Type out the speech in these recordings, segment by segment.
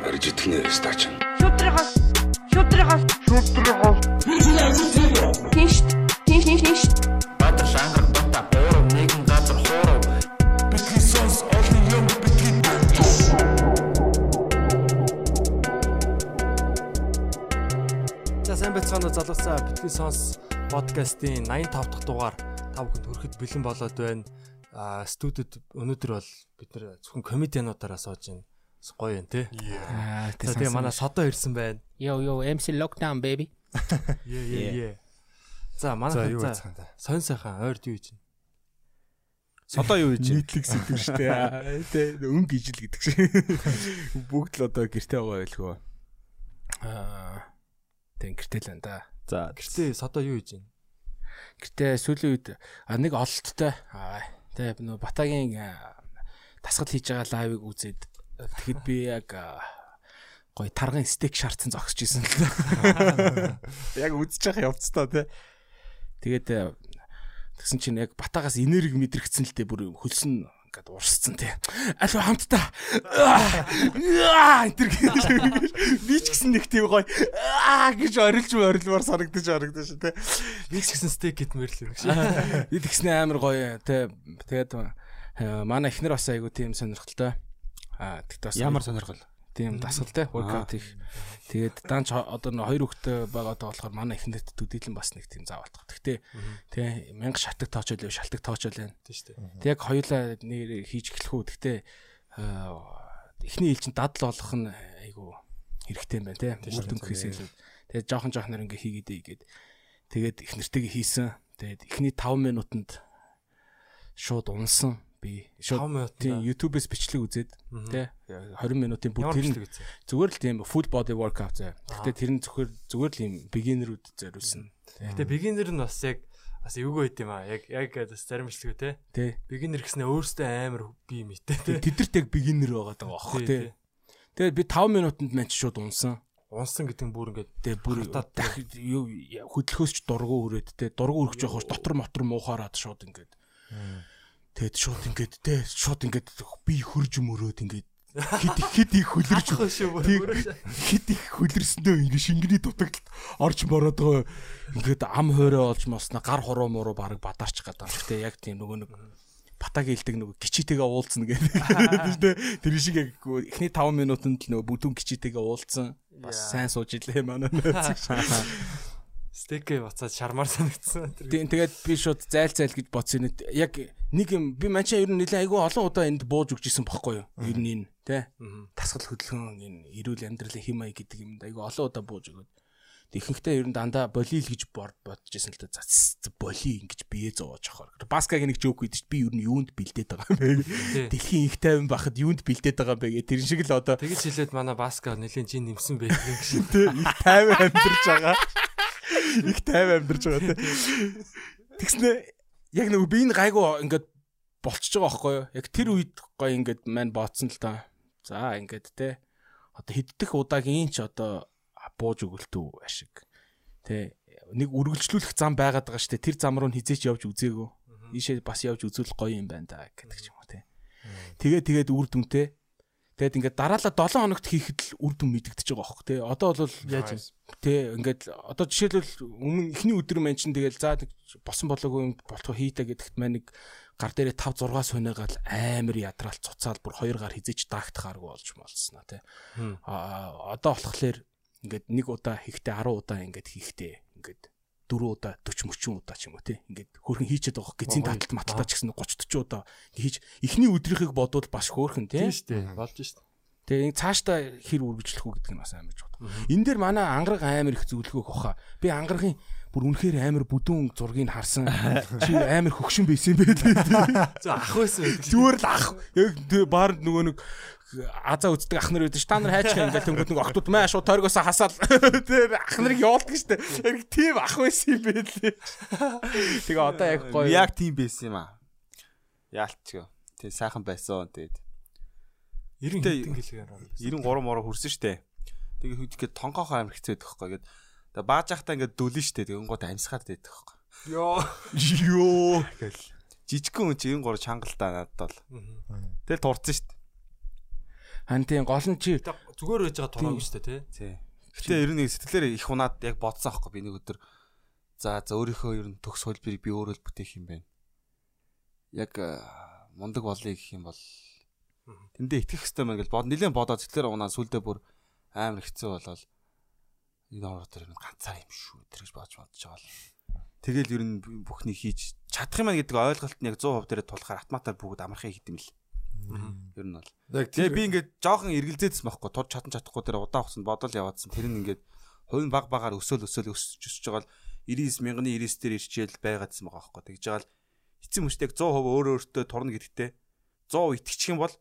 Арж итгэнэ стач. Шүтрихос шүтрихос шүтрихос Тинш тинш тинш тинш Баатар шангар бата буурав нэгэн газар хуурав. Бидний сонс олон юм бидний За сайн байцгаана залуусаа. Битгий сонс подкастын 85 дахь дугаар. Та бүхэнд хүрэхэд бэлэн болоод байна. А студид өнөөдөр бол бид нэр зөвхөн комедиануудаараа сууж байна. Гоё юм тий. Аа тэгээ манай содо ирсэн байна. Yo yo MC lockdown baby. Е е е. За манай За сонь сайхан ойрд юу байна? Содоо юу байна? нийтлэг сэтгэв штэ. Тэ өнгө ижил гэдэг шиг. Бүгд л одоо гэртээ байгаа байлгүй. Аа тэн гэртээ л байна да. За Гэртээ содо юу байна? гэртээ сүүлийн үед нэг ололттой. Аа тэ нөө Батагийн а, тасгал хийж байгаа лайвыг үзээд тэгэхэд би яг гоё тарган стейк шаардсан зогсож исэн л. Яг үзэж байгаа явцдаа тэ. Тэгээд тэгсэн чинь яг Батагаас энерги мэдрэгцэн л дээ бүр хөлсөн ингээд урсцсан тий. Алуу хамтдаа. Аа энэ би ч гэсэн нэг тийм гоё аа гэж орилж орилмаар санагдаж харагдаж шүү тий. Би ч гэсэн стейк гэдмэр л юм шиг. Би тэгснэ амар гоё тий. Тэгээд манай эхнэр бас айгу тийм сонирхолтой. Аа тэгтээ Ямар сонирхол. тийм дасгалтай workout их. Тэгээд данч одоо нөө хоёр хүүхдээ байгаа даа болохоор манай эхнэрт төдийлэн бас нэг тийм заавалдах. Тэгтээ тий мянга шатаг тоочол юу шалтак тоочол байна. Тий штэ. Тэг яг хоёулаа нэр хийж эхлэх үү. Гэтэ эхний ил чинь дадал болох нь айгу хэрэгтэй юм байна те. Үр дүнхээс илүү. Тэгээд жоохон нэр ингээ хийгээд ийгээд тэгээд их нэртэйгээ хийсэн. Тэгээд эхний 5 минутанд шууд унсан би. 5 Шууд тийм YouTube-с бичлэг үзээд те 20 минутын Ямар тэр нь зүгээр л тийм full body workout заа. Гэтэ тэр нь зөвхөр зүгээр л юм beginner-үүд зориулсан. Гэтэ beginner нь бас яг бас эвгүй байт юм аа. Яг яг бас зарим бичлэг те. Тэ. Beginner гэснээр өөртөө амар бие мэтэй те. Тэдэрт яг beginner байгаа даа аах те. Тэгээд би 5 минутанд мань шууд унсан. Унсан гэдэг нь бүр ингээд Тэгээ бүр Хатаад дахид юу хөдөлгөөс ч дургу хүрээд те дургу өргөж явах дотор мотор муухаараад шууд ингээд тэгээд шууд ингээд те шууд ингээд би хөрж мөрөөд ингээд хит хит их хөлөрж хит их хөлөрснөө ингээд шингэний дутагдлалт орж мороод байгаа. Ингээд ам хоороо олж мосноо гар хороо мороо баг бадарч гадаа. Те яг тийм нөгөө нэг батаг илдэг нөгөө гिचитэйгээ уулзна гэдэг. Тэр шиг яг эхний 5 минутанд л нөгөө бүдүүн гिचитэйгээ уулзсан. Бас сайн сууж илээ манай нөөц стейкээ буцаад шармаар санагдсан. Тийм тэгээд би шууд зайл зайл гэж бодсон юм. Яг нэг юм би манчаа ер нь нэлээ айгүй олон удаа энд бууж өгч исэн бохгүй юу? Ер нь энэ тий. Тасгал хөдөлгөөн энэ эрүүл амьдралын хим маяг гэдэг юмд айгүй олон удаа бууж өгөөд. Тэгэхэнхдээ ер нь дандаа болил гэж бод бодож исэн л да. За боли ингэж бие зовоож ахаар. Баскагийн нэг жоок үйдэж би ер нь юунд бэлдээд байгаа юм бэ? Дэлхийн их тайван байхад юунд бэлдээд байгаа юм бэ гэх тэр шиг л одоо Тэгэж хэлээд манай Баска нэлийн чин нэмсэн байдаг юм шиг. тий их тайван амьдарч байгаа. Их тайван амьдарч байгаа тий. Тэгснэ яг нэг би энэ гайгүй ингээд болчихж байгаа байхгүй юу? Яг тэр үед гой ингээд мань бооцсон л та. За ингээд тий. Одоо хэддэх удаагийн ч одоо бууж өгөлтөө ашиг. Тий. Нэг үргэлжлүүлэх зам байгаад байгаа штэ. Тэр зам руу хизээч явж үзээгөө. Ийшээ бас явж үзвэл гоё юм байна да гэдэг ч юм уу тий. Тэгээ тэгээд үр дүнтэй. Тэгээд ингээд дараалал 7 хоногт хийхэд л үр дүн мэдэгдэж байгаа байхгүй тий. Одоо бол Яаж тий ингээд одоо жишээлбэл өмнө эхний өдөр маань чинь тэгэл за босон болоогүй болтго хийтэ гэдэгт маань нэг гар дээрээ 5 6 сунаагаал амар ядраал цуцаал бүр хоёр гар хизээч даагтахааргүй болж молсноо тий. А одоо болохоор ингээд нэг удаа хийхдээ 10 удаа ингээд хийхдээ ингээд 4 удаа 40 30 удаа ч юм уу тий ингээд хөрхөн хийчихэд байгаа гизийн таталт маталтаа ч гэсэн 30 40 удаа хийж эхний өдрийнхийг бодвол бас хөөрхөн тий штэ. Болж штэ. Тэгээ цаашдаа хэр үргэлжлэх үү гэдэг нь бас амар чухал. Энэ дээр манай ангараг амар их зөвлөгөө өгөх хаа. Би ангарагын бүр үнэхээр амар бүдүүн зургийг харсан. Чи амар хөгшин байсан бэ? За ах байсан байдаг. Зүгээр л ах. Яг баар нөгөө нэг азаа үздэг ах нар байдаг ш. Та нар хайчих юм ингээл тэнгууд нэг октод маа шууд тойргоосоо хасаал. Тэр ах нарыг явуулдаг штэ. Яг тийм ах байсан юм бэ лээ. Тэгээ одоо яг гоё. Яг тийм байсан юм аа. Яалтч. Тэг сайхан байсан. Тэгээд 90 Тэ- хэдэн гэлгээр орсон. 93 мороо хүрсэн штэ. Тэгээ хөдөлгөө тонгоохоо амир хэцээд байхгүй. Тэгээд тэгээ бааж ахтаа ингээд дөлөн штэ. Тэгээ гот амьсгаад дээд байхгүй. Йоо. ёо. Жижигхэн хүн чинь 93 чангалтай надад бол. Тэгэл турцсан штэ. Хантын гол нь чи Зүгээр байж байгаа тунаагүй шүү дээ тий. Тий. Гэтэ ер нь сэтгэлээр их унаад яг бодсон аахгүй би нэг өдөр за за өөрийнхөө ер нь төгс хөлбөрийг би өөрөө л бүтээх юм байна. Яг э, мундаг болъё гэх юм бол тэндээ итгэх хэрэгтэй мэн гэж бод нилээн бодоод сэтгэлээр унаа сүлдээ бүр амар хэцүү болоод энэ ороод тэр ганцаар юм шүү тэр гэж бодож бодож байгаа л. Тэгэл ер нь бүхнийг хийж чадах юм аа гэдэг ойлголт нь яг 100% дээр тулахаар автоматар бүгд амархыг хийдэм л. Ер нь бол. Тэгээ би ингээд жоохон эргэлзээдсэн байхгүй тур чадан чадахгүй дээр удаан хугацаанд бодол яваадсан. Тэр нь ингээд хувь баг багаар өсөөл өсөөл өсөж өсөж байгаа л 99 мянганы 99 дээр ирчээл байгаадсан байгаа байхгүй. Тэгж байгаа л эцэг мөчтэй 100% өөр өөртөө турна гэдэгтэй 100 итгэчих юм бол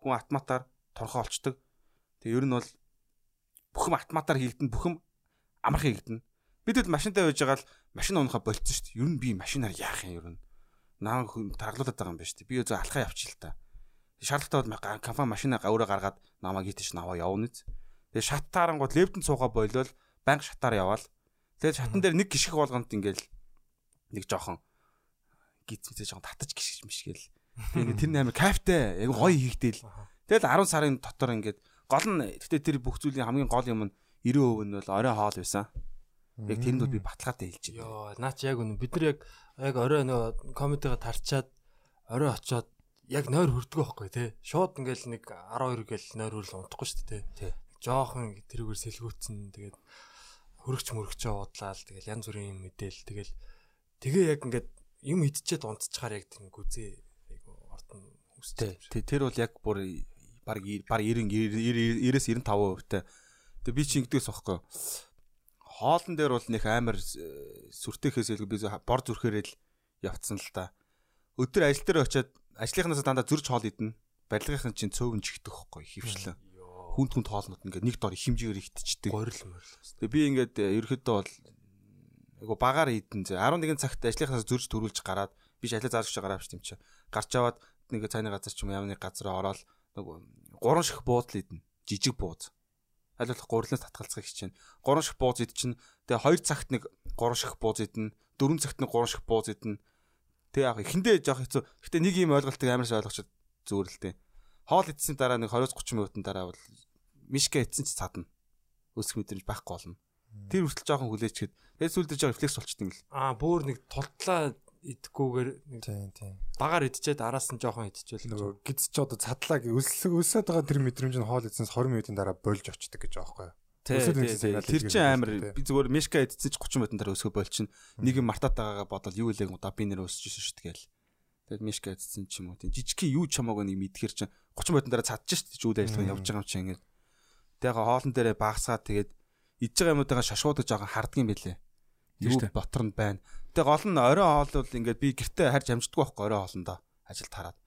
хүн автоматар торхоо олцдог. Тэгээ ер нь бол бүхэм автоматар хийгдэн бүхэм амархан хийгдэнэ. Бид хэд машинтай байж байгаа л машин уунахаа болцсон шүү дээ. Ер нь би машинаар яах юм ер нь. Наа хүн тархлуулаад байгаа юм байна шүү дээ. Би өөзөө алхаа явчих л та. Шаардлагатай бол компани машинаа өөрөө гаргаад намаа гитэж наваа явна үз. Тэгээ шат таарангууд левдэн цуугаа болол банк шатаар яваал. Тэгээ шатан дээр нэг гიშгэх болгонд ингээл нэг жоохон гизмтэй жоохон татаж гიშгэж мишгээл. Тэгээ тэр нээр кайфтай яг гоё хийгдээл. Тэгэл 10 сарын дотор ингээд гол нь гэхдээ тэр бүх зүйлийн хамгийн гол юм нь 90% нь бол орой хоол байсан. Яг тэрэнд бол би баталгаатай хэлж байна. Йоо, наач яг үнэ бид нар яг яг орой нөгөө комедига тарчаад орой очоод яг нойр хүрдгөө байхгүй тий. Шууд ингээл нэг 12 гээл нойр хүрл унтахгүй шүү дээ тий. Жохон тэрүүгээр сэлгүүцэн тэгээд хөрөгч мөрөгчөө удлаал тэгэл янз бүрийн мэдээл тэгэл тэгээ яг ингээд юм идчихэд унтчихаар яг тийм гүзээ айгу ордон үстэй. Тэ тэр бол яг бүр баг баг 90 90-ээс 95% та. Тэгээ би чи ингэдэгс واخхой. Хоолн дээр бол нэх амар э, сүртэйхээс илүү би бор зүрхээрэл явцсан л та. Өдөр ажил дээр очиад ажлынхнаас дандаа зөрж хоол идэнэ. Барилгынхан чинь цөөвөн чигдэх واخхой хөвшлөө. Хүнд хүнд хоолнууд ингээд нэг дор их хэмжээгээр ихтчихдэг. Горил горил. Тэгээ би ингээд э, ерөөхдөө бол айгу багаар идэн зэ 11 цагт ажлынхнаас зөрж төрүүлж гараад би ч ажлаа зааж өгч гараавч юм чи. Гарч аваад нэг цайны газар ч юм ямны газар ороод нэг гурван ших буудлын идэн жижиг бууз. Аль болох гурлаас татгалцахыг хичээнэ. Гурван ших бууз идчихнэ. Тэгээ 2 цагт нэг гурван ших бууз идэнэ. 4 цагт нэг гурван ших бууз идэнэ. Тэгээ яг эхэндээ жоох хэцүү. Гэтэ нэг юм ойлголтыг амар сайн ойлгочиход зүгээр л дээ. Хоол идсийн дараа нэг 20-30 минутын дараа бол мишка идсэн ч цадна. Өсөх мэдрэмж байхгүй болно. Тэр хүртэл жоохон хүлээчгээд тэгээ сүүлдээ жоо рефлекс болчтой юм л. Аа бүр нэг толтлаа идэхгүйгээр Тийм тийм. багаар идчихэд араас нь жоохон идчихвэл Нөгөө гидс ч одоо цадлаг өлсөг өлсөд байгаа тэр мэдрэмж нь хоол идсэнс 20 минутын дараа болж очдөг гэж байгаа сигнал Тэр чинь амар би зүгээр мишка идсэн чи 30 минутын дараа өсгөө болчихно. Нэг юм мартаад байгаагаа бодвол юу илээг удаа би нэр өсөж шүү дээ гээл. Тэгэд мишка идсэн ч юм уу тийм жижигхэн юу ч хамаагүй нэг мэдгэр чинь 30 минутын дараа цадчих шүү дээ үйл ажиллагаа явж байгаа юм чи ингээд. Тэгээ хоолн дээрээ багасгаад тэгээд идж байгаа юмудаа шашгуудаж харддаг юм байлээ. Юу ботор нь байна. Тэгээ гол нь орой хоол бол ингээд би гэртээ харж амждаггүй байхгүй орой хоолндоо ажил тараад.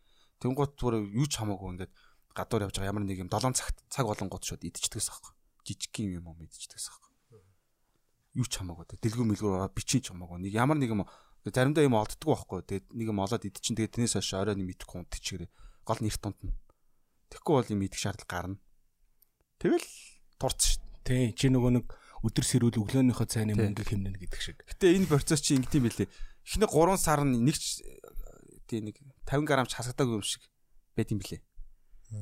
Тэнгуут зүгээр юу ч хамаагүй ингээд гадуур явж байгаа ямар нэг юм 7 цагт цаг болонгууд шууд идчихдэгс аахгүй. Жижигхэн юм юм идчихдэгс аахгүй. Юу ч хамаагүй. Дэлгүү мэлгүү бичин ч хамаагүй. Нэг ямар нэг юм заримдаа юм олддггүй байхгүй. Тэгээд нэг юм олоод идчихин тэгээд тэрнээс хойш орой нэг идэхгүй унтчихэрээ. Гол нь эрт унтна. Тэгэхгүй бол юм идэх шаардлага гарна. Тэгэл турц шүү. Тий, чи нөгөө нэг өдөр сэрүүл өглөөнийхөө цайны мөнгөийг хэмнэнэ гэдэг шиг. Гэтэ энэ процесс чи ингэдэм билээ. Эхний 3 сар нь нэг тий нэг 50 г хасагдаагүй юм шиг байт юм билээ.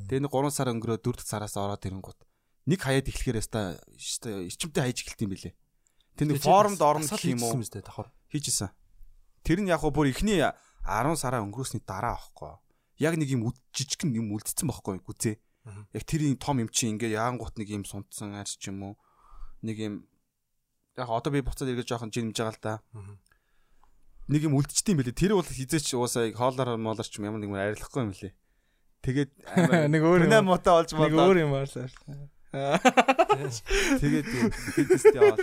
Тэгээ нэг 3 сар өнгөрөө 4 дахь сараас ороод ирэнгүүт нэг хаяад эхлэхээр яста эрчимтэй хайж эхэлт юм билээ. Тэр нэг форумд орно гэх юм уу хийжсэн. Тэр нь яг хөө бүр эхний 10 сараа өнгөрөөсний дараа аахгүй. Яг нэг юм жижигхэн юм үлдсэн байхгүй гүзээ. Яг тэрийн том юм чи ингээ яангут нэг юм сунтсан арч юм уу. Нэг юм яг одоо би буцаад эргэж жоохон жимж байгаа л да. Нэг юм үлдчихдээ юм билээ. Тэр бол хизээч уусаа хоолоор моолор ч юм ямар нэг юм арилахгүй юм лээ. Тэгээд Нэг өөр юм. Муутай Нэг болоо. өөр юм аарлаа. Тэгээд фитнестэй яваад.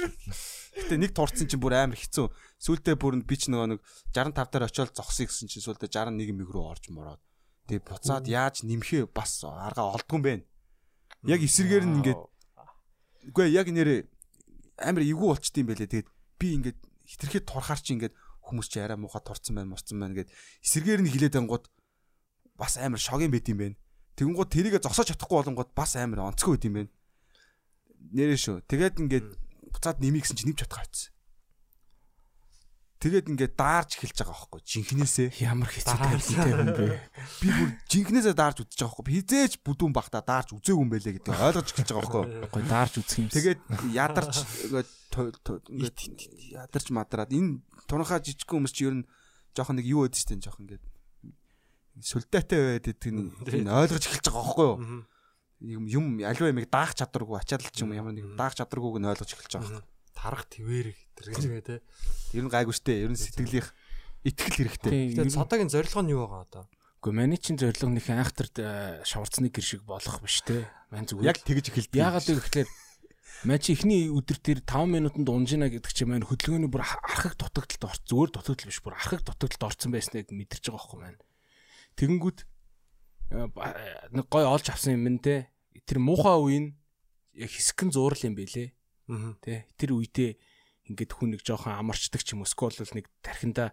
Гэтэ нэг турцсан чинь бүр амар хэцүү. Сүүлдээ бүр би ч нөгөө нэг 65 дээр очиод зогсъё гэсэн чинь сүүлдээ 61 мэг рүү орж мороод. Тэгээд буцаад яаж нэмхээ бас арга олдгүй юм бэ. Яг эсэргээр нь ингээд үгүй яг нэрээ амар эвгүй болчт юм байлээ. Тэгээд би ингээд хитрхэд турхаар чи ингээд хүмүүс чи арай муухай турцсан байна, мурцсан байна гэд эсэргээр нь хилээд ангууд бас амар шогийн байт юм байна. Тэгэнгუთ тэрийгэ зогсоож чадахгүй болонгууд бас амар онцгой байт юм байна. Нэрээ шүү. Тэгээд ингээд буцаад нэмий гэсэн чи нэмж чадах байсан. Тэгээд ингээд даарж эхэлж байгаа байхгүй жинхнээсээ. Ямар хэцүү тавилантай юм бэ? Би бүр жинхнээсээ даарж үзэж байгаа байхгүй. Хизээч бүдүүн бахта даарж үзээгүй юм байлээ гэдэг ойлгож эхэлж байгаа байхгүй. Гой даарч үзэх юм. Тэгээд ядарч ингээд ядарч мадраад энэ тунхаа жижиг хүмүүс чи ер нь жоохон нэг юу өөд штэ жоохон ингээд сүлдээтэй байд гэдэг нь ойлгож эхэлж байгаа байхгүй юу? Юм юм аливаа ямиг даах чадваргүй ачаал ч юм ямар нэг даах чадваргүйг нь ойлгож эхэлж байгаа. Тарах твэр гэтэр гэж байгаа те. Ер нь гайгүй штэ. Ер нь сэтгэлийнх итгэл хэрэгтэй. Тэгээд цодогийн зорилго нь юу байгаа одоо? Гэхдээ маний чин зорилго нэг айхтард шаварцны гэр шиг болох биш те. Ман зүгээр. Яг тэгж эхэлдэг. Яагаад гэвэл Ман чи эхний өдөр тэр 5 минутанд унжина гэдэг чи маань хөдөлгөөний бүр архаг дутагдалд орц зүгээр дутагдал биш бүр архаг дутагдалд орцсон байсныг мэдэрч байгаа байхгүй маань. Тэгэнгүүт э, ба- нэг гой олж авсан юм те. Тэр муухай үеийн яг хэсгэн зуурал юм бэлээ. Аа. Тэ тэр үедээ ингээд хүн нэг жоохон амарчдаг ч юм уу скол бол нэг тархинда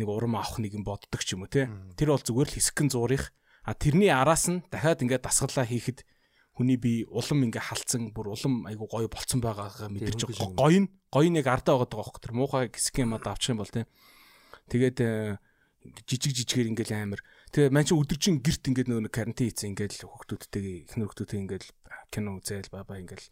нэг урам авах нэг юм боддог ч юм уу те. Тэр бол зүгээр л хэсгэн зуурих. А тэрний араас нь дахиад ингээд дасгалаа хийхэд хүний бие улам ингээ халдсан бүр улам айгу гоё болцсон байгаагаа мэдэрч байгаа. Гоё нь гоё нэг ардаа байгаа байхгүй. Тэр муухай хэсэг юм одоо авчих юм бол те. Тэгээд э, жижиг жижигээр ингээл амар. Тэгээ маань чи өдөржин герт ингээд нөгөө карантин хийсэн ингээл хүүхдүүдтэйгээ ихнэр хүүхдүүдтэй ингээл кино үзээл бабаа ингээл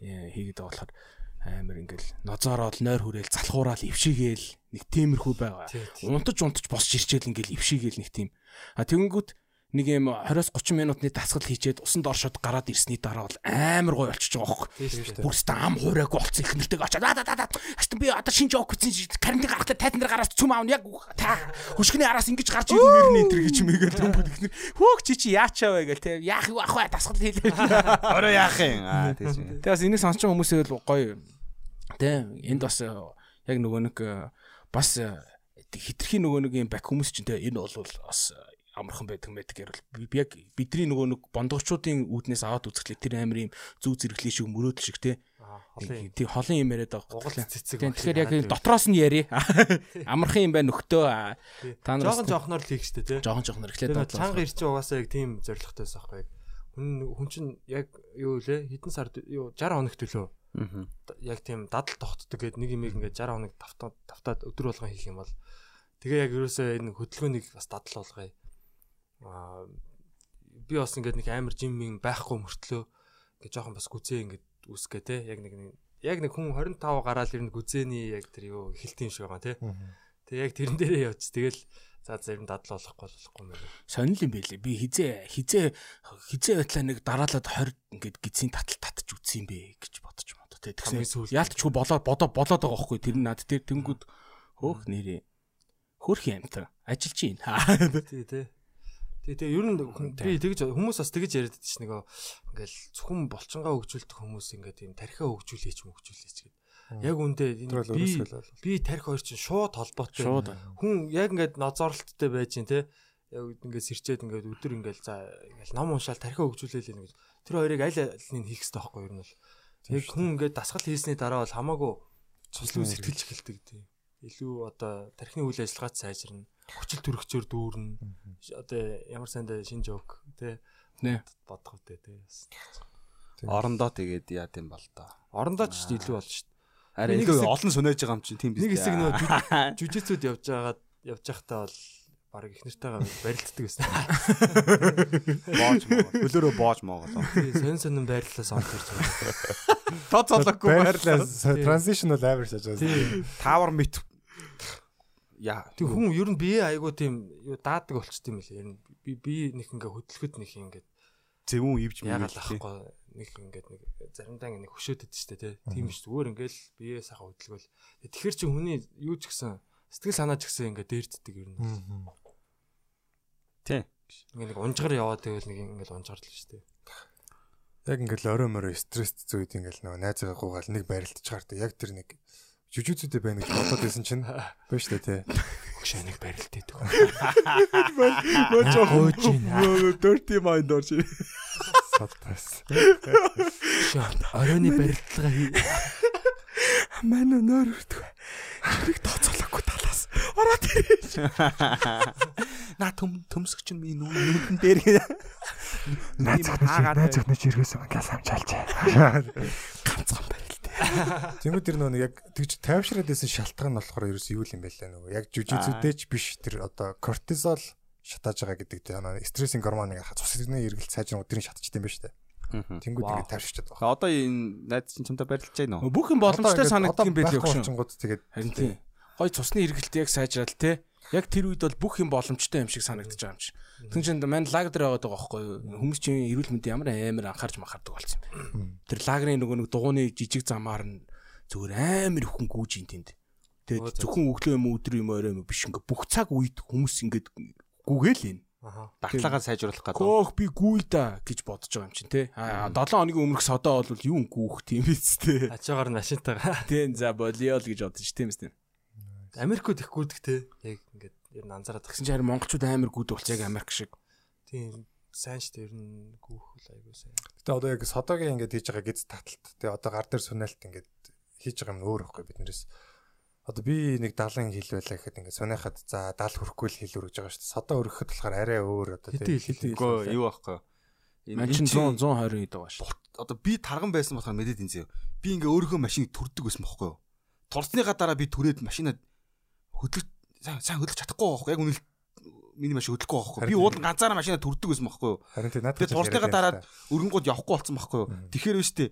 хийгээд байгаа болохоор амар ингээл нозоороод нойр хүрээл залхуураал ившигээл нэг тиймэрхүү байгаа. Унтаж унтаж босч ирчээл ингээл ившигээл нэг тийм. А тэгэнгүүт нэг юм 20-30 минутны дасгал хийчээд усанд оршоод гараад ирсний дараа бол амар гоё болчихж байгаа байхгүй. Бүр ста ам хуурайг болцсон их нэртэйг очоод аа да. Аст би одоо шинж жоок гэсэн карантин гарахтаа тайзан дээр гараад цүм аавн яг та хөшгөний араас ингэж гарч нэр нь энэ гэж мэгээл төмбөд их нэр хөөх чи чи яачаа вэ гэл те яах юу ах вэ дасгал хийлээ. Орой яах юм? Аа тийш. Тэгээ бас энийг сонсч байгаа хүмүүсээ л гоё тэ энд бас э, яг нөгөө нэг э, бас э, хитрхи нөгөө нэг юм бак хүмүүс чинь тэ энэ бол бас амархан байдаг би би яг бидний нөгөө нэг бондгочдын үүднээс аваад үзэхлээр тэр амар юм зүү зэрэглээ шиг мөрөөдөл шиг тэ тий холын юм яриад байгаа Угал цэцэг Тэгэхээр яг дотроос нь яри. Амархан юм байна нөхдөө. Та нар Жохон жохноор л хийх штэ тий. жоохон жоохон эхлээд бодлоо. чанга ирч угаасаа яг тийм зоригтой байсан байхгүй. Хүн хүн чинь яг юу лээ хэдэн сард юу 60 хоногт төлөө. Яг тийм дадал тогтдог гээд нэг юм ингээд 60 хоног тавтаад өдөр болгон хийх юм бол тэгээ яг ерөөсөө энэ хөдөлгөөнийг бас дадал болгоё. Би бас ингээд нэг амар жиммийн байхгүй мөртлөө ингээд жоохон бас гүзээ ингээд үсгээ те яг нэг яг нэг хүн 25 гараал ирнэ гүзээний яг тэр юу эхэлт юм шиг байгаа те. Тэгээ яг тэрэн дээрээ явц. Тэгэл за зарим дадал болохгүй болохгүй юм байна. Сонир юм байлээ. Би хизээ хизээ хизээ байтлаа нэг дараалаад 20 ингээд гизийн татал татж үтсэн юм бэ гэж бодож мод. Хамгийн тэгсэн. Яалтчгүй болоод бодоо болоод байгаа байхгүй тэр над тэр тэнгүүд хөөх нэрээ. Хөрх юмтай. Ажиллаж чинь. Тий, тий. Тий. Ер нь би тэгж хүмүүс бас тэгж яриад байдаг ш нөгөө ингээл зөвхөн болчингаа хөгжүүлдэг хүмүүс ингээд тийм тархиа хөгжүүлээч мөгжүүлээч гэд. Яг үндэ би би тархи хоёр чинь шууд холбоотой. Хүн яг ингээд нозоорлолттой байж гин те. Яг ингээд сэрчээд ингээд өдөр ингээд за ингээл ном уншаал тархиа хөгжүүлээл нэг. Тэр хоёрыг аль алийг хийх хэрэгтэй байхгүй юу ер нь бол. Яг хүн ингээд дасгал хийсний дараа бол хамаагүй цуслуу сэтгэлж эхэлдэг тийм. Илүү одоо тархины үйл ажиллагаач сайжирна. Хүчил төрөгчөөр дүүрнэ. Одоо ямар сандаа шинж өг тий Нэ. бодох үдэ тий. Орондоо тэгээд яа тийм бол та. Орондоо ч илүү болж шít. Арай илүү олон сүнэж байгаа юм чинь тийм биз. Нэг хэсэг нөгөө жүжигцүүд явж байгаад явж байхдаа бол баг их нартайгаа барилддаг байсан. боож моо. Хөлөөрөө боож моо болоо. Тий сонь сонин байрлалаа сонь төрж байгаа. Тод цолоогүй Байрлаа transition бол амар шаж байгаа. Тий. Тавар мэт. Яа. Тэг хүн ер нь бие айгуу тийм юу даадаг болчт юм лээ. Ер нь би би нэг ингээ хөдөлгөхөд нэг ингээд Зэвүүн ивж ахгүй нэг ингээд нэг заримдаа нэг хөшөөдөд штэ тий. Тийм биш зүгээр ингээл бие сайхан хөдөлгөөл. Тэгэхээр чи хүний юу ч гэсэн сэтгэл санаа ч гэсэн ингээд дээрддэг ер нь. Тий. Ингээ нэг унжгаар яваад байвал нэг ингээл унжгаарлаа штэ. Яг ингээл орой морой стресст зүйд ингээл нөгөө найзгаа гуугаал нэг барилдаж чардаг. Яг тэр нэг жүжигчүүдээ байна гэж бодоод байсан чинь байна шүү дээ тий. Хөшөө нэг барилдээд төгөө. Мөн жоохон dirty mind орж. Салтаас. Оройны барилдлага хий. Манай нойр өртгөө. Чирийг тооцоолоогүй талаас. Ороод ирээ. На төм төмсгч нь минь нүдэн дээр. Найз захны найз захны чиргээс ингээл самжаалж. Ганцхан барилт. Тэнгүүд тэр нөгөө яг тэгж тайвшраад байсан шалтгаан нь болохоор ерөөс юу юм бэ лээ нөгөө яг жүжигчүүдээч биш тэр одоо кортизол шатааж байгаа гэдэг тийм нөгөө стрессинг гормоныг цус эдний эргэлт сайжрах өдрийн шатчихдээ юм ба штэ. Тэнгүүд ингэ тайвширчаад байгаа. Одоо энэ найз чинь чамтай барилж байна уу? Бүх юм боломжтой санагддаг юм шүү. Гууд тэгээд Харин тийм. Гой цусны эргэлт яг сайжрал те. Яг тэр үед бол бүх юм боломжтой юм шиг санагдаж байгаа юм чи. Тэгвэл чинь мань лагер байгаад байгаа байхгүй юу? Хүмүүс чинь эрүүл мэнд ямар амар анхаарч махардаг болсон юм. Тэр лагерын нөгөө нэг дугууны жижиг замаар нь зүгээр амар ихэн гүүж ин тэнд. Тэгээд зөвхөн өглөө юм өдөр юм орой юм биш ингээ бүх цаг үед хүмүүс ингээд гүгээл юм. Дархлаагаа сайжруулах гэдэг. Гоох би гүүл да гэж бодож байгаа юм чинь те. Аа 7 хоногийн өмнөх содоо бол юу гүүх тийм биз те. Ачаагаар нь машинтайгаа. Тийм за болио л гэж бодож тийм биз тийм. Америкууд их гүдэг те. Яг ингээд ер нь анзаараад Тэгсэн чинь харин монголчууд амар гүд болч яг Америк шиг. тийм сайн шүү дээ ер нь гүүхэл айгуу сайн. Гэтэ одоо яг содогийн ингээд хийж байгаа гиз таталт. Тэгээ одоо гар дээр сүнэлт ингээд хийж байгаа юм өөр ихгүй биднээс. Одоо би нэг 70 хил байлаа гэхэд ингээд сүнэхад за 70 хүрэхгүй л хил өргөж байгаа шүү дээ. Содо өргөхөд болохоор арай өөр одоо Хэдий хил Үгүй юу байхгүй. Мань чинь 100 120 хэд байгаа шүү. одоо би тарган байсан болохоор мэдээд энэ зөө. Би ингээ өөрийнхөө машиныг түрдэг байсан байхгүй юу? Турсныхаа дараа би түрээд машинаа хөдлөж сайн сайн хөдлөж чадахгүй байхгүй яг үнэл миний машин хөдлөхгүй байхгүй. Би уулын ганцаараа машинаа түрдэг байсан байхгүй юу? Харин тий надад Тэгээ турсныхаа дараа өргөнгүүд явахгүй болсон байхгүй юу? Тэгэхээр биш үү?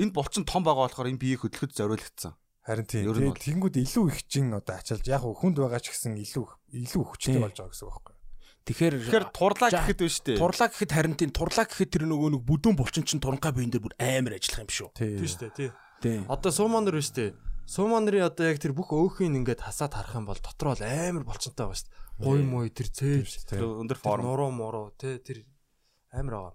Энэ болчин том байгаа болохоор энэ биеийг хөдлөхөд зориулагдсан. Харин тий Ер нь бол. тэгэнгүүт илүү их чин одоо ачаалж яг хүнд байгаа ч гэсэн илүү илүү хүчтэй болж байгаа гэсэн үг байхгүй. Тэгэхээр Тэгэхээр турлаа гэхэд биш үү? турлаа гэхэд харин тийм турлаа гэхэд тэр нөгөө нэг бүдүүн булчин чинь туранхай биен дээр бүр амар ажиллах юм шүү. Тий. Тийм шүү дээ тий. Тийм. Одоо сууманер биш үү? Сууманерын одоо яг тэр бүх өөхийг ингээд хасаад харах юм бол дотор бол амар болчонтой байгаа шүү дээ. Гой мой тэр цээж өндөр форм. нуруу муруу тий тэр амар байгаа.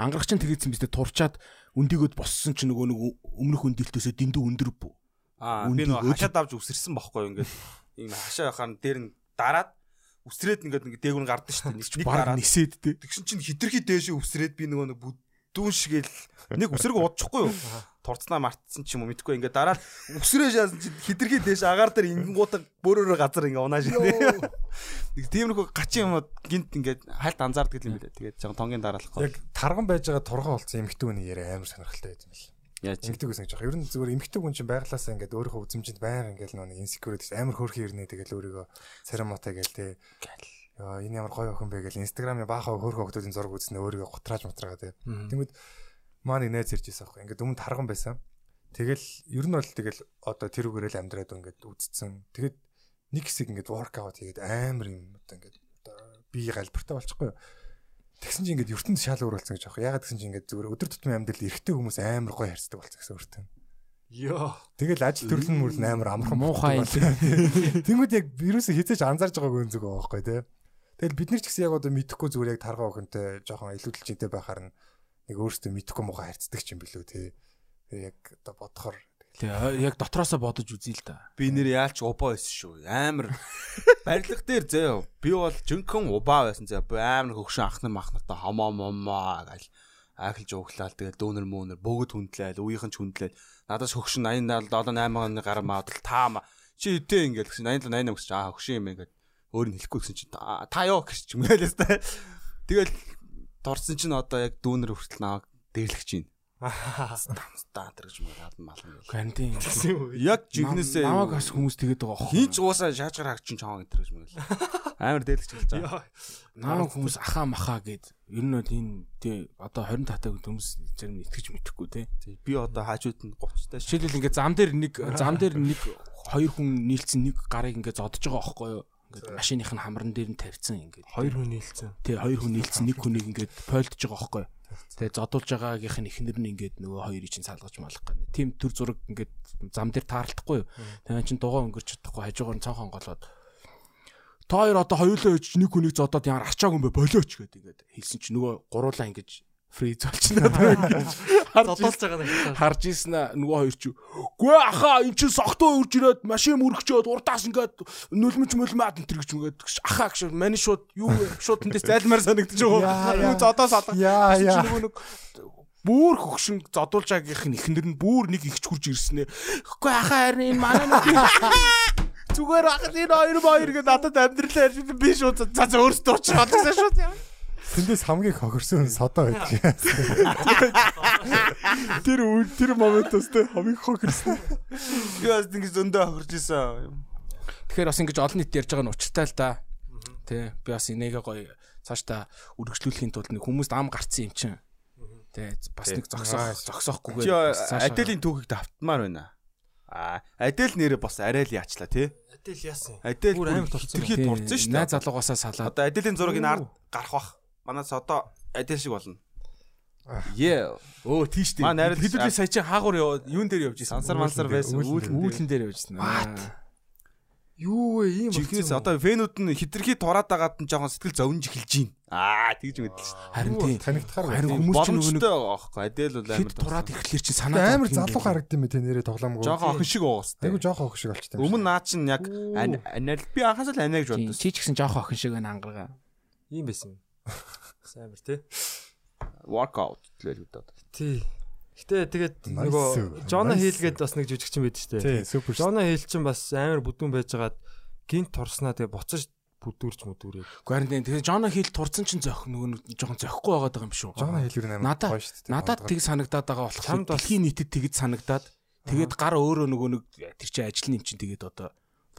Ангарах чинь тэгээдсэн биз дээ турчаад өндөгөөд боссон чинь нөгөө нэг өмнөх өндөлтөөсөө дэндүү өндөр бүү. Аа би нөгөө хашаад авч үсэрсэн бохгүй ингээд ийм хашаа яхаар дээр нь дараад үсрээд ингээд ингээд дээгүр нь гардаг шүү дээ. Нэг дараад нисээд дээ. Тэгшин чинь хитрхи дээшээ үсрээд би нөгөө нэг бүдүүн шигээл нэг үсрэг удчихгүй юу? Турцнаа мартсан ч юм уу мэдхгүй ингээд дараад үсрээ шаасан чинь хитрхи дээш агаар дээр ингэнгуудаа бөөрөөрөө газар ингээ унаа тий. Нэг тиймэрхүү гачин юм гинт ингээд хальт анзаардаг юм билээ. Тэгээд жоо тонгийн дараалахгүй. Яг тарган байж байгаа турхан болсон эмхтэн хүний яриа амар сонирхолтой байт юм байна. яаж Эмхтэг гэсэн жоох. Ер нь зүгээр эмхтэг хүн чинь байглаасаа ингээд өөрийнхөө үзмжинд байнга ингээд нэг инсекюрити амар хөөрхөн ирнэ тэгэл өөрийгөө церемотой гээл те. Яа энэ ямар гоё охин бэ гэл инстаграмын баахаа хөөрхөн хүмүүсийн зураг үзснээр өөрийгөө гутрааж мутраага те. Тэнгүүд маа нэг найз ирж байсан аахгүй. Ингээд өмнө тарган байсан. Тэгэл ер нь бол тэгэл одоо тэр үгээрэл амьдраад ингээд үдцсэн. Тэгээд нэг хэсэг ингээд воркаут хийгээд амар юм одоо ингээд одоо бие галбартай болчихгүй. Тэгсэн чинь ингээд ертөнд шал өөрөлдсөн гэж аахгүй. Ягаад гэсэн чинь ингээд зүгээр өдөр тутмын амьдрал эрэгтэй хүмүүс амар гоё харьцдаг болчихсон гэсэн өөртөө. Йоо. Тэгэл ажил төрөл нь мөрл амар амархан Муухай Тэнгүүд яг вирусыг хизээж анзаарж байгаагүй юм зүг байхгүй тий. Тэгэл бид нар ч гэсэн яг одоо мэдэхгүй зүгээр яг таргаа охинтой жоохон илүүдэлж идэ байхаар нь нэг өөртөө мэдэхгүй муухай харьцдаг ч юм билүү тий. Тэгээ яг одоо бодохоор Тэгээ яг дотроосоо бодож үзье л да. би нэр яалч убаа байсан шүү. Амар барилга дээр зөө. Би бол жинхэнэ убаа байсан зөө. Би амар хөгшин ахнар махнартай хомоо момоо гал аахилж ууглаал тэгэл дүүнер мөөнер бөгөд хүндлээл үеийнхэн ч хүндлээл надаас хөгшин 87 8 оны гараа маадал таама чи үтээ ингээл гэсэн 87 88 гэсэн аа хөгшин юм ингээд өөр нь хэлэхгүй гэсэн чи та ёо гэж ч юм гэлээс та тэгэл дурсан чинь одоо яг дүүнер хүртэл наваг дээрлэх чинь стаа тэр гэж мөн мал юм Карантин. яг жигнэсээ намайг бас хүмүүс тэгээд байгаа хоо. Хин ч уусаа шаажгаар хагчин чаан энэ гэж мэл. Амар дээлгч хэлж байгаа. намайг хүмүүс ахаа махаа гэд ер нь бол энэ тий одоо 20 татаг хүмүүс нь итгэж мэдэхгүй тий. Би одоо хажууд нь 30 таа. Жишээлбэл ингээд зам дээр нэг зам дээр нэг хоёр хүн нийлцэн нэг гарыг ингээд зодож байгаа байхгүй юу? Ингээд машиных нь хамран дээр нь тавьсан ингээд. Хоёр хүн нийлцэн. Тий хоёр хүн нийлцэн нэг хүнийг ингээд пойлдж байгаа байхгүй? Тэгээ зодуулж байгаагийнх нь ихнэр нь ингээд нөгөө хоёрыг чинь салгаж малах гэнэ. Тим төр зураг ингээд зам дээр таарлахгүй юу? Тэгээ чин дугаа өнгөрч чадахгүй хажуугаар нь цонхон голоод та хоёр одоо хоёулаа ич нэг хүнийг зодоод ямар ачааг юм бэ болооч гэд ингээд хэлсэн чинь нөгөө гуруулаа ингээд фриз болчихно ингэж Зодолж байгаа нэг. харж ийсэн аа нөгөө хоёр чи гүй ахаа эн чин согтоо үрж ирээд машин мөргчөөд урдаас ингээд нүлмж мөлмаад энэ төр гэж ингээд ахаа гэж мань шууд юу шууд тэндээс зайлмаар санагдаж байгаа юу зодоос алга Яа, яа. нөгөө нэг бүр хөгшин зодуулж байгаагийнх нь ихнэр нь бүр нэг ихч хурж ирснэ гүй ахаа харин энэ манай нэг зүгээр ахад энэ хоёр хоёр гэдэг надад амьдралаа ярьж би шууд за за өөрсдөө очиж бодсон шууд яа тэндээс хамгийн хохирсон содоо байж. Тэр үр- тэр моментоос тэ хамгийн хог ирсэн. Би бас ингэж зөндөө хохирч исэн. Тэгэхээр бас ингэж олон нийт ярьж байгаа нь учиртай л да. Тэ би бас энийгээ гоё цааш та үргэлжлүүлэхийн тулд нэг хүмүүст ам гарцсан юм чинь. Тэ бас нэг зогсоох зогсоохгүйгээр. Аделийн түүхийг давтмаар байна. Аа, Адел нэрээ бас арай л яачлаа тий. Адил яасан. Адел Бүр амар турцсан Тий, турцсан шүү дээ. Найз залуугаасаа салаад. Одоо Аделийн зургийг н ард гарах бах. Манаас одоо Адел шиг болно. Yeah. Өө тийш дээ. Маа найрал- Хэдүүлээ сая чи хаагур яваад юун дээр явж исэн. Сансар мансар байсан. Үүлэн дээр явж исэн. Юу вэ ийм Чихнээс одоо фэнүүд нь хитрхи тураад байгаад нь жоохон сэтгэл зовнж эхэлж байна. Аа, тэгж мэдэл шүү дээ. Харин тий. танигдахаар Харин байна. хүмүүс ч нөгөө байхгүй. Адел бол амар тураад тураад ирэхлээр чи Тэгээ санаа амар юм залуу харагдсан мэ тэ нэрээ тоглоомгүй. жоохон охин шиг байгаа Айгу жоохон охин шиг болчтой. Өмнө наа чин яг анал би анхаас л анаа гэж Тийм, боддоо. Чи ч гэсэн жоохон охин шиг байна ангаргаа. ийм байсан. Амар тий. Workout гэлээ одоо. Тий. Гэтэ тэгээд нөгөө Жона Nice. Хил гээд бас нэг жүжигчин байдаг шүү дээ. Тий, супер. Жона Хил чинь бас амар бүдүүн байжгаад гинт турснаа тэгээ буцаж бүдүүрч мүдүүрээ. Гварантин тэгээ Жона хил турцсан чинь зөх нөгөө жоохон зөхгүй байгаад байгаа юм шүү. Жона хэлбэр амар Надаа- гоё шүү дээ. Надад тийг санагдаад байгаа болохоор бас- дэлхийн нийтэд тэгж санагдаад тэгээд гар өөрөө нөгөө нэг тэр чинь ажил юм чинь тэгээд одоо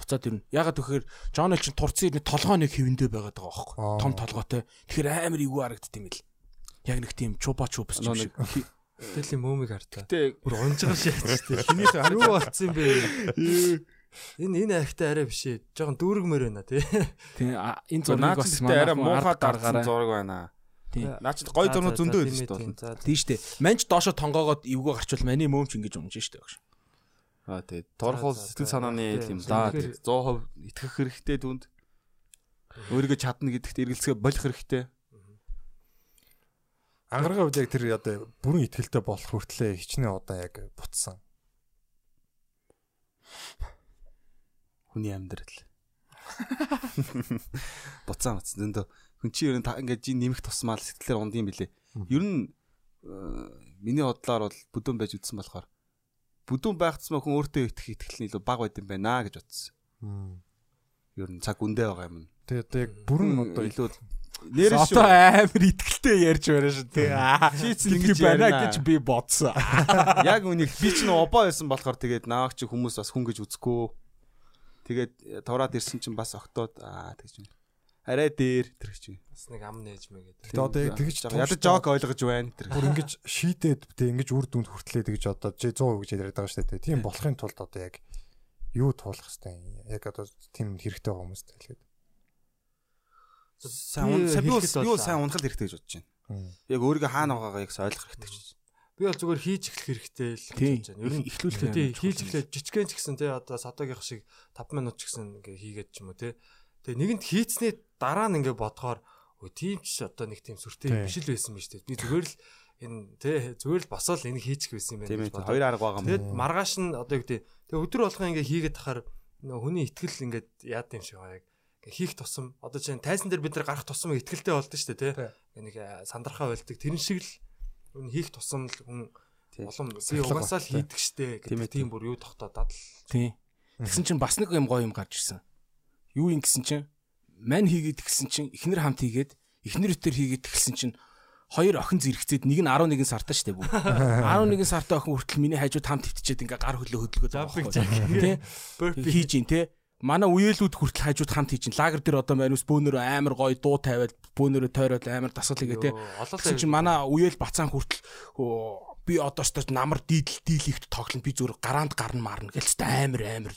буцаад ирнэ. Ягаад гэхээр Жон хил чинь турцсан ирнэ толгой нэг хэвэндээ байгаад байгаа байхгүй. Том толгойтой. Тэгэхээр амар ивгүй харагдд юм л. Яг нэг тийм чупа чупс юм шиг. Тэлийн мөөмиг хартаа. Тэ Бүр унжгаар шаачтай. Хинийх юу болцсон юм бэ? Энэ энэ ахтай арай биш ээ. Жохон дүүргмээр байна тий. Тийм а, энэ зургийг бас чин арай муухай гаргасан зураг байна. Тийм. Наа чин гой зурнууд зөндөө байдаг шүү дээ. Тийм штэ. Манч доошо тонгоогоод эвгүй гарчвал маний мөөмч ингэж унж штэ гэж. Аа тий. Торхол сэтгэл санааны Тий. юм да. Тэгэхээр- 100% итгэх хэрэгтэй дүнд. Өөрийгөө чадна гэдэгт эргэлзгээ болох хэрэгтэй. Ангаргийн үед яг тэр одоо бүрэн ихтгэлтэй болох хүртлээ хичнээн удаа яг бутсан. Хүний амьдрал. Буцаа буцсан зөндөө. Хүн чи ер нь ингээд жин нэмэх тусмал сэтгэлээр унд юм билэ. Ер нь э, миний бодлоор бол бүдүүн байж үтсэн болохоор бүдүүн байх тусмаа хүн өөртөө итгэх итгэл нь илүү бага байд юм байна гэж бодсон. Ер нь цаг үндэ байгаа юм. Тэгээ одоо яг бүрэн одоо илүү нэрш Одоо амар итгэлтэй ярьж байна шүү тий. Шийцэл Ингэж байна гэж би бодсон. Яг үнийг би ч нөө обоо байсан болохоор тэгээд нааг чи хүмүүс бас хүн гэж үзэхгүй. Тэгээд тураад ирсэн чинь бас октоод аа тэгж байна. Арай дээр тэр чинь. Бас нэг ам нээж мэгээд. Тэгээ одоо яг тэгж ядаж жог ойлгож байна тэр. бүр ингэж шийдээд тэг ингэж үр дүнд хүртлээ тэгж одоо Ж 100% гэж яриад байгаа шүү дээ. Тийм болохын тулд одоо яг юу туулах хэвтэй. Яг одоо тийм хэрэгтэй байгаа хүмүүст хэлгээд. Сайнун Би сайн юу сайн унахад хэрэгтэй гэж бодож байна. Яг өөрийгөө хаана байгаагаа яг ойлгох хэрэгтэй гэж. Би бол зүгээр хийж эхлэх хэрэгтэй л гэж байна. Ер нь Эхлүүлэх тий амар хийж эхлэх жижигхэн ч гэсэн тий одоо садогийнх шиг 5 минут ч гэсэн ингээ хийгээд ч юм уу тий. Тэгээ нэгэнт хийцний дараа нь ингээ бодохоор өө тийм ч одоо нэг тийм сүртэй Тийм. биш л байсан биз дээ. Би зүгээр л энэ тий зүгээр л басаал энийг хийчих байсан юм Тийм байна бодоод. Хоёр арга байгаа юм. Тэгээд маргааш нь одоо юу гэдэг. Тэгээ өдөр болгоо ингээ хийгээд тахаар хүний ихтгэл ингээд яад юм шиг байгаа яг хийх тусам одоо чинь тайзан дээр бид нар гарах тусам ихтгэлтэй болдсон шүү дээ тий. Нэг сандрахаа байлдаг. Тэрэн шиг л хүн хийх тусам л хүн Тийм. улам би угаасаа л хийдэг штэ Тийм ээ, гэдэг тийм бүр юу тогтоодаад л Тийм. Тэгсэн чинь бас нэг юм гоё юм гарч ирсэн. Юу юм гэсэн чинь мань хийгээд тэгсэн чинь эхнэр хамт хийгээд эхнэр өтер хийгээд тэгсэн чинь хоёр охин зэрэгцээд нэг нь 11 сартаа штэ бүгд. 11 сартаа охин хүртэл миний хажууд хамт өвтчихэд ингээ гар хөлөө хөдөлгөөд Jumping Тий. burpee хийж ин те. Манай үеэлүүд хүртэл хажууд хамт хийж ин. Лагер дээр одоо манус бөөнөрөө амар гоё дуу тавиад бөөнөрөө тойроод амар дасгал хийгээ олол Тэгсэн чинь манай үеэл бацаан хүртэл би одоо ч намар дийлэл дийлэгт тоглоно би зүгээр гараанд гарна марна гэлс амар амар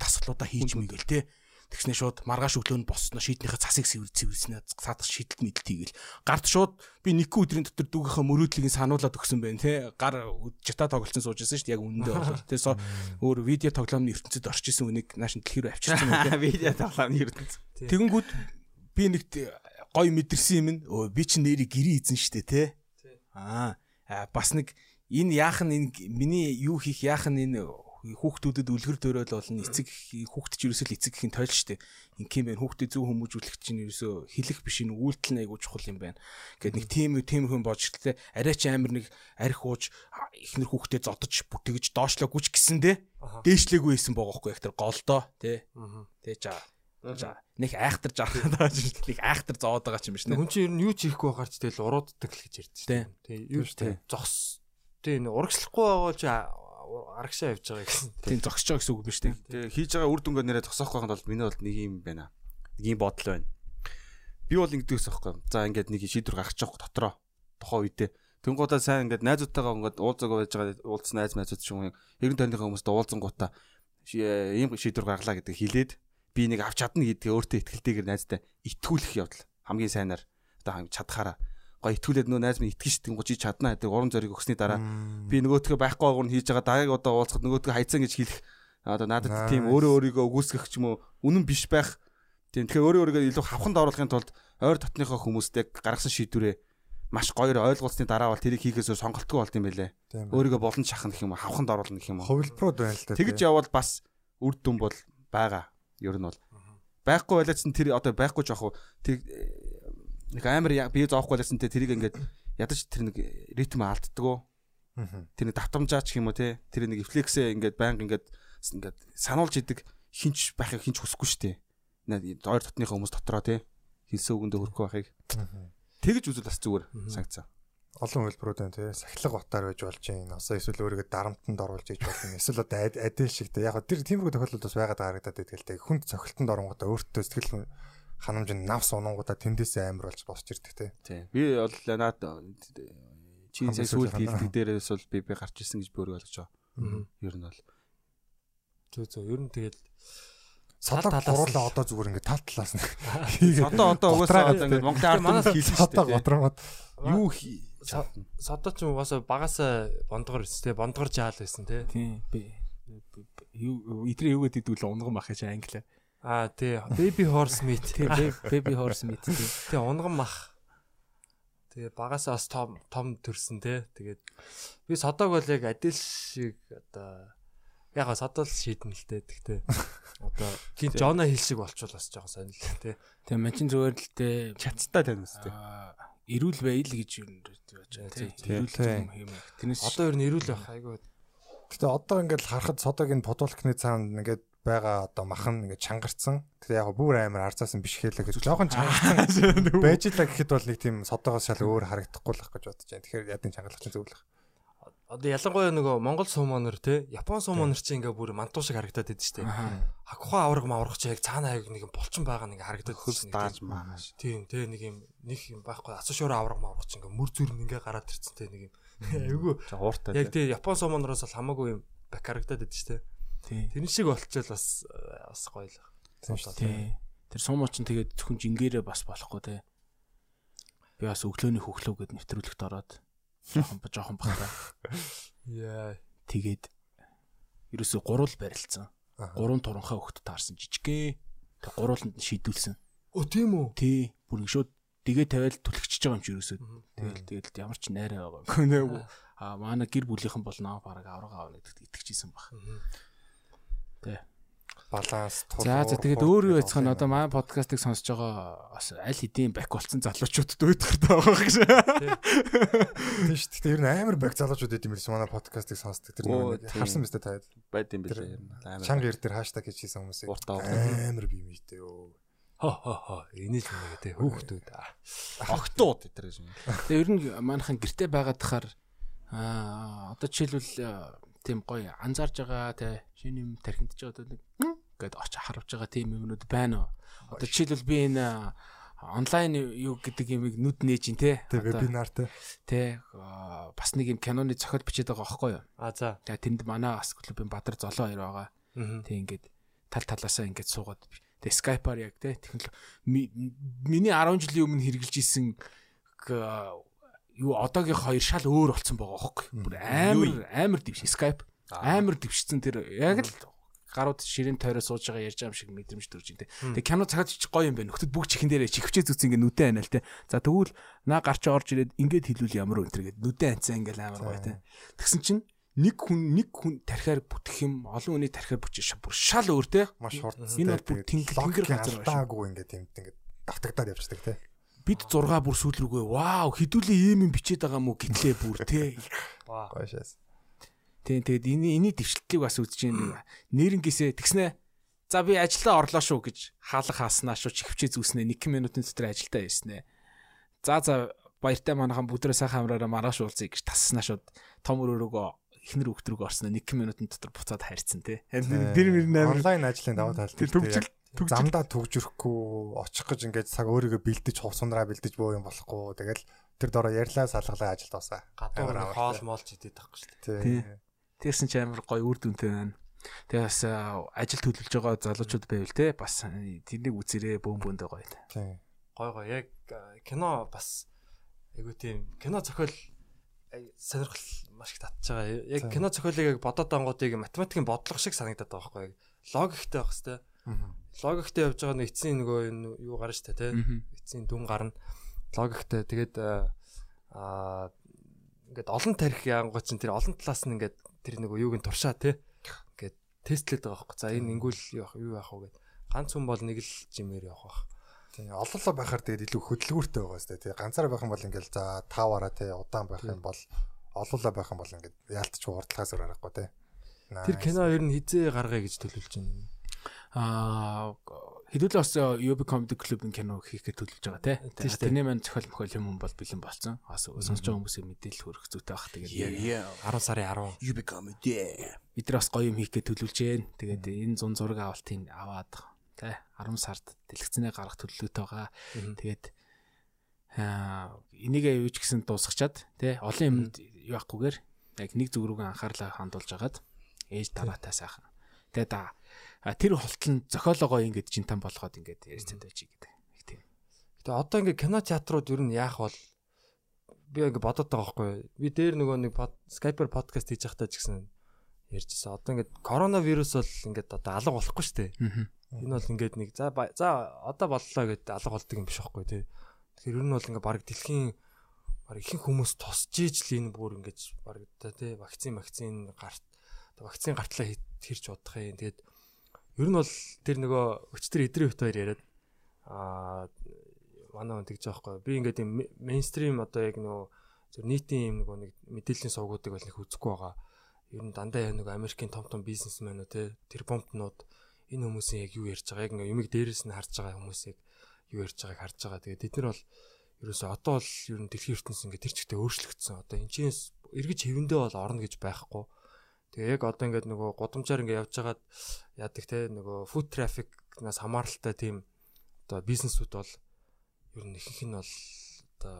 дасгалуудаа хийж мэгэл те. Тэгснэ шууд маргааш өглөө нь босно шийднийхээ засыг сэвэр сэвэрснэ цаадах шийдэлт мэдлт хийгээл. Гарт шууд би нэг өдрийн дотор дүүгийнхээ мөрөөдлийг сануулад өгсөн байна те. Гар жата тоглолцсон сууж байсан шүү дээ яг үнэндээ бол. Тэ со өөр видео тоглоомны ертөнцид орж исэн үнийг нааш дэлхий рүү авчирсан юм те. Видео тоглоомны ертөнц. Тэгэнгүүт би нэг гоё мэдэрсэн юм нь өө би чи нэрийг гэрээ эзэн штэ те. Аа бас нэг энэ яах нь энэ миний юу хийх яах нь энэ хүүхдүүдэд үлгэр дөрөөл болно эцэг хүүхд ч ерөөсөө л эцэг гэхин тойл штэ ингээм байна. Хүүхдэд зөв хүмүүжүүлэх чинь ерөөсөө хэлэх биш энэ үйлдэл нь айгуу чухал юм байна. Гэд нэг тийм тийм хүн бодж ихтэй арай ч амар нэг арх ууж а, ихнэр хүүхдэд зодож бүтгэж доошлоогүй ч гэсэн те дээшлээгүй байсан байгаа байхгүй яг тэр голдоо те. Те жаа нэг айхтар юм шиг нэг айхтар зовоод байгаа юм биш нэ. хүн чинь ер нь юу ч хийхгүй байгаар ч тэгэл урууддаг л гэж ярьдэн Тий. тий юу Тий. зогс Тийм урагшлахгүй байгаа чи арагшаа явж байгаа гэсэн. Тийм зогсож байгаа гэсэн үг биш үү? Тэгээ хийж байгаа үр дүнгээ нэрээ тосоох байхад бол миний бол нэг юм байна. Нэг юм бодол байна. Би бол ингэдэгс аахгүй. За ингээд нэг шийдвэр гаргаж байгаа дотроо тохоо үедээ. Тэнгуудаа сайн ингээд найзуудтайгаа ингээд уулзаг байж байгаа уулзсан найз найзууд ч юм уу 90 тонныхаа хүмүүст уулзангуудаа ийм шийдвэр гаргалаа гэдэг хэлээд би нэг авч чадна гэдгээ өөртөө ихтгэлтэйгээр найзтай итгүүлэх явдал хамгийн сайнаар одоо чадхаараа гоо итгүүлээд нөө найз минь итгэж штин гучиж чадна гэдэг уран зориг өгсөний дараа би нөгөөтгөө байхгүй байгуур нь хийж байгаа дагааг одоо уулзахад нөгөөтгөө хайцсан гэж хэлэх одоо надад тийм өөрөө өөрийгөө үгүйсгэх ч юм уу үнэн биш байх тийм тэгэхээр өөрөө өөрийгөө илүү хавханд оруулахын тулд ойр дотныхоо хүмүүст яг гаргасан шийдвэрээ маш гоёр ойлгуулсны дараа бол тэрийг хийхээс сонголтгүй болд юм байлээ. Өөрийгөө болон шахах гэх юм уу, хавханд оруулах гэх юм уу. Хувилбарууд байна л да. Тэгж явбал бас үр дүн бол байгаа. Ер нь бол байхгүй байлаадсан тэр одоо байхгүй жоох уу тэр нэг амар бие зоохгүй байлаадсан те тэрийг ингээд ядаж тэр нэг ритм алддггүй. Тэр нэг давтамжаач юм уу те тэр нэг рефлексээ ингээд байнга ингээд ингээд сануулж идэг хинч байхыг хинч хүсэхгүй шүү дээ. Ойр дотныхоо хүмүүс дотроо те хэлсэн үгэндээ хөрөхгүй байхыг. Тэгж үзвэл бас зүгээр санагцсан. Олон хөлбрүүд байна тий. Сахилга утаар байж болж байна. Осоо эсвэл өөрийгөө дарамтанд оруулж иж болно. Эсвэл одоо адил шиг тий. Яг тэр тиймэрхүү тохиолдолд бас байгаад харагдаад байдаг л тий. Хүнд цохилтонд оронгуудаа өөртөө сэтгэл ханамж нь навс унангуудаа тэндээсээ амар болж босч ирдэг тий. Тий. Би бол наад чинь сая сүүлд хилдэг дээрээс бол би би гарч ирсэн гэж өөрөө ойлгож байгаа. Ер нь бол Зөө зөө ер нь тэгэл Садаг гуруулаа одоо зүгээр ингээд тал талаас нь. Одоо одоо угаасаа одоо ингээд Монголын ард түмэнд хийлээ шүү Садаг готроод Юу содоо ч угаасаа багасаа бондгор өс тэ бондгор жаал байсан тэ. Тийм би юу итрээ юу гэдэг дүүл унган мах гэж англи. Аа тий baby horse meat. Тийм baby horse meat тийм. Тий унган мах. Тэгээ багасаа бас том том төрсөн тэ. Тэгээд би содоог бол яг адил шиг одоо яг содол шийдэн л тэ тэгтээ. Одоо тийм Жона хил шиг болчвол бас жоохон сонир л тэ. Тэгээ мань чин зүгээр л тэ чацтай таньс тэ. Ирүүл байл гэж юу байж байгаа тийм. Ирүүл юм юм. Тэрнээс Одоо ер нь ирүүл байх айгүй. Гэтэ одоо ингээд харахад содогийн подуулкны цаанд ингээд байгаа одоо махан ингээд чангарцсан. Тэгээ яг бүр амар арцаасан биш хэлээ гэж жоохон чангарцсан байж лаа гэхэд бол нэг тийм содоогоос шал өөр харагдахгүй л ах гэж бодож байна. Тэгэхээр ядын чангалах чинь зөвлөх. Одоо ялангуяа нөгөө Монгол сумонор те Япон сумонор чи ингээ бүр мантуу шиг харагдаад байдаг шүү дээ. Хагхаа авраг маврах чи яг цаана аяг нэг юм булчин байгаа нэг харагдаад хөлс дааж мааш. Тийм те нэг юм нэг юм байхгүй асуушуур авраг маврах чи ингээ мөр зүр нь ингээ гараад ирцэн те нэг юм. Ууртай. Яг те Япон сумонороос бол хамаагүй юм бак харагдаад байдаг шүү дээ. Тийм. Тэр шиг болчихвол бас бас гоё л. Тэр сумоо ч тэгээд зөвхөн жингээрээ бас болохгүй те. Би бас өглөөний хөглөө гэд нэвтрүүлэгт ороод жоохон жоохон багтаа. Яа. Тэгээд ерөөсө гурвал барилцсан. Гурван туранхаа хөхт таарсан жижигхэн. Тэг гурваланд нь шийдүүлсэн. Оо тийм үү? Тий. Бүр ингэ шууд дэгээ тавиал түлхчихэж байгаа юм чи ерөөсөө. Тэгэл тэгэл ямар ч найраа байгаа. Аа манай гэр бүлийнхэн бол наа бараг аврага авна гэдэгт итгэжсэн баг. Тэ. Баланс тул. За за тэгээд өөр юу яцхан одоо манай подкастыг сонсож байгаа бас аль хэдийн бак болсон залуучуудад өөдгөртэй байгаа гэж. Тийм шүү дээ. Ер нь амар баг залуучууд идэм билс манай подкастыг сонсдог. Тэр нэг харсан биз дээ та. байд юм билээ. Амар. Чанга ир дээр хаштаг гэж хийсэн хүмүүсийг. Амар би мэйтэй ёо. Хо хо хо. Энийг л нэг те хөөхтүүд. Огтууд гэтэр гэж юм. Тэгээ ер нь манайхан гэрте байгаад тахаар аа одоо жишээлбэл тийм гоё анзаарж байгаа те шинэ юм тархиндж байгаа одоо нэг гээд очиж харавж байгаа тийм юмнууд байна уу? Одоо жишээлбэл би энэ онлайн юу гэдэг юмыг нүд нээж ин те. Вебинар те. те бас нэг юм киноны зохиол бичээд байгаа байхгүй юу? А за. Тэгээ тэнд манай бас клубын Бадар золоо хоёр байгаа. Аа. Тэг ингээд тал талаасаа ингээд суугаад тэг скайпаар яг те технологи ми- миний 10 жилийн өмнө хэрэгжилж исэн юу одоогийн хоёр шал өөр болсон байгаа хөөхгүй. Бүр амар амар дэвш скайп амар дэвшсэн тэр яг л гарууд ширээн тойроо сууж байгаа ярьж байгаа юм шиг мэдрэмж төрж ин тэ. Тэг кино цагаад ч гоё юм байна. Нөхдөд бүгд чихэн дээрээ чихвчээ зүц ингээ нүдэн анаа л тэ. За тэгвэл наа гарч орж ирээд ингээд хэлвэл ямар өнтер гээд нүдэн анцаа ингээл амар гоё тэ. Тэгсэн чинь нэг хүн нэг хүн тархиар бүтэх юм олон хүний тархиар бүчих бүр шал өөр те Маш хурдан. Энэ бол бүр тэнгэр тэнгэр газар байна. Алдаагүй ингээд юм ингээд давтагдаад явчихдаг те. Бид 6 бүр сүүл рүүгээ вау хідүүлээ ийм юм бичээд байгаа мó гэтлээ бүр те Гоё шээс. тийм тэгээд энэ энийг дэвшлэлтийг бас үзэж байна. Нэрнгээсээ тэгснэ за би ажилдаа орлоо шүү гэж хаалга хааснаа шүү чихвчээ зүснэ 1 минутын дотор ажилдаа ирснэ за за баяртай манайхан бүдрээ сайхан амраараа маргааш уулзъя гэж таснаа шууд том өрөөгөө ихнэр өгтрөг орсноо 1 минутын дотор буцаад харьцсан тий. Тэр мөр амар онлайн ажлын даваа тал тэр төгжил замдаа төгжрөхгүй очих гэж ингээд цаг өөрийгөө бэлдэж хувцундраа бэлдэж бөө юм болохгүй тэгэл тэр дороо ярьлаа салгалаа ажилд авсаа. гадуур хоол тий. моолж идэх тахгүй шүү дээ. Тэрсэн чи амар гоё үр дүнтэй байна. Тэгээ бас аа, ажил төлөвлөж байгаа залуучууд байвал те бас тэрнийг үзэрээ бөөм бөөндөө гоё. Тий. Гой гой яг кино бас айгу тийм кино зохиол сонирхол маш их татж байгаа. Яг кино зохиолыг яг бодоод ангуудыг математикийн бодлого шиг санагдаад байгаа байхгүй логиктэй байх хэвээр. Логиктэй явж байгаа нэг эцсийн нөгөө энэ юу гарна штэ тий. эцсийн дүн гарна логиктэй тэгээд аа ингээд олон тарих яангоо чинь тэр олон талаас нь ингээд тэр нөгөө юуг нь туршаа тий ингээд тестлээд байгаа байхгүй за энэ ингүүл юу яах- вэ гэд ганц хүн бол нэг л жимээр явах байх Тий. Ололоо байхаар тэгээд илүү хөдөлгүүртэй байгаа сте. Тий. Ганцаараа байх юм бол ингээд за таваараа тий удаан байх юм бол олоолаа байх юм бол ингээд яалтч урдлахаас өөр аргагүй тий. тэр кино ер нь хизээ гаргая гэж төлөвлөж байна Аа хэдүүлээ бас UB Comedy Club-ын кино хийх гэж төлөвлөж байгаа дээ. Тэрний маань зохиол мохиол юм бол бэлэн болцсон. Бас сонсож байгаа хүмүүсийн мэдээлэл хөрөх зүйтэй байх. Тэгээд yeah 10 сарын 10 you become a yeah бид нар бас гоё юм хийх гэж төлөвлөж байна. Тэгээд энэ зун зураг авалтыг аваад те 10 сард дэлгэцнээ гаргах төлөвлөлтөй байгаа. Тэгээд аа энийг юу ч гэсэн дуусгачаад те олон юмд яахгүйгээр яг нэг зүг рүүгээ анхаарлаа хандуулж агаад ээж тараатай сайхан. Тэгээд а а, тэр холтол нь зохиолоогоо ингэж жинтан болгоод ингэж ярьцсан байж гэдэг. Тийм. тэгээ одоо ингээд кино театрууд ер нь яах бол би ингээд бодоод байгаа байхгүй би дээр нөгөө нэг скайпер подкаст хийж байхдаа ч гэсэн ярьжсэн одоо ингээд коронавирус бол ингээд одоо алга болохгүй шүү дээ. Энэ бол ингээд нэг за за одоо боллоо гэдээ алга болдог юм биш байхгүй тий. Тэгэхээр ер нь бол ингээд баг дэлхийн баг ихэнх хүмүүс тусч ийж л энэ бүр ингээд баг та тий вакцин вакцин гарт вакцин гартлаа хэрч бодох юм. Тэгээд ер нь бол тэр нөгөө өчтөр эдрийн хөт хоёр яриад аа манай хүн тэгж байгаа байхгүй. Би ингээд юм мейнстрим одоо яг нөгөө зөв нийтийн юм нөгөө нэг мэдээллийн сувгуудыг бол их үзэхгүй байгаа. Ер нь дандаа яг нөгөө Америкийн том том бизнесмэнүүд те тэр бомбнууд энэ хүмүүсийн яг юу ярьж байгаа яг ингээ юмыг дээрээс нь харж байгаа хүмүүсийг юу ярьж байгааг харж байгаа. Тэгээд бид нар бол ерөөсөө одоо л ер нь дэлхийн ертөнц ингээ тэр чигтээ өөрчлөгдсөн. Одоо энэ чинь эргэж хэвэндээ бол орно гэж байхгүй. Тэгээ яг одоо ингээд нөгөө гудамжаар ингээ явж байгаад яадаг те нөгөө food traffic-наас хамааралтай тийм одоо бизнесүүд бол ер нь ихэнх нь бол одоо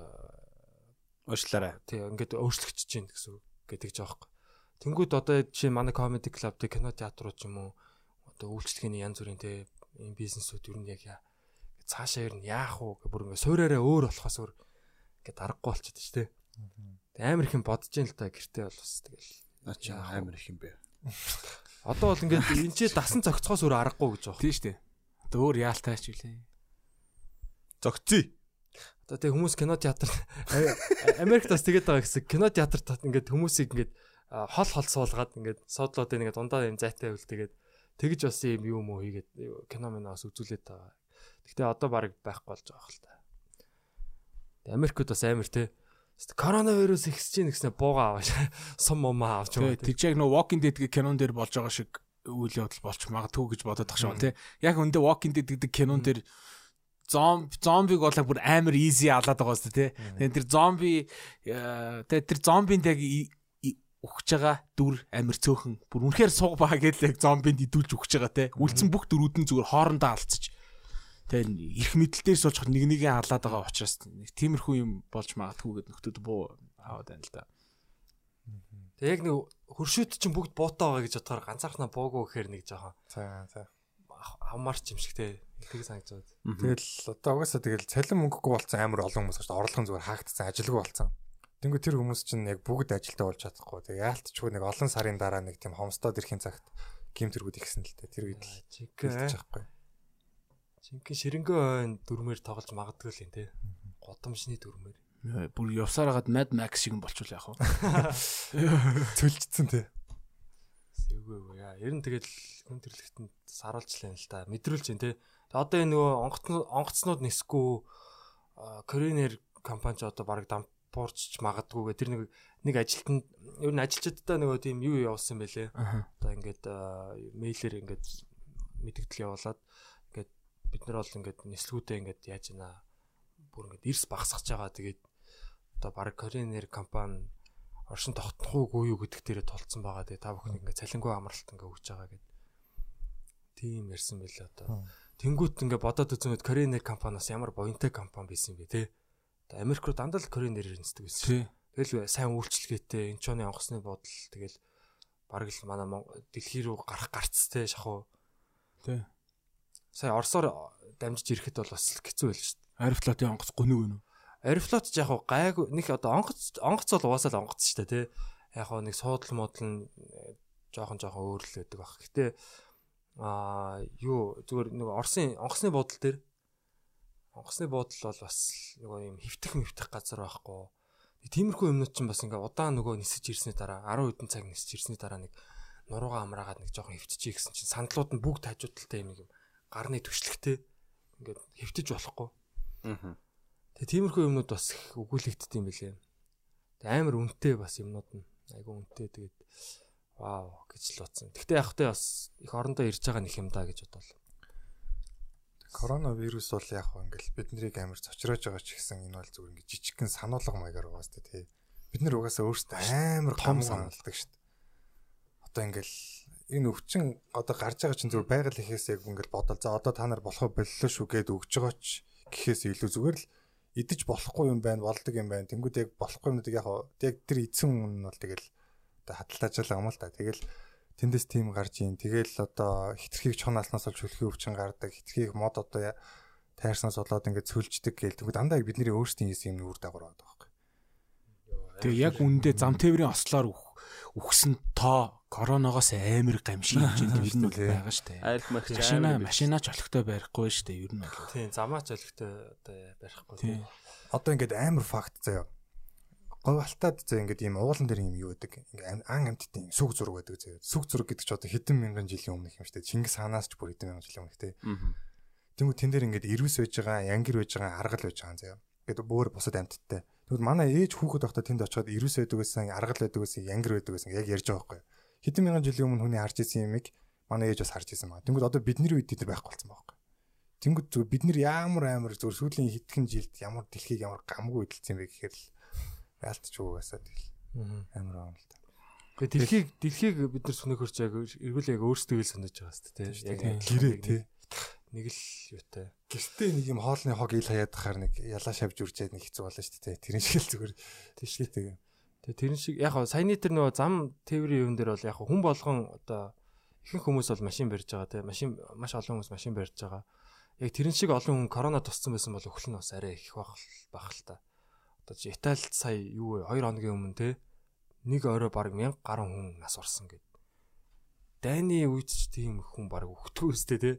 уучлаарай тий ингээд өөрчлөгдөж чинь гэсэн гэдэг ч аахгүй. Тэнгүүд одоо жишээ манай comedy club тэг кино театрууд ч юм уу одоо үйлчлэгээний янз бүрийн те ийм бизнесүүд ер нь яг цаашаа ер нь яах уу гэх бүр ингээд суураараа өөр болохоос өөр ингээд аргагүй болчиход шүү дээ. Амар их юм бодож ин л та гэртээ бол бас тэгэл наа чи амар их юм бэ одоо бол ингээд энэ ч дасан цогцохоос өөр аргагүй гэж байна. Тийм шүү дээ. Одоо өөр яалтайч үлээ. зөгцөө Одоо тэг хүмүүс кино театр Америкт бас тэгээд байгаа гэсэн кино театрт ингээд хүмүүсийг ингээд хол хол суулгаад ингээд суудлууд ингээд дундаа юм зайтай байвал тэгээд тэгж бас юм юм уу хийгээд кино минаас үзүүлээд байгаа. Гэхдээ одоо баг байхгүй болж байгаа хэл та. Америкт бас амар те коронавирус ихсэж чинь гэснээр бууга аваач сум умаа авч байгаа. тийч яг нөө Walking Dead гэх кинон дээр болж байгаа шиг үйл явдал болч магадгүй гэж бодоод тах шиг байна тий. Яг өндөө Walking Dead гэдэг кинон дээр зомби зомбиг бол бүр амар easy алаад байгаа шүү тий. Тэгээ тэр зомби э, тэгээ тэр зомбинд яг өгч байгаа дүр амар цөөхөн бүр үнэхээр суг баа гэдэл яг зомбинд идүүлж өгч байгаа тий. Үлдсэн бүх дөрүүд нь зүгээр хоорондоо алцаж Тэгээ их мэдлэл дээр суучих нэг нэгээ халаад байгаа учраас нэг тиймэрхүү юм болж магадгүй гэдэг нөхдүүд буу аваад байна л да. Тэг яг нэг хөршөөд чинь бүгд буутаа байгаа гэж бодохоор ганцаархнаа буугүй гэхээр нэг жоохон За за. авмарч юм шиг те. Тэг санагдаад. Тэгэл одоо угаасаа тэгэл цалин мөнгөгүй болсон амар олон хүмүүс дээ. Орлогын зүгээр хаагдсан, ажилгүй болсон. Тэнгүү тэр хүмүүс чинь яг бүгд ажилдаа болж чадахгүй. Тэгээ яалтчгүй нэг олон сарын дараа нэг тийм хомстоод ирэхин цагт гимтэргүүд ихсэн л дээ. Тэр үед л Чиг Жинхэнэ ширэнгөө ойн дүрмээр тоглож магадгүй л юм те. Гудамжны дүрмээр. Бүр явсаар хагаад Mad Max шиг болчихвол яах вэ? Цөлжцсэн тий. Сэвгүй яа. Ер нь тэгэл хүн төрлөختөнд саруулжлаа л та. Мэдрүүлж байна те. Одоо энэ нөгөө онгоцнууд онгоцнууд нисэхгүй коринер компани ч одоо баг дампуурч магадгүй гэ тэр нэг нэг ажилтанд ер нь ажилчдаа нөгөө тийм юу явуулсан байлээ. Одоо ингээд мэйлэр ингээд мэдгдэл явуулаад бид нар бол ингээд нислгүүдээ ингээд яаж ийна бүр ингээд эрс багсгаж байгаа. Тэгээд одоо баг Air компани оршин тогтнохгүй юу гэдэг дээрээ тулцсан байгаа. Тэгээ та бүхэн ингээ цалингүй амралт ингээ өгч байгаа гэдэг. Тийм ярьсан байлээ одоо. Тэнгүүт ингээ бодоод үзмэд Кореan Air компани бас ямар буянтай компани байсан бэ те. Одоо Америк руу дандаа л Air нисдэг байсан. Тэгэл сайн үйлчлэгээтэй энэ ч оны онгоцны бодол тэгэл бараг л манай дэлхий рүү гарах гарц те шахуу. Тий. Сая Оросоор дамжиж ирэхэд бол бас хэцүү байл шүү дээ. Аэрофлотын онгоц гүнүг гүнү. Аэрофлот яг хуу гайг нэг одоо онгоц онгоц бол угаасаа л онгоц шүү дээ те. Яг хуу нэг суудл модл нь э, жоохон жоохон өөр л байдаг баг. Гэтэ аа юу зүгээр нэг Оросын онгоцны бодол дээр онгоцны бодол бол бас нөгөө юм хөвтөх мөвтөх газар байхгүй. Тиймэрхүү юмнууд чинь бас ингээ удаан нөгөө нисэж ирсний дараа 10 хэдэн цаг нисэж ирсний дараа нэг нуруугаа амраагаад нэг жоохон хөвтчихье гэсэн чинь сандлууд нь бүгд хажуудалтай юм юм гарны түшлагтэй ингээд хөвтөж болохгүй. Аа. Тэгээ тиймэрхүү юмнууд бас их өгүүлэгддэг юм билээ. Тэгээ амар үнэтэй бас юмнууд нь айгүй үнэтэй тэгээд вау гэж л утсан. Гэхдээ яг хөтэ бас их орондоо ирж байгаа нэг юм да гэж бодлоо. Коронавирус бол яг ингээл биднийг амар цочроож байгаа ч гэсэн энэ бол зүгээр ингээд жижигхэн сануулга маягаар угаас тэ тий. Бид нэр угаасаа өөрсдөө амар том саналдаг шүү дээ. Одоо ингээл энэ өвчин одоо гарч байгаа чинь зүгээр байгаль ихээс яг ингээл бодол за одоо та нар болохоо боллоо шүү гэд өгж байгаа ч гэхээс илүү зүгээр л идэж болохгүй юм байна, болдог юм байна. Тэнгүүд яг болохгүй юмнуудыг яг яг тэр эзэн хүн нь бол тэгэл одоо хадталж байгаа юм л та. Тэгэл тэндээс тийм гарч ийн. Тэгэл одоо хитрхийг чунаалснаас олж хөлхийн өвчин гардаг. Хитрхийг мод одоо тайрснаас болоод ингээд цөлждөг гээл. Тэнгүүд дандаа бидний өөрсдийн хийсэн юм үр дагавар байгаа байхгүй. Тэгээ яг үндэ зам тээврийн ослоор үхсэн тоо коронавигоос амар гамшиг хэмжээнд ер нь бол байгаа штэ. Айлх мах Машина машинаач олохтой барихгүй штэ ер нь бол. Тийм замаач олигтой одоо барихгүй. Тий. Одоо ингээд амар факт заяа. Говь алтаад заяа ингээд ийм уулан дээр юм юу гэдэг. Ингээд ан амттай юм сүг зураг байдаг заяа. Сүг зураг гэдэг чи одоо хэдэн мянган жилийн өмнөх юм дээ. Чингис хаанаас ч бүр хэдэн мянган жилийн өмнөх те. Тэнгүү тэн дээр ингээд ирвэс байж байгаа, янгир байж байгаа, аргал байж байгаа заяа. Ингээд бүр бусад амттай. Тэгвэл манай ээж хүүхэд байхдаа тэнд очиод ирвэс байдаг гэсэн, аргал байдаг гэсэн, янгир байдаг гэсэн яг ярьж байгаа байхгүй. Хэдэн мянган жилийн өмнө хүний харж исэн юмыг манай ээж бас харж исэн байна. Тэнгүүд одоо бидний үед тэр байхгүй болсон байхгүй. Тэнгүүд зүгээр бид нэр ямар амар зүгээр сүүлийн хэдхэн жилд ямар дэлхийг ямар гамгүй эдэлсэн бэ гэхээр л яалтч угаасаа тэгэл амар аа л та. Гэхдээ дэлхийг дэлхийг бид нар сүнэхөрч яг эргүүл яг өөрсдөө л санаж байгаа шүү дээ. Яг гэрээ тий. Нэг л юутай. Гэртээ нэг юм хоолны хог ил хаяад хахаар нэг ялаа шавж үржээд нэг хэцүү болно шүү дээ. Тэрэн шиг л зүгээр тийш тэгээ. Тэгээ тэрэн шиг яг хаа саяны тэр нөгөө зам тээврийн юм дээр бол яг хүн болгон одоо ихэнх хүмүүс бол машин барьж байгаа те машин маш олон хүмүүс машин барьж байгаа. Яг тэрэн шиг олон хүн корона туссан байсан бол өхөл нь бас арай их байх байх л та. Одоо чи Италид сая юу вэ 2 хоногийн өмнө те нэг орой баг 1000 гаруй хүн нас орсон гэд. Дайны үед ч тийм хүн баг өгтгөө өстэй те.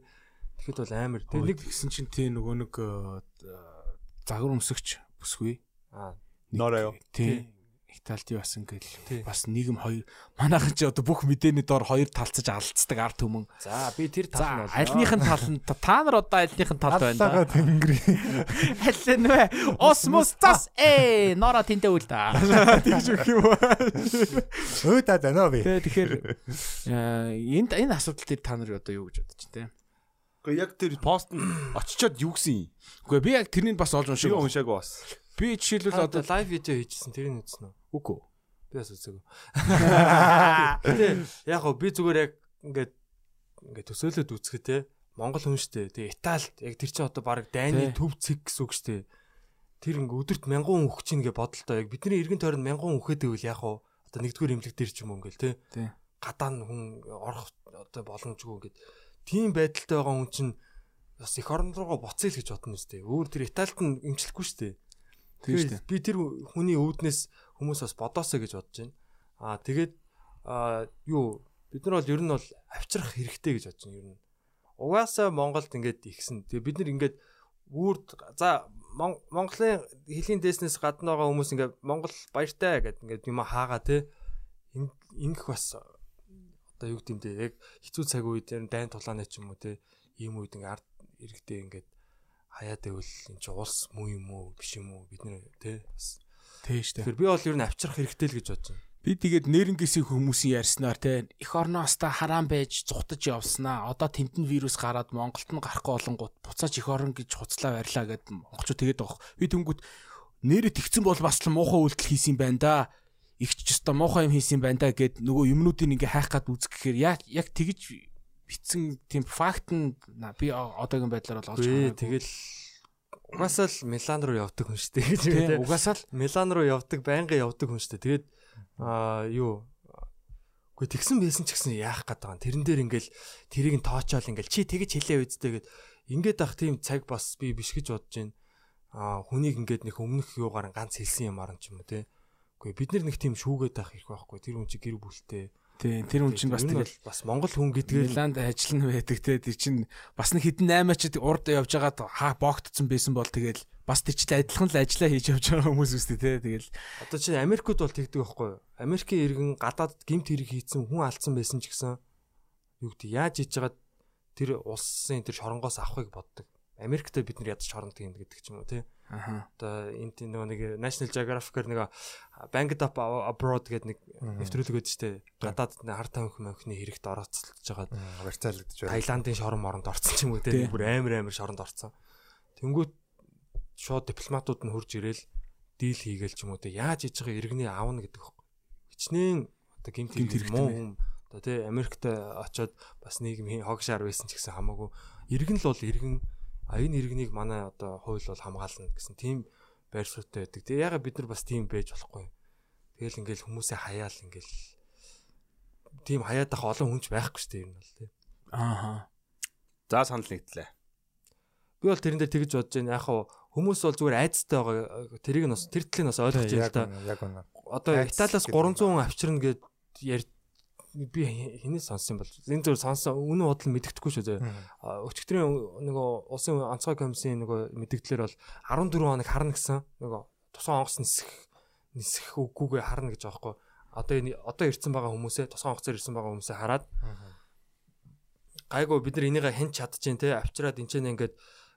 Тэгэхэд бол амар Тэгээ нэг гисэн чинь тий нөгөө нэг э, загвар өмсөгч бүсгүй. аа Нороо юу? Тий. Италид бас ингээл бас нийгэм хоёр манайхан ч одоо бүх мэдээний дор хоёр талцаж алдцдаг арт түмэн. за би тэр тал нь бол альных нь тал нь та- нар одоо альных нь тал байна Аллага да. тэнгэр. Аль нь вэ? Осмос тас э нора тэнтэй үл та. Тэгж өгөх юм уу? Өө та дана би. Тэгээ тэгэхээр э, энд энэ асуудал дээр та нар одоо юу гэж бодож байна те? Гэхдээ яг тэр пост нь очичоод юу гэсэн юм? Үгүй би яг тэрнийг бас олж уншиг. Шиг уншааг бас. Би жишээлбэл одоо одоо лайв видео хийжсэн тэрийг үзсэн үү? үгүй. Би бас үзээгүй. Гэтэ яг гоо би зүгээр яг ингээд ингээд төсөөлөд үзэхэд те Монгол хүн штэ. Тэгээ Италид яг тэр чинь одоо баг дайны төв цэг гэсэн үг штэ. Тэр ингээ өдөрт 1000 хүн өгч ийн гэ бодолтой. Яг бидний эргэн тойронд 1000 хүн өгөхөд байвал яг гоо одоо нэгдүгээр имлэг дээр ч юм уу ингээл те. Тий. Гадаа нь хүн орох одоо боломжгүй ингээд тийм байдалтай байгаа хүн чинь бас эх орон руугаа буцъя л гэж бодно үстэй. Өөр тэр Италид нь имжлэхгүй штэ. Тийм шүү Тэгээд би тэр хүний өвднээс хүмүүс бас бодоосоо гэж бодож байна. Аа тэгээд юу бид нар бол ер нь бол авчрах хэрэгтэй гэж бодож байна ер нь. Угаасаа Монголд ингээд ихсэн. Тэгээ бид нар ингээд үрд за Мон- Монголын хэлийн дээснээс гадна байгаа хүмүүс ингээд Монгол баяртай гэдэг ингээд юм хаагаа те. Ин- Ингэх бас одоо юу гэдэм бэ яг хэцүү цаг үед ер нь дайн тулааны ч юм уу те ийм үед ингээд ард иргэдээ ингээд хаяад байвал эн чи улс муу юм уу биш юм уу бид нэр те бас Тий штэ. Тэгэхээр би бол ер нь авчрах хэрэгтэй л гэж бодож байна. Би тэгээд нэрнгэсийн хүмүүсийн ярьснаар те их орноос та хараан байж зүхтаж явснаа. Одоо тентэн вирус гараад Монголд нь гарахгүй болонгууд буцааж их орон гэж хуцлаа барьлаа гэд монголчууд тэгээд байгаа. Би тэнгүүт нэрэ тэгсэн бол бас л муухай үйлдэл хийсэн юм байна да. Игч ч өстой муухай юм хийсэн юм байна да гэд нөгөө юмнуудыг ингээ хайх гад үзэх гэхээр яг яг тэгж битсэн тийм факт нь би одоогийн байдлаар бол олж хараагүй. тэгэл угаасаа л Милан руу явдаг хүн шүү дээ үү. угаасаа л Милан руу явдаг, байнгын явдаг хүн шүү дээ. Тэгээд аа юу Гэхдээ тэгсэн байсан ч гэсэн яах гээд байгаа юм. Тэрэн дээр ингээл тэрийг нь тоочоол ингээл чи тэгэж хэлээ үздэй гэд ингээд ах тийм цаг бас би биш гэж бодож байна. Аа хүнийг ингээд нэг өмнөх юугаар ганц хэлсэн юмар нь ч юм уу те. Үгүй бид нар нэг тийм шүүгээд байх их байхгүй. Тэр хүн чи гэр бүлтэй. тийм тэр хүн чинь бас тэгэл бас Монгол хүн гэдгээр Миланд ажиллана байдаг те тэр чинь бас нэг хитэн 8 ч урд явж байгаад хаа богтцсон байсан бол тэгэл бас тэр чинь адилхан л ажиллаа хийж явж байгаа хүмүүс үстэй те тэгэл Одоо чи Америкууд бол тэгдэг байхгүй? Америкийн иргэн гадаад гимт хэрэг хийцэн хүн алдсан байсан ч гэсэн юу гэдэг яаж хийж байгаа тэр улсын тэр шоронгоос авахыг боддог. Америкт бид нар ядаж шоронд гин гэдэг ч юм уу тий. Аха Одоо тийм нөгөө нэг National Geographic-аар нэг Banged Up Abroad гэдэг нэг нэвтрүүлэг өгдөө штэ. Гадаад нэг хар тамхи мөнхний хэрэгт орооцолж байгаа. Варцаалагдж байна. Таиландын шорон моронд орсон ч юм уу. Тий. Бүр амар амар шоронд орсон. Тэнгүүт шууд дипломатууд нь хурж ирээл дийл хийгээл ч юм уу тий. Яаж хийж байгаа иргэний аавна гэдэг хөөх. Хичнээн одоо хэрэг хэрэгтэй муу хүн одоо тий Америкт очоод бас нийгмийн хогшаар байсан ч гэсэн хамаагүй иргэн л бол иргэн а энэ иргэнийг манай одоо хууль бол хамгаална гэсэн тийм байр суурьтай байдаг. Тэгээ ягаад бид нар бас тийм байж болохгүй. Тэгэл ингээл хүмүүсээ хаяал ингээл тийм хаяад ах олон хүнч байхгүй шүү дээ юм бол тий. аха За санал нэгтлээ. Би бол тэрэн дээр тэгж бодож байна. Яг хаа хүмүүс бол зүгээр айцтай байгаа. Тэрийг нь бас тэр талыг нь бас ойлгож байна л да. үнэ, яг үнэ. Одоо Италиас гэдэг юм 300 хүн авчирна гэд яар би хинээс сонсон юм бол энэ зүгээр сонсон үнэн бодол мэддэхгүй шүү дээ. Өчигдрийн нөгөө улсын онцгой комиссийн нөгөө мэдгдлэр бол 14 хоног харна гэсэн нөгөө тусгай онгоц нисэх нисэх үгүйгээ харна гэж байгаа хгүй. Одоо энэ одоо ирсэн байгаа хүмүүсээ тусгай онгоцоор ирсэн байгаа хүмүүсээ хараад гайгүй бид нар энийгээ хэн чадчихээн те авчираад энэ ч ингээд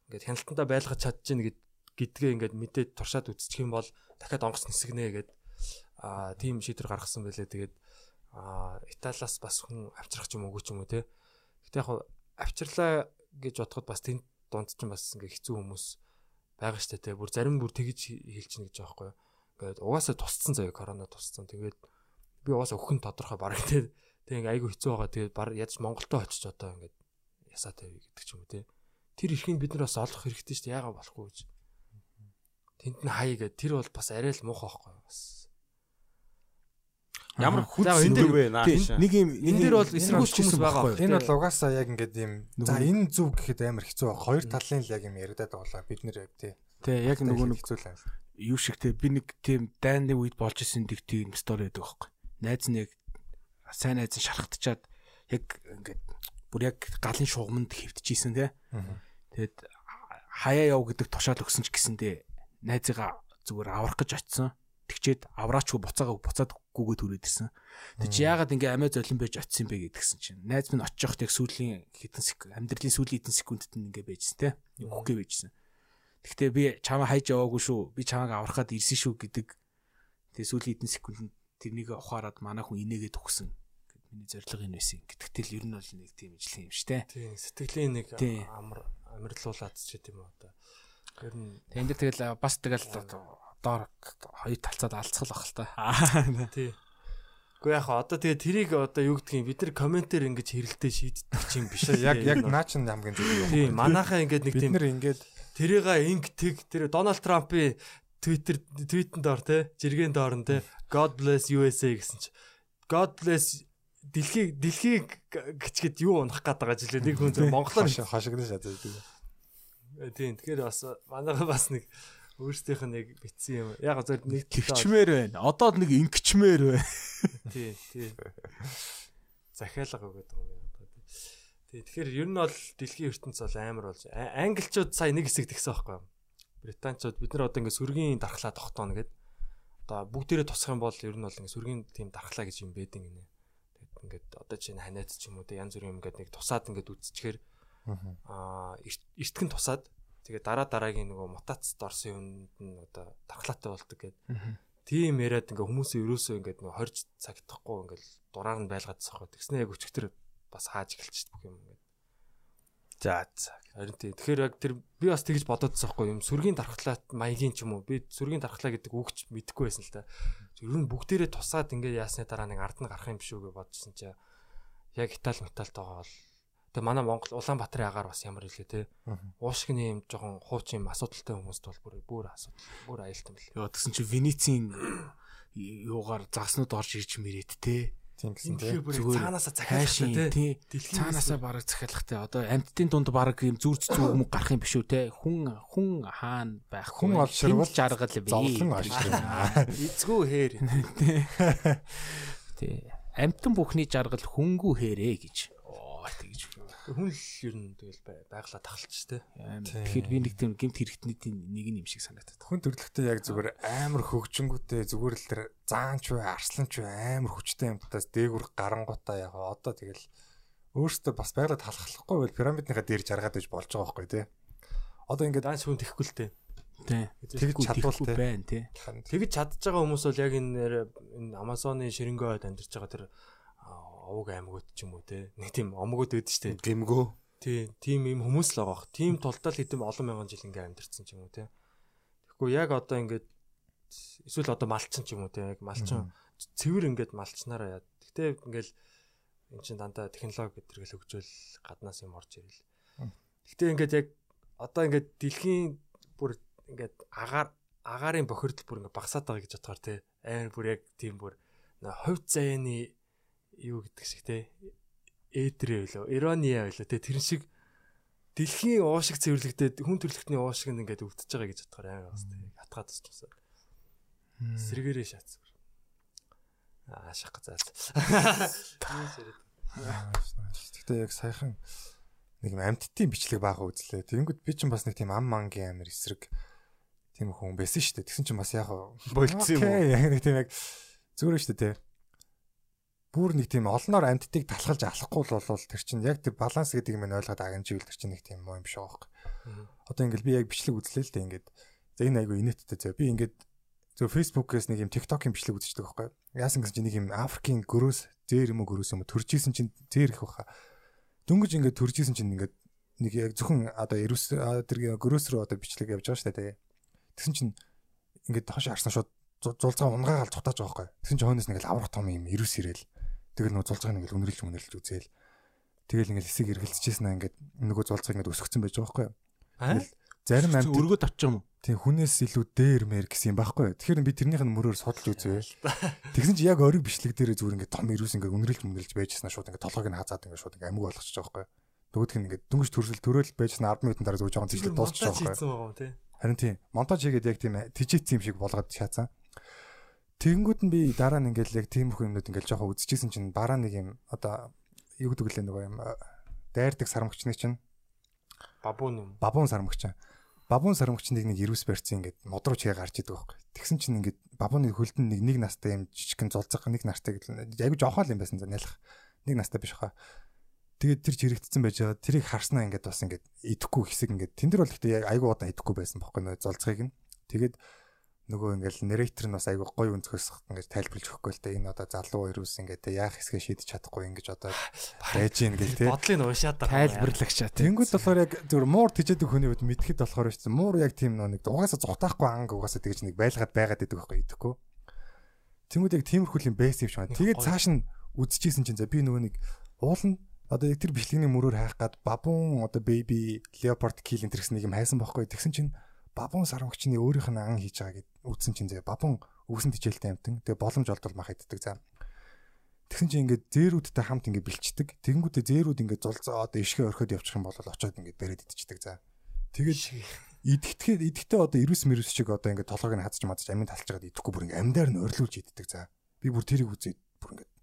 ингээд хяналтандаа байлгаж чадчихээн гэд гэдгээ ингээд мэдээд туршаад үзчих юм бол дахиад онгоц нисгэнэ гэд аа тийм шийдвэр гаргасан байлээ тэгээд аа Италиас бас хүн авчрах ч юм уу ч юм уу те. Гэтээ яг авчирлаа гэж бодоход бас тэнд дунд ч бас ингээд хэцүү хүмүүс байгаа штэ те. Бүр зарим бүр тэгж хэлчихнэ гэж байгаа байхгүй юу. Ингээд угаасаа тусцсан заяа корона тусцсан. Тэгээд би угаасаа өхөн тодорхой бараг те. Тэг ингээ айгу хэцүү байгаа. Тэгээд бар ядч Монголдоо очиж одоо ингээд ясаа тавь гэдэг ч юм уу те. Тэр эрхийг бид нар бас олох хэрэгтэй дээ яагаад болохгүй гэж. Тэнд нь хай гэдэг тэр бол бас арай л муухай байхгүй юу бас Ямар хүч дээр- вэ. Тийм, нэг юм энэ дээр бол эсэргүүцч хүмүүс байгаа байхгүй? Энэ бол угаасаа яг ингээд юм. За Нөгөө- энэ зүг гэхэд амар хэцүү баг. Хоёр талын л яг юм яриадаад байгаа бид нэр яг тий. Тэ яг нөгөө нэг хэцүү л юм. юу шиг те би нэг тийм дайны үед болж исэн нэг тийм стори байдаг байхгүй. Найз нь яг сайн найз нь шархтчаад яг ингээд бүр яг галын шугамд хөвтчихсэн те. Тэгэд хаяа яв гэдэг тушаал өгсөн ч гэсэндээ найзыгаа зүгээр аврах гэж очисон. Тэгчээд авраачгүй буцаагаа буцаад гүгээд түрээд ирсэн. Тэг чи яагаад ингээ амиа золин байж очисон бэ гэдгсэн чинь. Найз минь очих яг сүүлийн хэдэн секунд амьдралын сүүлийн хэдэн секундэд нь ингээ байжсэн те. Үхгээ байжсэн. Гэхдээ би чамаа хайж яваагүй шүү. Би чамааг аврахад ирсэн шүү гэдэг. Тэгээ сүүлийн хэдэн секундэд тэрнийг ухаарад манай хүн инээгээд өгсөн. Миний зорилго энэ байсан. Гэтэл ер нь бол нэг тийм ижлэх юм те. тийм сэтгэлийн нэг амар амарлуулаад ч гэдэм үү одоо ер нь дэр тэгэл бас тэгэл доор хоёр талцаад алцгал ах л та. тий Гэхдээ яг одоо тэгээ тэрийг одоо юу гэдгийг бид нар комментээр ингэж хэрэлдээ шийддэг ч юм биш Яг яг наа чин хамгийн зүг юм. тийм манайхаа ингэж нэг Бид тийм нэр ингээд тэрийга ингэдэг тэр Дональд Трампын Twitter твитэнд доор те жиргэн доор нь те God bless USA гэсэн чи God bless дэлхийг дэлхийг гिचгэд юу унах гээд байгаа жилээ нэг хүн зөв монголоор хошигноо шатаад. тийм тэгэхээр бас манайха бас нэг өөрсдийнх нь яг битсэн юм яг зөв нэг Тэгчмээр байна. Одоо нэг ингэчмээр байна. тий тий захиалга өгöd юм яг одоо тий. Тэгэхээр ер нь бол дэлхийн ертөнц бол амар болж англичууд сая нэг хэсэг тэгсэн байхгүй юу? Британчууд бид нар одоо ингээ сүргийн дархлаа тогтооно гэд одоо бүгдээрээ тусах юм бол ер нь бол ингээ сүргийн тийм дархлаа гэж юм байдаг гинэ. Тэгэд ингээд одоо чинь ханиад ч юм уу те янз бүрийн юм ингээд нэг тусаад ингээд үзчихээр аа эрт- эртгэн тусаад тэгээ дараа дараагийн нөгөө мутацд орсон юмд нь одоо дархлаатай болдог гэд тийм яриад ингээ хүмүүсээ ерөөсөө ингээд нөгөө хорж цагтахгүй ингээд дураар нь байлгаадсахгүй тэгснэ яг өчигдөр бас хааж эхэлчихсэн бүх юм ингээд За за. Харин тийм. Тэгэхээр яг тэр би бас тэгж бодоодсон байхгүй юм. Сүргийн дархлаа маягийн ч юм уу. Би сүргийн дархлаа гэдэг үгч мэдэхгүй байсан л та. Ер нь бүгдээрээ тусаад ингээд яасны дараа нэг ард нь гарах юм биш үү гэж бодсон чи яг Итали металтайгаа бол Тэгээ манай Монгол Улаанбаатарын агаар бас ямар хэлээ те. Уушгины юм жоохон хуучин асуудалтай хүмүүст бол бүр бүр асуудал. Бүр аюултай юм л. Яа тэгсэн чи Венецийн юугаар заснууд орж ирж мэрэд те. Тийм гэсэн бүр Зүгээр цаанаасаа захиалахтай те. Цаанаасаа бараг захиалахтай. Одоо амьтдын дунд бараг юм зүрц зүг юм гарах юм биш үү те. Хүн хүн хаана байх Хүн олширвал жаргал бий. зовлон олширна. эзгүй хээр. Тий. Амьтан бүхний жаргал хүнгүү хэрэг гэж. Оо тэгж. Хүн л ер нь тэгэл бай- байглаа тахалч те. Тэгэхээр би нэг тийм гемт хэрэгтнүүдийн нэг юм шиг санагдаад. Хүн төрлөختөө яг зүгээр амар хөгжингүүтэй зүгээр л тэр заанч бай, арсланч бай амар хүчтэй юмтаас дээгүр гарангуудаа яг одоо тэгэл өөртөө бас байгалаа талхахгүй бол пирамидныхаа дээр жаргаад иж болж байгаа байхгүй тий. Одоо ингээд Даанч хүн тэхгүй л те. Тий. Тэгж чадвал тий. байна тий. Тэгж чадж байгаа хүмүүс бол яг энэ нэр- энэ Амазоны ширэнгөөд амьдарч байгаа тэр овог аймагуд ч юм уу те. Нэг тийм омгууд өөд штэ. Гэмгөө. Тий, тийм юм хүмүүс л байгаа бох. Тийм тултал хэдэм олон мянган жил ингээ амьдарсан ч юм уу те. Тэгэхгүй яг одоо ингээд эсвэл одоо малчин ч юм уу те. Яг малчин цэвэр ингээд малчнараа яа. Гэтэ ингээл эн чин дандаа технологи гэдэргээл хөгжөөл гаднаас юм орж ирэл. Гэтэ ингээд яг одоо ингээд дэлхийн бүр ингээд агаар агаарын бохирдол бүр ингээд багасаад байгаа гэж бодохоор те. Амар бүр яг тийм бүр хувь заяаны юу гэдэг шиг те. Эдрэ байлоо, ирония байлоо те. Тэр шиг дэлхийн уушиг цэвэрлэгдээд хүн төрлөختний уушиг нь ингээд өвдөж байгаа гэж бодохоор амар бас те. Хатгаад тусчихсан. Сэргээрээ шатсан. Аа шах заа. Гэхдээ яг саяхан нэг юм амьтдын бичлэг баах үзлээ. Тэнгүүд би чинь бас нэг тийм ам мангийн амир эсрэг тийм хүн байсан шүү дээ. Тэгсэн чинь бас яг Болцсон юм уу? Яг нэг тийм яг зүгээр шүү дээ. Бүр нэг тийм олноор амьтдыг талхалж алахгүй л болвол тэр чинь яг тэр баланс гэдэг юм ойлгоод агнживэл тэр чинь нэг тийм юм биш байгаа байхгүй. Одоо ингээл би яг бичлэг үзлээ л дээ ингээд. За энэ айгу инээдтэй зөө. Би ингээд зөв Facebook-ээс нэг юм TikTok-ийн бичлэг үзчихдэг байхгүй. Яасан гэсэн чинь нэг юм Африкийн гөрөөс зээр юм уу гөрөөс юм уу төржсэн чинь зээр их баха. Дөнгөж ингээд төржсэн чинь ингээд нэг яг зөвхөн одоо эрүүс тэр гөрөөс рүү одоо бичлэг явж байгаа шүү дээ. Тэгсэн чинь ингээд хаш харсан шууд зу- зулцгаа унгаагаал цутааж байгаа байхгүй. Тэгсэн чинь хойноос нэг л аврах том юм эрүүс ирээл. Тэгэл нөгөө зулцгааг нэг л өнөрлж өнөрлж үзээл. Тэгэл ингээд хэсэг эргэлзэжсэн аа ингээд нөгөө зулцгааг ингээд өсгцэн байж байгаа байхгүй. Аа? Зарим амт Өргөө тавчих юм уу? тийм хүнээс илүү дээр мэр гэсэн юм байхгүй. Тэгэхээр би тэрнийх нь мөрөөр судалж үзвэ. Тэгсэн чи яг ориг бичлэг дээр зүгээр ингээд том ирүүс ингээд өнрөлж мөнрөлж байжснаа шууд ингээд толгойг нь хазаад ингээд шууд ингээд амиг болгочихж байгаа байхгүй. Нөгөөх нь ингээд дөнгөж төрөл төрөөл байжснаа 10 минутын дараа зүгээр жоохон тийшлэг дуусчих хийсэн байхгүй. тий. Харин тийм монтаж хийгээд яг тийм тижээц юм шиг болгоод шаацсан. Тэгэнгүүт нь би дараа нь ингээд яг тийм их юмнууд ингээд жоохон үзчихсэн чинь бараа нэг юм одоо юу гэдэг лээ нөгөө юм э, дайрдаг сармагчны чинь Бабуун юм. бабуун сармагч. Бабуун сармагчныг нэг ирүүс барьцсан ингээд мод руу чигээ гарч идэг байхгүй. Тэгсэн чинь ингээд бабууны хөлд нь нэг нэг настай юм жижигхэн зулцах нэг нартай гэл айгу жоохоо л юм байсан нялах. Нэг настай биш хаа. Тэгээд тэр чирэгдсэн байж байгаа. Тэрийг харснаа ингээд бас ингээд идэхгүй хэсэг ингээд тэн дээр бол гэхдээ яг айгу удаан идэхгүй байсан байхгүй нөө зулцахыг нь. Тэгээд нөгөө ингээл нарратор нь бас айгу гоё өнцгөөс ингээд тайлбарлаж өгөхгүй л дээ. Энэ одоо залуу ирүүс ингээд яах хэсгээ шийдэж чадахгүй ингэж одоо байж гин гэл те. Бодлыг уушаад байгаа. Тайлбарлагчаа тий. Тэнгүүд болохоор яг зөв муур тижээдэг хүний үед мэдхэд болохоор шүү дээ. Муур яг тийм нэг угаасаа зутаахгүй анг угаасаа тэгж нэг байлгаад байгаад идэг байхгүй идэхгүй. Тэнгүүд яг тиймэрхүү юм байсан юм шиг байна. Тэгээд цааш нь үдчихсэн чинь за би нөгөө нэг уулна одоо яг тэр бичлэгний мөрөөр хайх гад бабун одоо baby leopard kill энэ гэсэн нэг юм хайсан байхгүй. Тэгсэн чинь бабун сармагчны өөрийнх нь ан хийж байгаа гэд үдсэн чинь зэ бабун үгсэн тижээлтэй амтан. Тэгээ боломж олдвол мах иддэг за. Тэгсэн чинь ингээд зээрүүдтэй хамт ингээд бэлчдэг. Тэгэнгүүтээ зээрүүд ингээд зулцаа одоо ишгэ орхиод явчих юм бол очоод ингээд бариад идчихдэг за. Тэгээд идэхтэй идэхтэй одоо ирүүс мэрүүс шиг одоо ингээд толгойг нь хазч мазч амин талчгаад идэхгүй бүр ингээд амьдаар нь орилуулж иддэг за. Би бүр тэрийг үзээд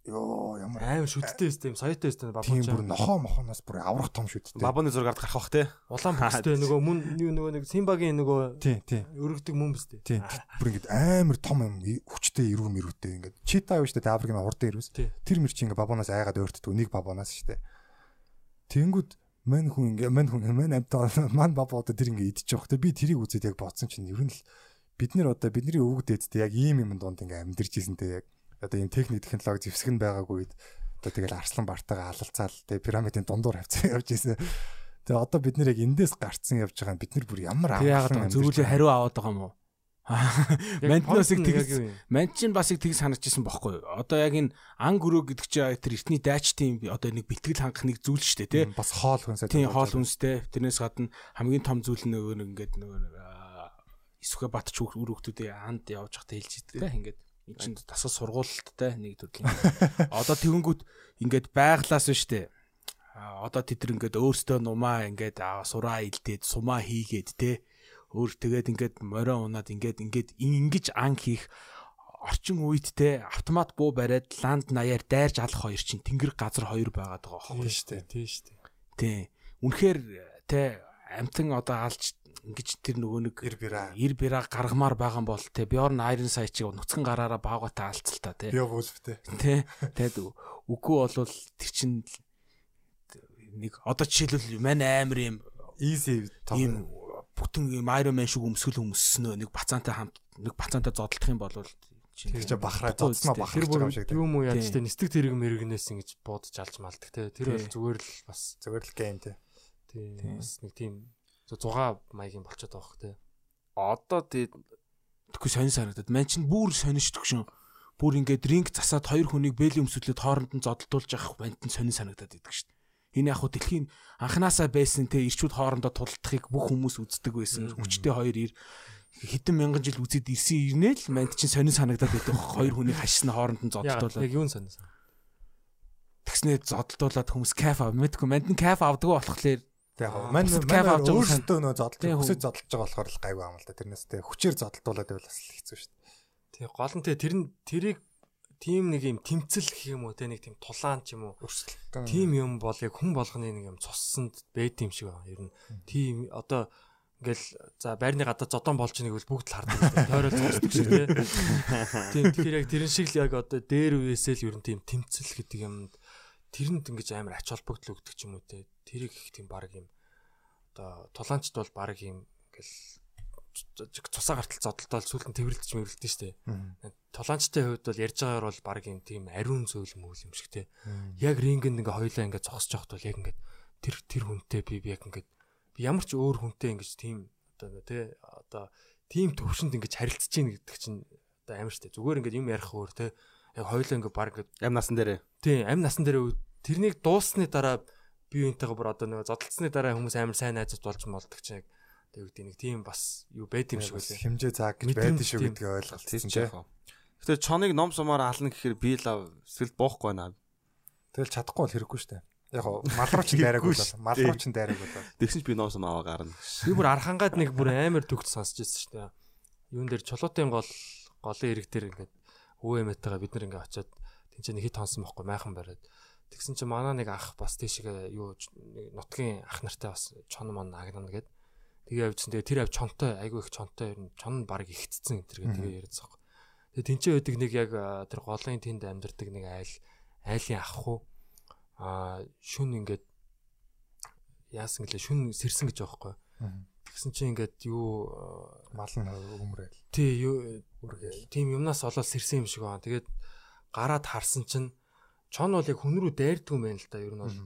ёо ямар Аим шүттэй өстэй юм, соётой өстэй тийм бүр нохоо мохоноос бүр аврах том шүттэй. Бабаны зургаар гарах бах те. Улаан бүстэй нөгөө мөн нөгөө нэг Симбагийн нөгөө Тий, тий. өргөдөг мөн бүстэй. Тий. Бүр ингээд амар том юм хүчтэй ирүү мэрүүтэй ингээд чита юу штэ Африкийн ирүүс. Тий. Тэр мэр чи ингээд бабанаас айгаад өөртдөг нэг бабанаас штэ. Тэнгүүд мань хүн ингээ мань хүн мань амтаа мань бабаа одоо тэр ингээ идчих жоох. Би тэрийг үзээд яг бодсон чинь ер нь л бид нэр одоо бидний өвөг дээдтэй яг ийм юм донд ингээ амьдэрж ийсэнтэй яг одоо ийм техник технологи зэвсэг нь байгаагүй үед одоо тэгэл арслан бартагаа алалцаал тэг пирамидын дундуур хавцаа явж ийсэн. Тэгээ одоо бид нэр яг эндээс гарцсан явж байгаа бид нар бүр ямар Тэг яагаад амгалан зөвлөө хариу аваад байгаа юм уу? Яг тэгс юм? Манчин бас их тийг санагдчихсан бохгүй юу? Одоо яг энэ ан гөрөө гэдэг чинь тэр эртний дайчтын одоо нэг бэлтгэл хангах нэг зүйл шүү дээ, тий? бас хоол хүнсээ Тийм хоол үнстэй. Тэрнээс гадна хамгийн том зүйл нь нөгөө нэг ингээд нөгөө аа, исүхэ батч үр хүүхдүүдээ анд явж захтай хэлж идэг. Ингээд энэ чинь тасгал сургуульттай нэг төрлийн. Одоо тэгэнгүүт ингээд байглаас штэ. А одоо тэд нар ингээд өөрсдөө нумаа ингээд аа, сураа илдээд сумаа хийгээд те өөр тэгээд ингээд морио унаад ингээд ингээд ин- ингэж ан хийх орчин үед те автомат буу бариад ланд наяар дайрж алах хоёр чинь тэнгэр газар хоёр байгаад байгаа Тийм байхгүй шүү дээ. Тийм шүү дээ. тий үнэхээр те амтан одоо алж ингэж тэр нөгөө нэг ир бира. ир бира гаргамаар байгаа юм бол те Bjorn Iron Sight чиг нүцгэн гараараа баагатай алцал та те. Био вулфтэй тий тэгэд үгүй болвол тэр чин нэг одоо жишээлбэл мань амар юм easy ийм бүтэн ийм Iron Man шиг өмсгөл өмссөнөө нэг бацаантай хамт нэг бацаантай зодтолдох юм бол чинь бахраа зодсноо Тэр бүр юм шиг тийм юм уу яаж тэ нисдэг тэрэг мэрэгнээс ингэж буудаж алж малдаг те. Тэр бол зүгээр л бас зүгээр л гейм тий тийм бас нэг тийм 6 маягийн болчиход байгаа хөх те. Одоо тэгээд Тэгэхгүй сонь санагдаад. Ман чинь бүр сонирчдөг шин. Бүр ингээд ринг засаад хоёр хүнийг бэлийн өмсөдлөд хооронд нь зодтолдуулж явах манд нь сонин санагдаад идэг шин. Энэ яг хуу дэлхийн анханасаа байсан те ирчүүд хоорондоо тулдахыг бүх хүмүүс үздэг байсан. Хүчтэй хоёр ир хэдэн мянган жил үзээд ирсэн ирнэ л манд чинь сонин санагдаад байдаг. Хоёр хүнийг хашсна хооронд нь зодтолдуулаад. яг юун санаа. Тэгснээ зодтолдуулаад хүмүүс кайф ав. Мэдгүй манд нь кайф авдаг болохоор яг мань мань өөрсдөө нөө зодтол Тийм, хүсэж зодтолж байгаа болохоор л гайгүй юм л да тэрнээс тий хүчээр зодтолдуулаад байвал бас хэцүү шүү дээ Тэг гол нь те тэр нь тэрийг тим нэг юм тэмцэл гэх юм уу те нэг тийм тулаан ч юм уу өрсөлдөн тим юм бол яг хүн болгоны нэг юм цуссанд байт юм шиг байна. Ер нь тим одоо ингээл за байрны гадаа зодон болж байгааг бол бүгд л хардаг. Тойрол цусдаг шиг те. Тийм тэгэхээр яг тэрэн шиг л яг одоо дээр үесэл ер нь тийм тэмцэл гэдэг юмд тэрэнд ингэж амар ач холбогдол өгдөг ч юм уу те. Тэрийг их тийм баг юм одоо тулаанчд бол баг юм ингээл цусаа гартал зодолтол сүүлд нь тэрвэрлдэж мэрэлдэж штэ. Толаанчтай хувьд бол ярьж байгаагаар бол баг юм тийм ариун зөөл мөөл юм шиг те. Яг рингэнд ингээ хоёлаа ингээ зогсож явахд бол яг ингээ тэр тэр хүнтэй би би яг ингээ би ямар ч өөр хүнтэй ингээ тийм одоо те одоо тийм төвшөнд ингээ харилцаж гин гэдэг чинь одоо амар штэ. Зүгээр ингээ юм ярих өөр те. Яг хоёлаа ингээ баг ингээ ям насан дээрээ тийм амь насан дээр үе- тэрнийг дууссаны дараа би юунтэйгээ бүр одоо нэг зодтолцсны дараа хүмүүс амар сайн найзууд болж молдог чинь яг тэг үгдээ нэг тийм бас юу байд юм шиг үлээ. хэмжээ зааг гэж байдаг шүү гэдгийг ойлголцсон тийм тий яг. Гэтэ чоныг ном сумаар ална гэхээр би л сэтгэл боохгүй байна. тэгэл чадахгүй бол хэрэггүй шүү дээ яг хоо мал руу ч дайраагүй бол шүү мал дээ. руу ч дайраагүй бол Тэгсэн ч би ном сум аваа гарна. Би бүр архангаад нэг бүр амар төгс сонсч ирсэн шүү дээ. Юун дээр чулуутын гол голын ирэг дээр ингээд өвөөмэтэйгээ бид нар ингээд очиод тэнцээ нэг хит хонсон бохгүй майхан бариад. Тэгсэн чинь манай нэг ах бас тийшээ юу нутгийн ах нартай бас чон мон агнана гэд. Тэгээ явжсан. Тэгээ тэр ав чонтой айгүй их чонтой ер нь чон нь баг ихтцсэн энэ төр гэ тэгээ яриадсан. Тэгээ тэнцээ байдаг нэг яг а, тэр голын тэнд амьдардаг нэг айл айлын ах уу а шүн ингээд яасан гэлээ шүн сэрсэн гэж байхгүй. Тэгсэн чинь ингээд юу мал нь өмрөөл тий юу тийм юмнаас олоод сэрсэн юм шиг байна. Тэгээд гараад харсан чинь чон бол яг хүн рүү дайрдгүй байна л да. Ер нь бол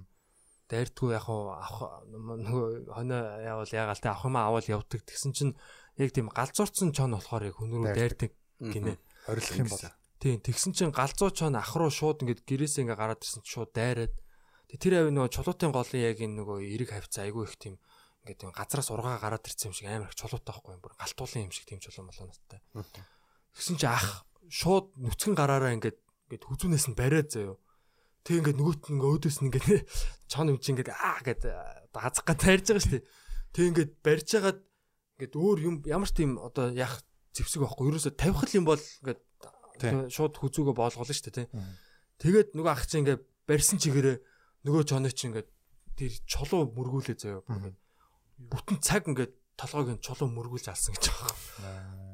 дайрдгүй яг авах нөгөө хоноо яавал ягаал те авах юм авал явдаг. Тэгсэн чинь яг тийм галзуурцсан чон болохоор яг хүн рүү дайрдаг гинэ. орилох юм бол Тийм тэгсэн чинь галзуу чон ах руу шууд ингээд гэрээсээ ингээд гараад ирсэн чинь шууд дайраад. Тэр авь нөгөө чулуутын голын яг энэ нөгөө эрэг хавцаа айгүй их тийм ингээд юм газраас ургаа гараад ирсэн юм шиг амар их чулуутай байхгүй юм бүр галтуулын юм шиг тийм чулуун молооностай. Тэгсэн чинь ах шууд нүцгэн гараараа ингээд ингээд хүзүүнээс нь бариад заяо. Тэг ингээд нөгөөт нь ингээд өөдөөс нь ингээд чон юм чи ингээд аа гэд даазах га тайрж байгаа шүү дээ. Тэг ингээд барьж хагаад ингээд өөр юм ямар ч тийм одоо яг зэвсэг байхгүй. Ерөөсө тавих юм бол ингээд Тийм. шууд хүзүүгөө боолголно шүү дээ тий. Тэгээд нөгөө ах чинь ингээд барьсан чигээрээ нөгөө чоноо чинь ингээд тэр чулуу мөргүүлээ заяа. Бүтэн цаг ингээд толгойг нь чулуу мөргүүлж алсан гэж байгаа.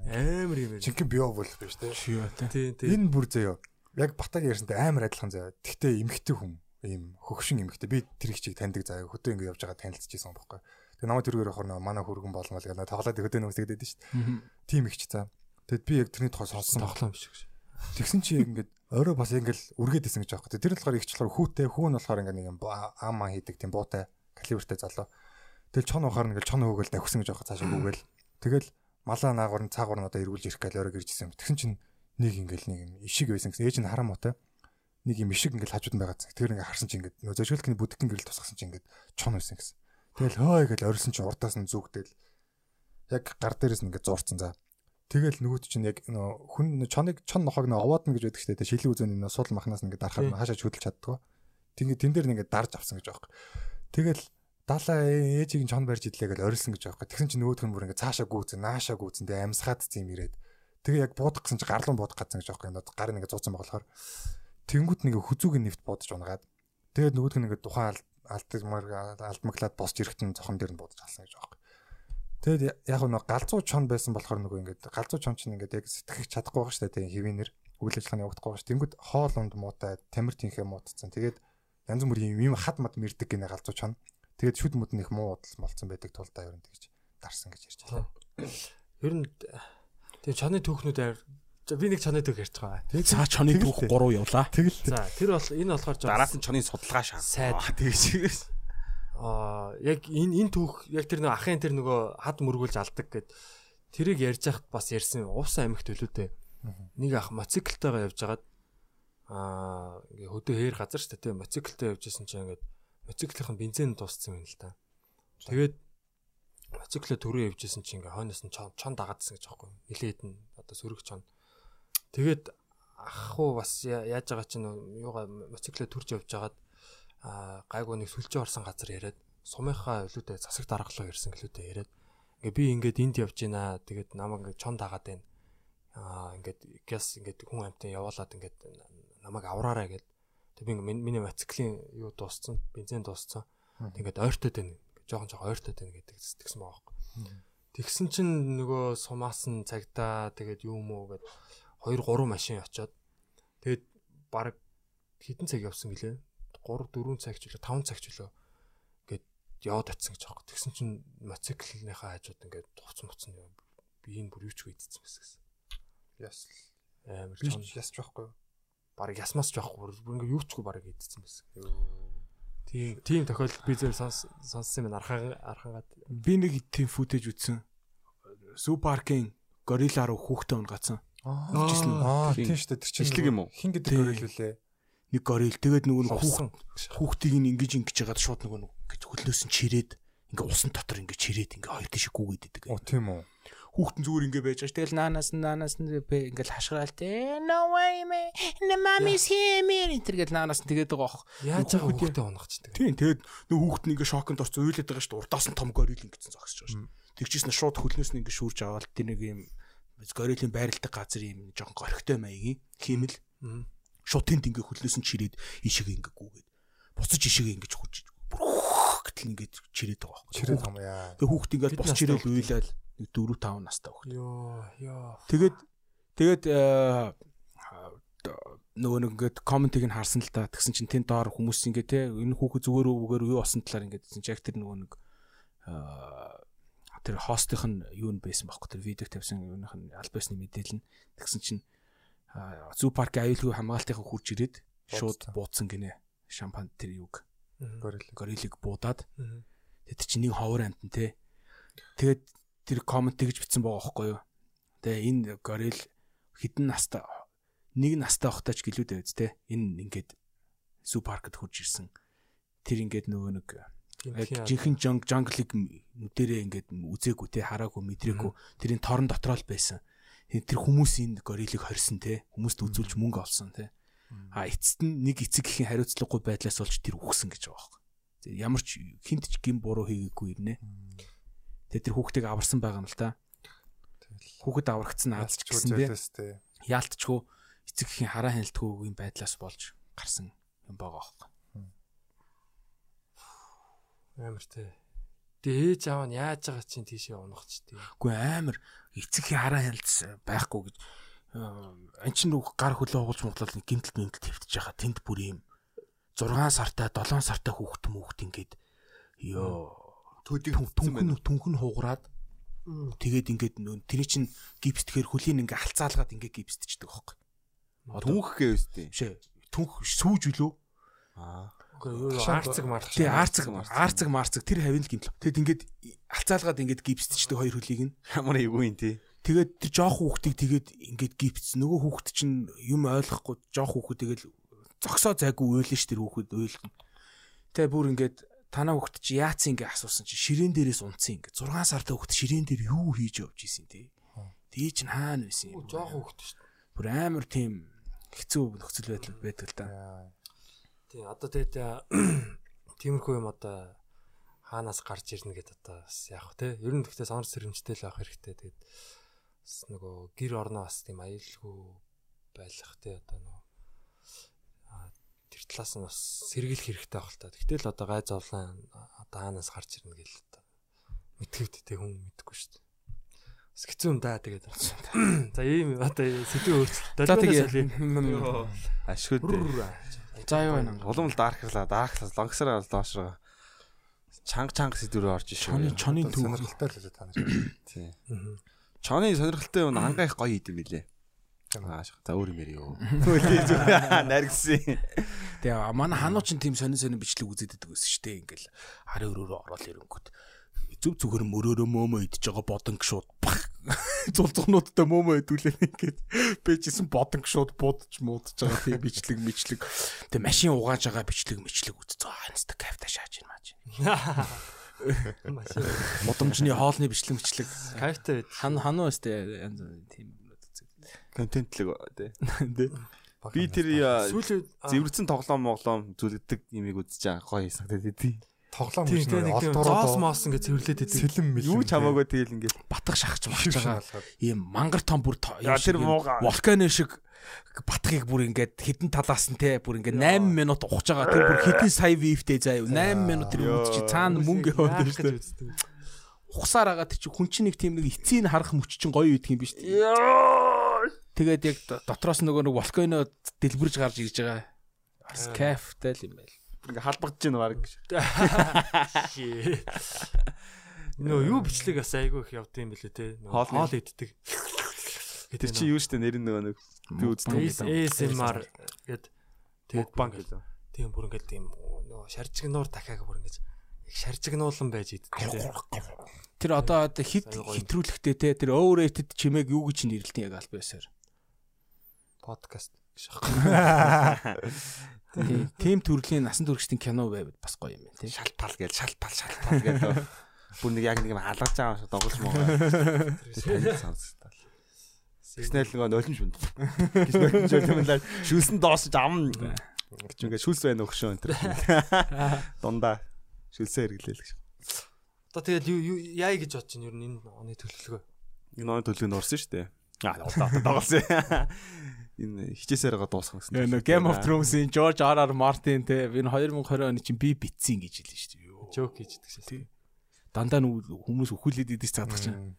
Амар юм жинхэнэ био вулф биш тий Шиё тий. Тий, тий. энэ бүр заяа яг батаг ярьсантай амар адилхан заяа тэгтээ эмхтэй хүн ийм хөгшин эмхтэй би тэр их чиг таньдаг заяа хөтөө ингэ явж байгаа танилцчихсан байхгүй тэгээ намайг тэргээр явахаар нөө манай хөргөн болмол нөө тоглоод хөтөө нөөсгээд байдаг шүү дээ тийм ихч цаа тэгэд би яг тэрний тухай сонссон тоглоом биш гэж. Тэгсэн чи яг ингээд өөрөө бас ингээл үргээд исэн гэж аахгүй. Тэр болохоор ихч болохоор хүүтэй, хүүн болохоор ингээд нэг юм аамаа хийдэг тийм буутай калибертэй залуу. Тэгэл чон ухаар ингээл чон хөөгөл давхсан гэж байгаа цаашаа гүгээл. Тэгэл малаа наагур нь цаагур нь одоо эргүүлж ирэх гал орой гэржсэн юм. Тэгсэн чинь нэг ингээл нэг юм ишиг байсан гэсэн. Ээж нь харам муутай. Нэг юм ишиг ингээл хажууд нь байгаа. Тэр ингээ харсан чинь ингээд нөө зөжгөлтний бүдгэн гэрэл тусгасан чинь ингээд чон байсан гэсэн. Тэгэл хөөй гэж орилсон чинь урдаас нь зүгдэл яг гар дээрээс нь ингээд зурцсан за. Тэгэл нөгөөд чинь яг нөө хүн чоныг чон нохоог нөө овоод нь гэж байдаг шүү дээ. Шилийн үзэн нөө сул махнаас ингээд дарахад хаашаа хөдөлж чаддгаа. Тэгээ тэн дээр нь ингээд дарж авсан гэж юм. Тэгэл даалаа ээжийг чон барьж идлээ гэж орилсон гэж юм. Тэгсэн чинь нөгөөдх нь бүр ингээд цаашаа гүйцэн, наашаа гүйцэн тэгээ амьсгаад зэм ирээд. Тэгээ яг буудах гэсэн чинь гарлан буудах гэсэн гэж байгаа юм. Гар нь ингээд зууцсан болохоор тэнгууд нэг хүзүүгийн нэвт бодож унгаад. Тэгээд нөгөөдх нь ингээд тухайн алдмар алдмаглаад босч ирэхэд нь зохон дээр нь будаж алсан гэж юм. Тэгэд яг нэг галзуу чон байсан болохоор нөгөө ингээд галзуу чон чинь ингээд яг сэтгэх чадахгүй байгаа шүү дээ хэвийнэр үйл ажиллагааны явагдахгүй байгаа шүү. Тэнгүүд хоол унд муутай тамир тинхээ муудсан. Тэгээд янз бүрийн юм хад мад мэрдэг гинэ галзуу чон. Тэгээд шүд мөд нөх муу удал молцсон байдаг тул та ер нь тэгж дарсан гэж ярьж байна. Ер нь тэгээ чоны түүхнүүд би нэг чоны түүх ярьж байгаа. За чоны түүх 3 явлаа. Тэгэл За тэр бол энэ болохоор жоо Араас нь чоны судалгаа шаа. Сайд. Тэгж. Аа яг энэ энэ түүх яг тэр нөгөө ахын тэр нөгөө хад мөргүүлж алдаг гэд тэрийг ярьж хахад бас ярьсан уус амигт төлөөтэй. Нэг ах моциклтойгоо явж хагаад аа ингээ хөдөө хээр газар шүү дээ моциклтой явж исэн чинь ингээд моциклын бензин дууссан юм л та. Тэгээд моцикло төрөө явж исэн чинь ингээ хойноос нь чон чон дагаадсан гэж аахгүй. Нилээд нь одоо сөрөг чон. Тэгээд ах уу бас яаж байгаа чинь юугаа моцикло төрж явж хагаад а гайгүй нэг сүлжээ орсон газар яриад сумынхаа өлөөдөө засаг даргалуу ирсэн гэлөөдөө яриад ингээ би ингээд энд явж байна тэгээд намайг ингээд чон дагаад байна. А ингээд гэс ингээд хүн амтан явуулаад ингээд намайг авраарай гэд. Тэг би ингээ миний мотоциклын юу дууссан бензин дууссан. Тэгээд ойртоод байна жоохон жоохон ойртоод байна гэдэг тэгсэн байгаа байхгүй тэгсэн чинь нөгөө сумаас нь цагтаа тэгээд юу уу гэд 2 3 машин очоод тэгээд баг хэдэн цаг явсан гэлээ 3 4 цаг ч үлээ 5 цаг ч үлээ гээд яваад атсан гэж байгаа. Тэгсэн чинь моциклынхаа хажууд ингээд туцсан буцсан юм. Би энэ бүр юу ч үйдсэн байсан гэсэн. яс Амар чон ясч байхгүй. баг ясмас ч байхгүй бүр ингээд юу чгүй баг ийдсэн байсан. Тийм тийм тохиолдол би зөв сонс сонссон юм архан архангаад Би нэг тийм футэж үзсэн. Сүү паркийн горилла руу хүүхдээ унгацсан. Аа Тийм. шүү дээ. Тэр чинь Ишлэг юм уу? Хин гэдэг гөрөлүүлээ. Нэг горил тэгээд нөгөө хүүхд хүүхдийг нь ингэж ингэж ягаад шууд нөгөө гэж хөлнөөс нь чирээд ингээ усан дотор ингээ чирээд ингээ хоёр тийш гүгээд идэг. Оо тийм үү. Хүүхд нь зүгээр ингээ байж байгаа. Тэгэл наанаас нь наанаас нь ингээл хашгаал тэ no way man the mommy's here man тэргээл наанаас нь тэгээд байгаа бох. яаж байгаа Хүүхдээ- унахчдаг. Тийм тэгээд нөгөө хүүхд нь ингээ шоконд орц уйлаад байгаа дээ. Урдаас нь том горил ингэсэн зогсож байгаа дээ. Тэгчихсэн шууд хөлнөөс нь ингээ шүүрж аваад тэр нэг юм горилийн байралдаг газар юм жоохон горхтой маягийн хиймэл шууд тэнд ингээ хөлнөөс нь чирээд ишиг ингээ гүгээд буцаж ишиг ингээ хурж бүр гэтэл ингээ чирээд байгаа байхгүй. Чирээд юм яа. Тэгээ хүүхд ингээд Бид бос настай чирээл хүүхд. уйлаад нэг 4 5 настай хүүхд. Йоо ёо. Тэгээд тэгээд э, нөгөө нэг ингээд комментиг нь харсан л да. Тэгсэн чинь тэнд доор хүмүүс ингээд те энэ хүүхэд зүгээр үгээр юу болсон талаар ингээд чинь яг тэр нөгөө нэг аа, тэр хостынх нь юу нь байсан байхгүй тэр видео тавьсан юуных нь аль байсны мэдээлэл нь тэгсэн чинь зүү паркийн аюулгүй хамгаалтынхаа хурж ирээд шууд бууцсан гинэ шампан тэр юг Гөрөл. горилыг буудаад тэр чинь нэг ховор амтан те тэгээд тэр коммент тэгж бичсэн байгаа байхгүй юу? Тэгээ энэ горил хідэн настай нэг настай байхдаа ч гэлүүдээ үз те энэ ингээд паркт хурж ирсэн. Тэр ингээд нөгөө нэг жинхэнэ жонг жонглыг нүдэрээ ингээд үзээгүй те хараагүй мэдрээгүй. Тэрийн торон дотроо л байсан тэр хүмүүс энэ горилыг хорьсон те хүмүүст үзүүлж мөнгө олсон те а эцэст нь нэг эцэг гэхийн хариуцлагагүй байдлаас болж тэр үхсэн гэж байгаа Тэг, ямар ч хинт ч гин буруу хийгээгүй ирнэ тэгээ тэр хүүхдийг аварсан байгаа юм л та. Хүүхэд аврагдсан наадч гэсэн те. яалтчгүй. Эцэг гэхийн хараа хяналтгүй юм байдлаас болж гарсан юм байгаа байхгүй амар те. Тэгээ ээж аав нь яаж байгаа чинь тийшээ унах ч тийм. Үгүй амар эцэгхийн хараа хяналтс байхгүй гэж ан чинь нүг гар хөлөө хугалж моглол нэг гимтэл гимтэл твтж байгаа тэнд бүр юм 6 сартай 7 сартай хүүхэд мөхт ингээд ёо Төдийг түнхэн түнхэн хугараад тэгээд ингээд нөө тэрий чин гипстэхэр хөлийн ингээ алцаалгаад ингээ гипстчдэг байхгүй Түнхгээ үстэй. бишээ түнх сүүж үлөө Аа. Арцэг марч. Тий арцэг арцэг марцэг тэр хавийн л гинтл. Тэгэд ингээд алцаалгаад ингээд гипсдчихдэг хоёр хөлийг нь. Ямар эвгүй юм тий. Тэгээд тэр жоох хүүхдийг тэгээд ингээд гипс нөгөө хүүхд чинь юм ойлгохгүй жоох хүүхэд тэгэл зогсоо зайгүй уйлэн ш тэр хүүхэд уйлгэн. Тэгээ бүр ингээд танаа хүүхд чи яац ингэ асуусан чи ширээн дээрээс унтсан ингэ 6 сартай хүүхд ширээн дээр юу хийж явж исэн тий. Тий чинь хаана байсан юм. Жоох хөвгт шүү дээ. Бүр амар тийм хэцүү нөхцөл байдал байдаг л да. Тий одоо тэгээд тиймэрхүү юм одоо хаанаас гарч ирнэ гэдээ одоо бас яг те ер нь гэхдээ сонор сэрэмжтэй л авах хэрэгтэй тэгээд бас нөгөө гэр орноо бас тийм аюулгүй байх те одоо нөгөө тэр талаас нь бас сэргийлэх хэрэгтэй байх л та. Гэтэл одоо гай зовлон одоо хаанаас гарч ирнэ гэл одоо мэдгэвд те хүн мэдэхгүй шүү дээ. Бас хэцүү юм да тэгээд. За ийм одоо сэдвээ өөрчлөлт. За тэгээ Ашгүй дээ. За юу байна. Улам л дарахлаа, дарахлаа, лонгсараа доошроо. Чанга чанга сэдвэрээ орж Чоны шүү. чоны төв. сонирхолтой л та нар. Тий. Чоны сонирхолтой юм ангаах гоё идэм билээ. Аа, за өөр юм зүг наргисан. Тэгээ манай ханууч нь тийм сонин сонин бичлэг үзээд байдаг гэсэн шүү дээ. Ингээл харын өрөөрөө ороод ирэнгүүт зүв зүгээр мөрөөрөө мөөмөө идж байгаа бодонг шууд зулцгнуудтай мөөмөө идүүлээ ингээд бэжсэн бодонг шууд будж муудж байгаа тийм бичлэг мэчлэг тэгээ машин угааж байгаа бичлэг мэчлэг үз зөө ханста кайфта шааж юм ааж Машин. модомжны хоолны бичлэг мэчлэг Кайфтай байд. хан хануу өстэй янз тийм Контентлэг тий. тий. Би тэр зэвэрсэн тоглоом моглоом зүйлдэг имийг үзэж байгаа. Гоё санагдаад тий. Тоглоом тийм нэг зоос моос ингэ цэвэрлээд идэв. сэлэм мэлэм. Юу ч хамаагүй тэгэл ингээд батгах шахаж Шившин байгаа. Ийм мангар том бүр тэр вулканы шиг батхыг бүр ингээд хідэн талаас нь те бүр ингээд 8 минут ухаж байгаа. Тэр бүр хідэн сая вивтэй заа юу 8 минут тэр Яа. үд чи цаана мөнгө яваад шүү дээ. ухсаар байгаа тэр чи хүн чинь нэг тийм нэг эцсийг харах мөч чинь гоё үйдэг юм биш үү тэгээд яг дотроос нөгөө нэг вулкано дэлбэрж гарч ирж байгаа бас кайфтай л юм байл ингээд халбагдж байна баг. Нөө юу бичлэг бас айгүй их явд юм бэлээ те. Хоол иддэг. Тэр чи юу штэ нэр нь нөгөө нэг би үздэг. ASMR гэд тэгээд банк гэлээ. тийм бүр ингээд тийм нөгөө шаржигнуур дахиаг бүр ингээд их шаржигнуулан байж иддэг те. тэр одоо гоё. хитрүүлэхтэй те тэр overrated чимээг юу гэж нэрлэлтэн яг аль байсаар Подкаст гэж аах. Тийм тийм төрлийн насан туршидын кино байвал бас гоё юм байна тий. Шалтал гээл шалтал шалтал гээл. Бүр нэг яг нэг юм алгаж байгаа шиг догож маа. Тань сонсдоо. Тэгснээл нөгөө нулимш юм лаа. Шүлсэн доосч ам. Гэж ингээд шүлс байна өгшөө энэ. Дундаа шүлсээ хэрэглээл гэж. Одоо тэгэл яа гэж бодож чинь ер нь энэ оны төлөвлөгөө. Энэ оны төлөв нь урсан шүү дээ. Аа удаа доголсон. Энэ хичээсээр байгаа дуусгах гэсэн. Нөө Game of Thrones-ийн George R.R. Martin те энэ 2020 оны чинь би битсэн гэж хэлсэн шүү дээ. Жок гэж иддэг шээ. Дандаа хүмүүс өхүүлээд идэж цаадах чинь.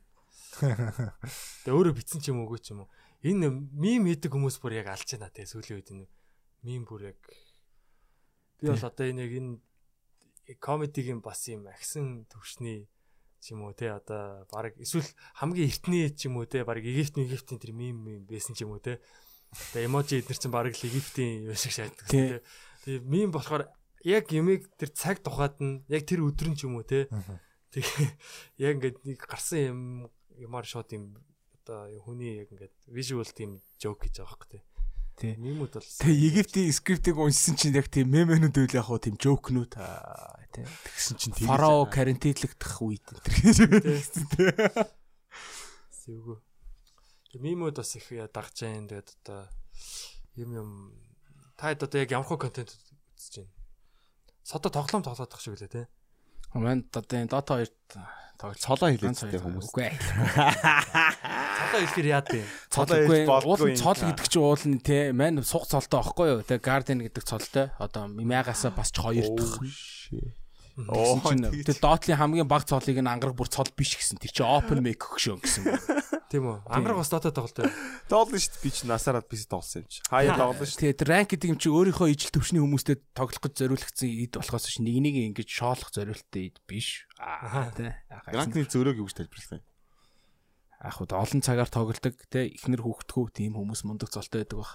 Тэгээ өөрөө битсэн ч юм уугүй ч юм уу. Энэ мим хийдэг хүмүүс бүр яг алж байна те сүүлийн үед энэ мим бүр яг би бол одоо энэ яг энэ комедигийн бас юм агсан төвшний ч юм уу те одоо баг эсвэл хамгийн эртний ч юм уу те баг Египт Египтийн тэр мим мим байсан ч юм уу те тэгээ эможи эднэр чинь баг л Египтийн юу шиг шаарддаг Тий. те тэгээ мим болохоор яг юмыг тэр цаг тухайд нь яг тэр өдөр нь ч юм уу те тэгээ яг ингээд нэг гарсан юм ямар шот юм одоо хүний яг ингээд visual team joke гэж байгаа байхгүй те Тий. мимүүд бол Тэгээ Египтийн скриптийг уншсан чинь яг тийм мемэнүүд үйл яг хуу тийм жоокнууд аа тий. Тэгсэн чинь Фарао карантинлэгдэх үед энэ тэр. Сэвгүү. Мимүүд бас их дагж जैन тэгээд одоо юм юм та хэд одоо яг ямар хөө контент үзэж байна? Содо тоглоом тоглоодох шиг лээ те. Мэн одоо энэ Dota 2 тоглож цолоо хилээдтэй хүмүүс. Үгүй ээ. Цодо хэлэхэр яа дээ. Цол Цолоо уул юм. цол гэдэг чинь уул нь те мань суг цолтой аахгүй юу? Тэгээ Guardian гэдэг цолтой. Одоо мягасаа бас ч хоёр дахь. Оо Тэгээ Dota-ийн хамгийн баг цолыг нь ангараг бүр цол биш гэсэн. Тэр чинь open make өгшөө гэсэн. Тийм үү? Ангараг бас Dota тоглолт байна. Тоглоно шүү дээ. Би ч насаараад бис тоглосон юм чи. Хаяа тоглоно шүү. Тэгээ тэр rank гэдэг юм чи өөрийнхөө ижил төвшний хүмүүстэй тоглох гэж зориулагдсан ид болохоос ш нэг нэг ингэж шоолох зориулттай ид биш. Аа тий. Ранкны зөрөөг юу гэж тайлбарлах вэ? Ах уу олон цагаар тоглодог те ихнэр хүүхдгүү тийм хүмүүс мундаг цолтой байдаг баг.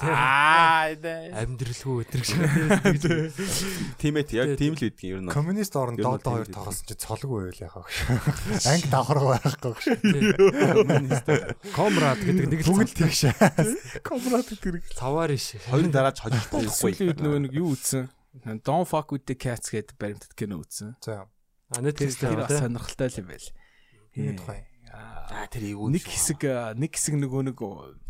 Аа Амьдралгүй өдрөг шиг. Тимэт яг тийм л байдгийг ер нь. Коммунист нь доод хоёр тийм тоглосон чи цолгүй байл яхаа. Анги давхар байхгүй шүү. Комрад гэдэг нэг л Бүгд тэгш. комрад гэдэг. цаваар иш. Хоёр дараач хожигдчихгүй. Сүүлийн үед нөгөө нэг юу үтсэн? Don't fuck with the cats гэдэг баримтат кино үтсэн. За. А нэг Тэр тийм сонирхолтой л юм байл. Энэ тухай. Аа тэр эйгүү. Нэг хэсэг нэг хэсэг нөгөө нэг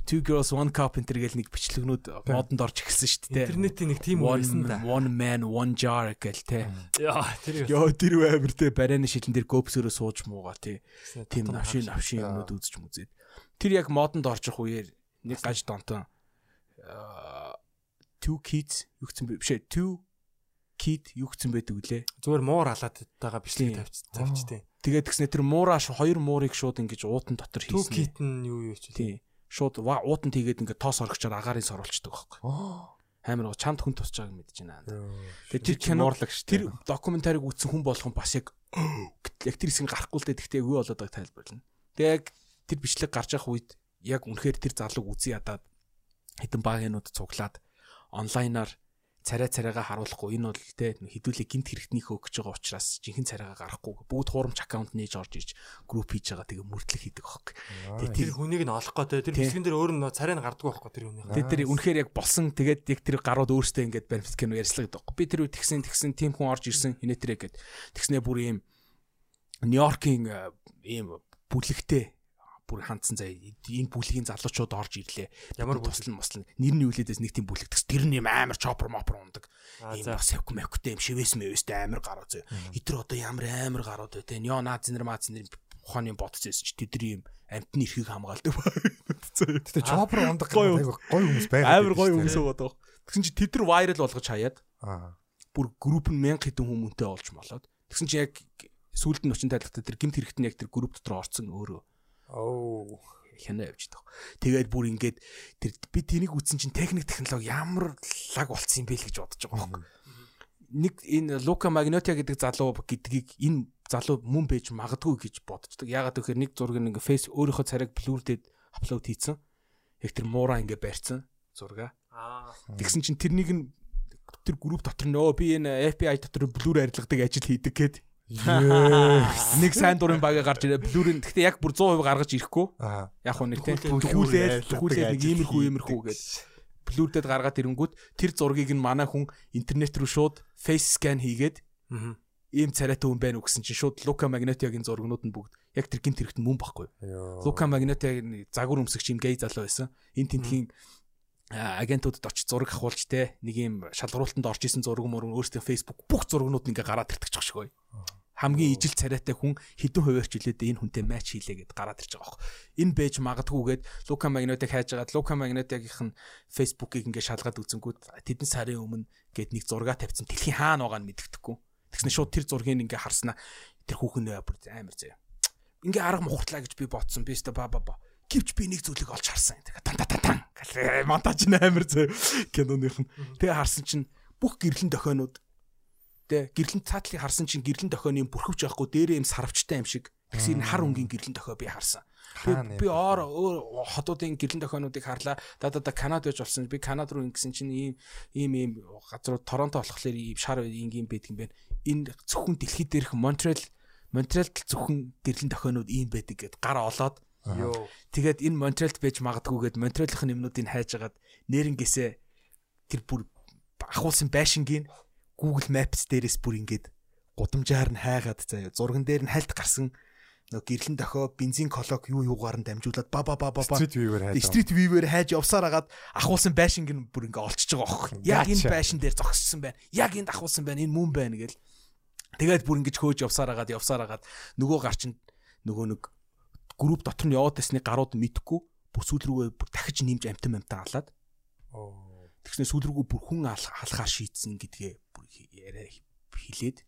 Two Girls One Cup энэ гэл нэг бичлэгнүүд модонд орж эхэлсэн шүү дээ. интернетийн нэг тийм байсан да. One man one jar гэл те. Яа тэр Йоо тэр амар те барайны шилэн дээр гопсөрөө сууж муугаа те. Тийм навшин навшин юмнууд үзэж мүзээд. Тэр яг модонд орж их үеэр нэг гаж донтон аа, two kids юу гэсэн бэ? Бишээ two kid юу гэсэн байдаг үлээ. зүгээр муур халаад байгаа бичлэг Тийм. тавьч тавьчтэй. Тэгээд тэгснэ тэр муураш хоёр муурыг шууд ингэж уутан дотор хийсэн. kit нь юу юу ч. Тийм. Шууд уутан тийгээд ингээд тоос оргичоор агаарын сорулцдаг байхгүй. Амар гоо чамд хүн тусч байгааг мэдэж байна. Тэгээд тэр кино муурлаг шүү. тэр докюментарийг үзсэн хүн болох нь бас яг яг тэр хэсэг гарахгүй л дээ тэгтээ үгүй болоод байгааг тайлбарлана. Тэгээд яг тэр бичлэг гарч явах үед яг үнэхээр тэр залууг үзий ядаад хэдэн багийнууд цуглаад онлайнаар царай царайгаа харуулахгүй энэ бол те хідүүлээ гинт хэрэгтнийхөө өгч байгаа учраас жинхэнэ царайгаа гарахгүй бүгд хуурамч аккаунт нээж орж ирж групп хийж байгаа тэгээ мөрдлөг хийдэг байхгүй. Тэгээ Тэр хүнийг нь олох гэдэг. Тэр бичлэгэн дээр өөр нь царай нь гарддаг байхгүй тэр хүнийх. Тэгээ тэр үнэхээр яг болсон тэгээд яг тэр гарууд өөртөө ингээд баримт кино ярьцлагдаг байхгүй. Би тэр үед тэгсэн тэгсэн тим хүн орж ирсэн хинэ тэрэ гэд тэгснээ бүр ийм Нью-Йоркийн э, ийм бүлэгтэй бүр хандсан заа энэ бүлгийн залуучууд орж ирлээ. Ямар Бид туслан мослон нэр нь үлээдээс нэг тийм бүлэг тэгс тэр нь ийм амар чопер мопер ундаг. Ийм бас явк мэгтэй юм шивэс мэвэстэй амар гарууд зөө. Хитэр одоо ямар амар гарууд бай тээ. Нео наз нэр маз нэр ухааны бодцээс ч тэдний юм амтны эрхийг хамгаалдаг. Гэтэ чопер ундаг Гоё. айгу гоё хүмүүс байгаа. Амар гоё хүмүүс байгаа. Тэгсэн чи тэд нар вайрал болгож хаяад бүр групп нь 1000 хэдэн хүмүүнтэй олж молоод. Тэгсэн чи яг сүүлд нь 30 тайлхтаа тэр гимт хэрэгт нь яг тэр групп дотор орцсон өөрөө Оо. хянаа явж байгаа. Тэгээд бүр ингээд тэр би тэнийг үзсэн чинь техник технологи ямар лаг болцсон юм бэ л гэж бодож байгаа байхгүй. Нэг энэ Лука Магнотиа гэдэг залуу гэдгийг энэ залуу мөн байж магадгүй гэж боддог. Ягаад гэвэл нэг зураг нь ингээ фейс өөрийнхөө царайг блүрдээд аплод хийцэн. Яг тэр муура ингээ барьсан зурга. Аа. Тэгсэн чинь тэрнийг нь тэр групп дотор нөө би энэ FBI дотор блүр арилгадаг ажил хийдэг гэд нэг сайн дурын багаа гарч ирээ. Блүрийн гэхдээ яг бүр 100% гаргаж ирэхгүй. Яг хөө нэг тийм төхүүлээд төхүүлээд нэг иймэрхүү иймэрхүү гэж. блүрдэд гаргаад ирэнгүүт тэр зургийг нь манай хүн интернет рүү шууд face scan хийгээд ийм царайтай хүн байна уу гэсэн чинь шууд Лука Магнотиагийн зургнууд нь бүгд. Яг тэр гинт хэрэгт мөн баггүй. Лука Магнотиагийн загвар өмсөгч юм гей залуу байсан. Энэ тентхийн агентуудад очиж зураг авахулж те нэг юм шалгаруултанд орж исэн зураг мөрөн өөрсдөө Facebook бүх зургнууд нь ингээ гараад ирдэг ч шгүй. Хамгийн ижил царайтай хүн хідэн хуваарч илээд энэ хүнтэй матч хийлээ гэд гараад ирж байгаа байхгүй. Энэ байж магадгүйгээд Лука Магнотиг хайж агаад Лука Магнотигийнх нь Facebook-ыг ингээ шалгаад үзэнгүүт тэдэн сарын өмнө гээд нэг зураг тавьсан дэлхийн хаана байгааг нь мэддэхгүй. Тэгснэ шууд тэр зургийг ингээ харснаа тэр хүүхэн амар заяа. Ингээ арга мухартлаа гэж би бодсон. Би өстө ба ба ба. Гэвч би нэг зүйлийг олж харсан. Тэгээ тан тан тан монтаж нь амар зөө. Киноных нь. Тэгээ харсан чинь бүх гэрлэн дохойнууд тэ гэрлэн цаатлыг харсан чинь гэрлэн дохойны юм бүрхөвч байхгүй дээрээ юм сарвчтай юм шиг. Тэгс энэ хар өнгийн гэрлэн дохой би харсан. Би оор өөр хотуудын гэрлэн дохойнуудыг харлаа. Да да да Канад байж болсон. Би Канад руу ингэсэн чинь ийм ийм ийм газар Торонто болохоор ийм шар ингийн байдаг юм байна. Энэ зөвхөн дэлхийд дээрх Монтрел Монтрелд зөвхөн гэрлэн дохойнууд ийм байдаг гэд гар олоод Йоо. Тэгээд энэ Монтрелд байж магадгүйгээд Монтрелийнх юмнуудыг хайж агаад нэрнгээсээ тэр бүр ахуулсан байшингийн Google Maps дээрээс бүр ингээд гудамжаар нь хайгаад заяа зурган дээр нь хальт гарсан нөө гэрлэн дохио бензин колок юу юугаар нь дамжуулаад ба ба ба ба ба Street view-ээр хайж. Street View-ээр хайж явсаар агаад ахуулсан байшинг нь бүр ингээ олчж байгаа бохоо. Яг энэ байшин дээр зогссон байна. Яг энд ахуулсан байна. Энэ мөн байна гэл. Тэгээд бүр ингэж хөөж явсаар агаад явсаар агаад нөгөө гар чинь нөгөө нэг групп дотор нь яваад байсныг гарууд мэдхгүй бүр сүүл рүүгээ дахиж нэмж амтан амтан алаад Оо. Тэгснэ сүлрүүгөө бүр хүн алахаар шийдсэн гэдгээ бүр яриа хэлээд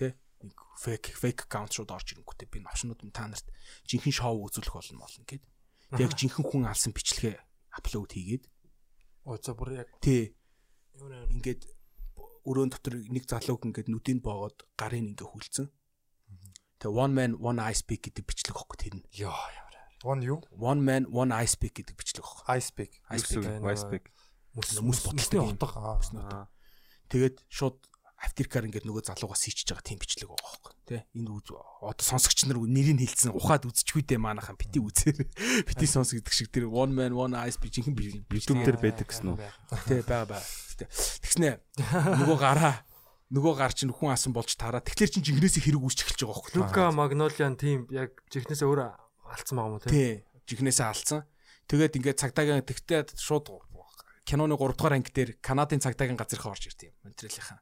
тэ нэг фейк фейк аккаунт шууд орж ирэнгүүтээ би новшнууд нь та нарт жинхэнэ шоу үзүүлэх болно молно гэд. Тэг жинхэнэ хүн алсан бичлэгээ апплод хийгээд оо за бүр яг тий ингээд өрөөнд дотор нэг залууг ингээд нүдэнд боогод гарын ингээ хүлцэн. Тэгээ one man one eye speak гэдэг бичлэг өгөхгүй тэр нь. Йоо ямар. One you? One man one eye speak гэдэг бичлэг өгөх. Eye speak. Eye speak. Мөс Мөс боталтай боталтай утга. Тэгээд шууд автиркаар ингээд нөгөө залуугаа сийчж байгаа тийм бичлэг байгаа байхгүй тий. Энэ үз- одоо сонсогч нар нэрийг хэлсэн ухаад үзчихгүй дээ манайхан бити үзээр. Бити сонс гэдэг шиг тэр one man one eyes би жинхэнэ би YouTube дээр байдаг гэсэн үү? тий бага бага тий. Тэгснэ нөгөө гараа нөгөө гар чинь хүн асан болж таараа. Тэгэхээр чинь жинхнээсээ хэрэг үүсч эхэлж байгаа байхгүй. Лука Магнолиан тим яг жихнээсээ өөрөө алдсан байгаа юм тий? Жинхнээсээ алдсан. Тэгээд ингээд цагдаагийн тэгтээ шууд киноны 3 дугаар анги дээр Канадын цагдаагийн газрынхаа орж ирд юм. Монтрелийнхан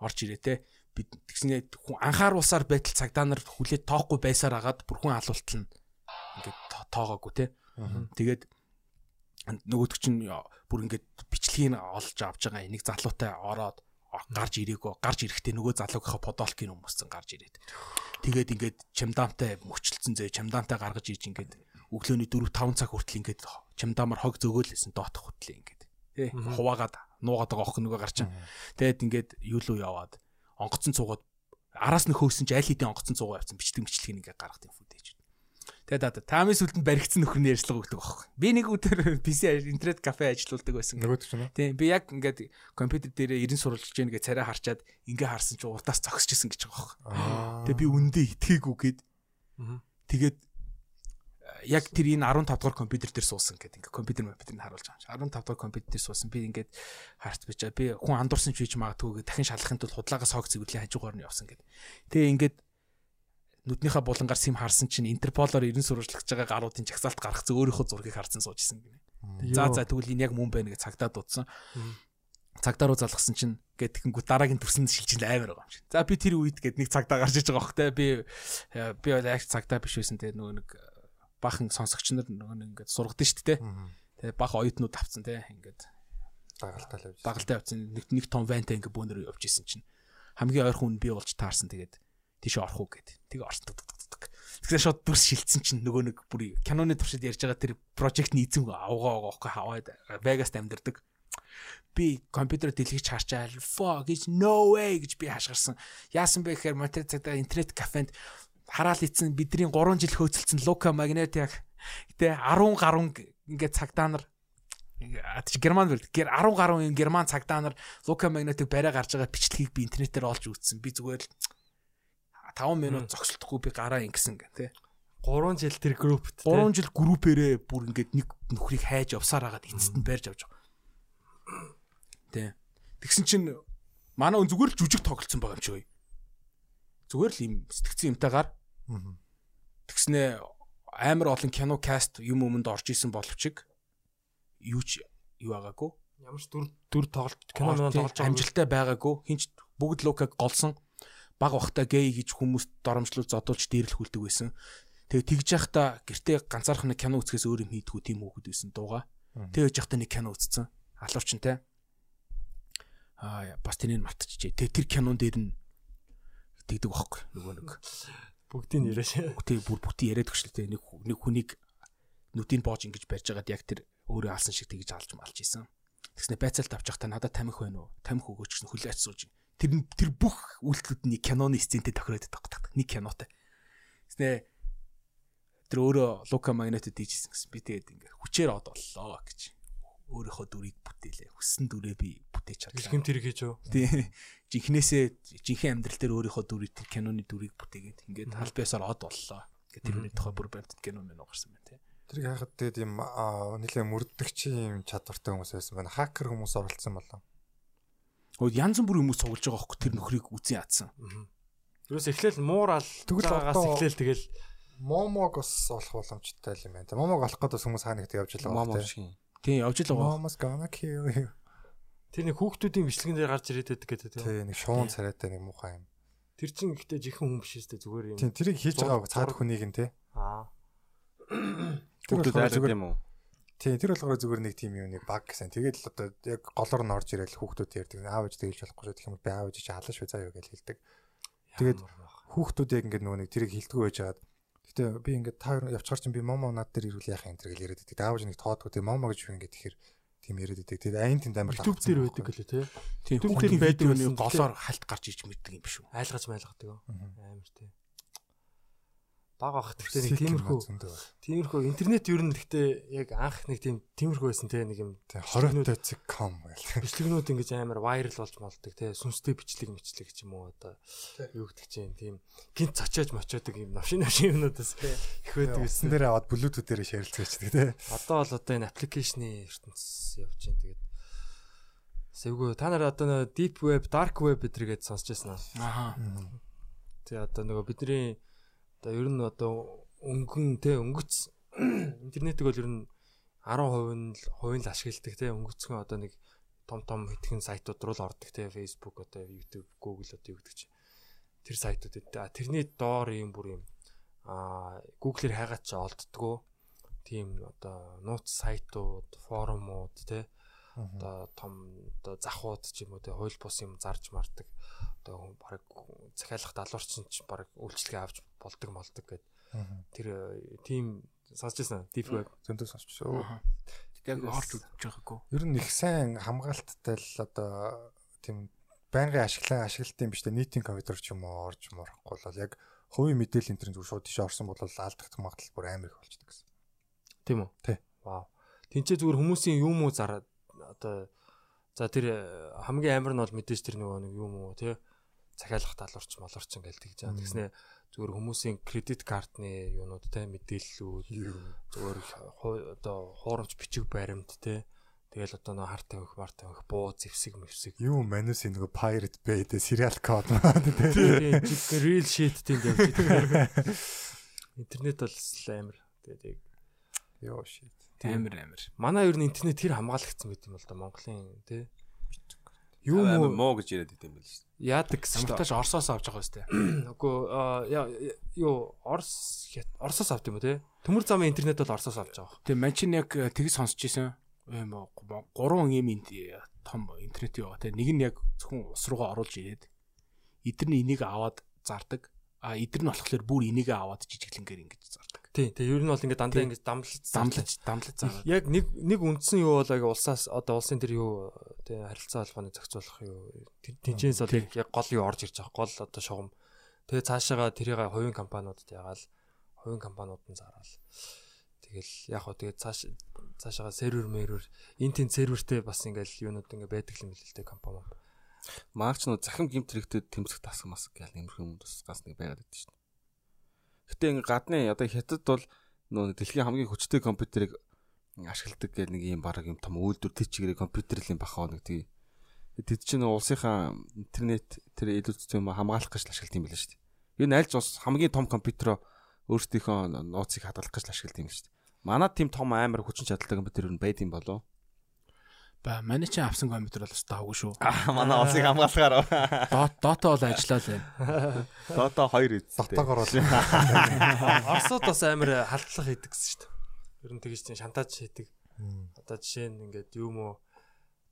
орж ирээ те. Бид тэгснээ хүн анхааруулсаар байтал цагдаа нар хүлээд тоохгүй байсаар агаад бүр хүн алуултал нь ингээд то- тоогоогүй те. Тэгээд нөгөөдөг чинь бүр ингээд бичлэгийг олж авч байгаа нэг залуутай ороод гарч ирээгөө гарч ирэхдээ нөгөө залуугийнхаа подолкийн хүмүүсцэн гарч ирээд. Тэгээд ингээд чамдаамтай мөчлцэн зөө чамдаамтай гаргаж иж ингээд өглөөний 4 5 цаг хүртэл ингээд чамдаамар хог зөгөөлсэн доотох хүртэл ингээд тий хуваагаад нуугаад байгаа охин нөгөө гарч тэгээд ингээд юу лөө яваад онгоцон цуугаад араас нь хөөсөн чи аль хэдийн онгоцон цуугаа явцсан бичлэг бичлэгийг ингээд гаргах юм фүдэж Тэгээд одоо таамын сүлдэнд баригдсан нөхөр нь ярьцлага өгдөг байхгүй. Би нэг өдөр PC интернет кафе ажиллаулдаг байсан. Нөгөөд ч нэ. Тийм би яг ингээд компьютер дээр 90 сурвалж гэнэ гэж царай харчаад ингээ харсан чи урдаас зогсчихсэн гэж байгаа байхгүй. Аа. Тэгээ би үндэ итгээгүй гээд тэгээд яг тэр энэ 15 дугаар компьютер дээр суусан гэдэг ингээ компьютер компьютерыг харуулж байгаа юм. 15 дугаар компьютер дээр суусан. Би ингээд харц бичээ. Би хүн андуурсан ч хийж магадгүй дахин шалахын тулд худлаагаас хог зэвэрлээ хажуугаар нь явсан гэдэг. Тэгээ ингээд нүднийхээ булангаар сим харсан чинь Интерполоор 90 сурвалжлагч байгаа гаруудын жагсаалт гарах зэ өөрийнхөө зургийг харсан суужсэн гинэ. За за тэгвэл энэ яг мөн байна гэж цагтаа дуудсан. Цагдаа руу залгасан чинь гээд тэгэнгүүт дараагийн төрсөн шилжил амар байгаа юм шиг. За би тэр үед гээд нэг цагдаа гарч иж байгаа те би э, би бол яг цагдаа биш байсан те нөгөө нэг бахан сонсогч нар нөгөө нэг ингээд сургадаг шүү дээ. Тэгээ бах оюутнууд авцсан те ингээд Дагалтай л явж. дагалтай авцсан нэг нэг том вантай ингээд бөөнөр явж исэн чинь хамгийн ойрхон хүн би болж таарсан тэгээд тийш орох уу гэд. Тэгээ орсон. Тэгэхээр шууд дүрс шилцсэн чинь нөгөө нэг бүр киноны туршид ярьж байгаа тэр прожектны эзэн авгаа байгаа байхгүй хаваад Vegas амьдэрдэг. Би компьютер дэлгэж харчаал fuck is no way гэж би хашгирсан. Яасан бэ гэхээр мотор цагтаа интернет кафенд хараал ицсэн бидний 3 жил хөөцөлдсөн Лука Магнет яг гэтээ 10 гаруй ингээд цагтаа нар Атч герман бэр гэр 10 гаруй юм герман цагдаа нар Лука Магнетиг барай гарч байгаа бичлэгийг би интернетээр олж үзсэн. Би зүгээр л 5 минут зогсолтгүй би гараа ингэсэн гэ тэ. 3 жил тэр группт 3 жил группээрээ бүр ингээд нэг нөхрийг хайж явсаар хагаад эцэст нь барьж авч байгаа. Тэ. Тэгсэн чинь манай өн зүгээр л жүжиг тоглолцсон байгаа юм чи. Зүгээр л юм сэтгцэн юмтайгаар тэгснээ амар олон кино каст юм өмнөд орж исэн боловч юу ч юу байгаагүй. ямар ч дүр дүр тоглож кино мөн тоглож байгаа амжилттай байгаагүй. Хинч бүгд лукаг голсон баг бахта гей гэж хүмүүс доромжлол зодуулж дээрлэхүүлдэг байсан. Тэгээ тэгж яхта гэртээ ганцаархан нэг кино үзэхээс өөр юм хийдгүү тийм хөөхд байсан дууга. Тэгэж яхта нэг кино үзсэн. Алуурчантай. Аа бас тэрийг мартчихжээ. Тэгээ тэр кинон дээр нь тэгдэг байхгүй нөгөө нэг бүгдийн нэрээ. Тэг бүр бүтэн яриад өгчлээ нэг нэг хүнийг нүдийг боож ингэж барьж байгаад яг тэр өөрөө алсан шиг тэгж алж малж исэн. Тэгснэ байцаалт авч явахдаа надад тамхи байна уу? Тамхи өгөөч гэсэн хүлээч сууж. Тэр нь- тэр бүх үйлдэлүүд нь киноны сцентэй тохироод байгаа. Нэг кинотой. Тэгснэ тэр өөрөө Лука Магнетод дийжсэн гэсэн. Би тэгээд ингээ хүчээр од боллоо гэж өөрийнхөө дүрийг бүтээлээ. Хүссэн дүрээ би бүтээж чадлаа. Бэлгэм тэр хийж юу? Тий. Жинхнээсээ жинхэнэ амьдрал дээр өөрийнхөө дүрийг тэр киноны дүрийг бүтээгээд ингээд халбясаар од боллоо. Ингээд тэрний тухай бүр барьдаг кино мэн угарсан байна тий. Тэр яхад тэгээд юм аа, нэлээ мөрдөгчийн юм чадвартай хүмүүс байсан байна. Хакер хүмүүс оролцсон болоо. Хөөе янз бүр хүмүүс цуглаж байгаа хөөхгүй тэр нөхрийг үзэн ядсан. Юус эхлээл муурал Тэгвэл байгаагаас одоо- эхлээл тэгэл Момог бас олох боломжтой юм байна. Момог олох гэдэг хүмүүс хаа нэгт явж байгаа Мом байна. шиг. Тий явж л байгаа. Momos gonna kill you. тэр нэг хүүхдүүдийн бичлэгэн дээр гарч ирээд байдаг гэдэг тийм. Тэ нэг шуун царайтай нэг муухай юм. Тэр чинь ихтэй жихэн хүн биш өстэй зүгээр юм. Тийм тэрийг хийж байгаа цаад хүнийг нь те. Аа. Айлд зүгээр юм уу? Тийм тэр болохоор зүгээр нэг тийм юм нэг баг гэсэн. Тэгээд л одоо яг голоор нь орж ирээл хүүхдүүд ярьдаг. Аав ээж тэгэлж болохгүй. Тэгэх юм бол би аав ээж чи халаш шүү юу гэж хэлдэг. Тэгээд хүүхдүүд яг ингээд нөгөө нэг тэрийг хилдэггүй байж хаад Гэтэ би ингээд та хоёр явчихар чинь би момо над дээр ирүүл юм тэр гэл яриад байдаг. Аав ээж нэг тоодгүй тийм момо гэж байна гэхээр тийм яриад байдаг. Тэгээд айн тэнд амар YouTube дээр байдаг гэлээ тий. Тий Тэр хүүхдийн тэр байдаг байсан. голоор халт гарч иж мэддэг юм биш үү? Айлгаж майлгадаг. Амар тий. Бага ах гэхдээ нэг тиймэрхүү тиймэрхүү интернет ер нь гэхдээ яг анх нэг тийм тиймэрхүү байсан те нэг юм Тэг 20.com гэл. бичлэгнүүд ингэж амар вайрал болж молдог те сүнстэй бичлэг мэтлэг ч юм уу одоо юу гэдэг чинь тийм гинт цочоож мочоодаг юм навшин навшин юмнуудаас их байдаг байсан. дээр аваад Bluetooth дээр ширэлцгээчдэг тий. Одоо бол одоо энэ аппликейшны ертөнцийн явж байна тэгээд Сэвгүй та нар одоо нөө deep web, dark web гэдэргээд сонсч байсан аа. Тэгээ одоо нөгөө бидний одоо ер нь одоо өнгөн те өнгөц интернетийг бол ер нь 10% нь л хувийн л ашигладаг те. Өнгөцгөн одоо нэг том том хэдхэн сайтууд руу л ордог те. Facebook одоо YouTube Google одоо юу гэдэг чи тэр сайтууд а, тэрний доор юм бүр юм. А Google-ээр хайгаад ч олддгоо. Тийм одоо нууц сайтууд форумууд те одоо том одоо захууд ч юм уу те хууль бус юм зарж мардаг. Одоо баг захиалах далуурчин ч баг үйлчлэгээ авч болдог молдог гэд. Тэр э, тийм сонсчихсан deep web. Зөндөө сонсчихоо. Яг орж үзэж байгаагүй. Ер нь их сайн хамгаалттай л одоо тийм байнгын ашиглан ашиглалтын биш тэ нийтийн компьютер ч юм уу орж морохгүй бол яг хувийн мэдээлэл интернет зүгээр шууд тийш орсон бол алдах магадлал бүр амар их болчихдог гэсэн. тийм үү? Тий. вау. Тэнцээ зүгээр хүмүүсийн юм уу зараад одоо за тэр э, хамгийн амар нь бол мэдээж тэр нөгөө нэг юм уу тий? Захиалах талуурч малуурчин гээл тэгж байгаа. Тэгснэ зүгээр хүмүүсийн кредит картны юунууд те мэдээллүүд зүгээр одоо хуурамч бичиг баримт те тэгэл одоо нөө харт тавих мар тавих буу зевсэг мэвсэг. Юу манус нэг Pirate Bay дэ serial code маа тийм real shit тийм явж байгаа. Интернет бол амар. Тэгээд яг Йоо shit. Амар амар. манай ер нь интернет тэр хамгаалагдсан байт юм бол да Монголын те юу муу муу гэж яриад идэм байл шүү. яадаг гэсэн Самтаж Орсоос авч байгаа сте. Үгүй юу Орс Хят- Орсоос авт юм уу те? Төмөр замын интернет бол Орсоос авч байгаа. Тэгээ мань чинь яг э, тэгж сонсч ийсэн. Ийм гурван ийм ин- том интернет байгаа те. Нэг нь яг зөвхөн ус руугаа оруулж ирээд эдгээр нь энийг аваад зардаг. А эдгээр нь болохоор бүр энийг аваад жижиглэнгээр ингэж зардаг. Тий, тэгээ ер нь бол ингээд дандаа ингээд дамлж Дамлаж дамлаж зардаг. Яг нэг нэг үндсэн юу бол яг улсаас одоо улсын тэр юу тэгээ харилцаа холбооны зохицуулах юу тэнцэнээс бол Тий. яг гол юу орж ирж байгаа гол одоо шугам. Тэгээ цаашаага тэрийг хувийн компаниудад ягаал хувийн компаниуд нь зараал. Тэгэл яг хоо тэгээ цааш цаашаага сервер мэрвэр энэ тэн сервертэй бас ингээд юунууд ингээд байдаг юм л л дээ компани. Маагч нөө захим гимт хэрэгтэд тэмцэх тасг мас гэл нэмэрх юм бас гас нэг байгаад байдаг шүү дээ. Гэтэ ингээ гадны одоо хятад бол нөө дэлхийн хамгийн хүчтэй компьютерийг ашигладаг гэл нэг юм баг юм том үйлдвэр тэр чигээр компьютер л юм бахаа нэг тий. Тэд чинь улсынхаа интернет тэр илүү зүйн хамгаалах гэж л ашигладаг юм байна шүү дээ. Юу нь аль ч ус хамгийн том компьютероо өөрсдийнхөө нууцыг хадгалах гэж л ашигладаг юм шүү дээ. Манад тийм том амар хүчин чадалтай компьютер юу байд юм болов? Ба манай чинь авсан компьютер бол бас таагүй шүү. Аа манай улсыг хамгаалахаар Дот дота бол ажиллаа л байна. Дота 2 үсттэй. Дотоогоор бол Оросод бас амар халдлага хийдэг гэсэн шүү дээ. Ер нь тэгж чинь шантаж хийдэг. Одоо жишээ нь ингээд юу мó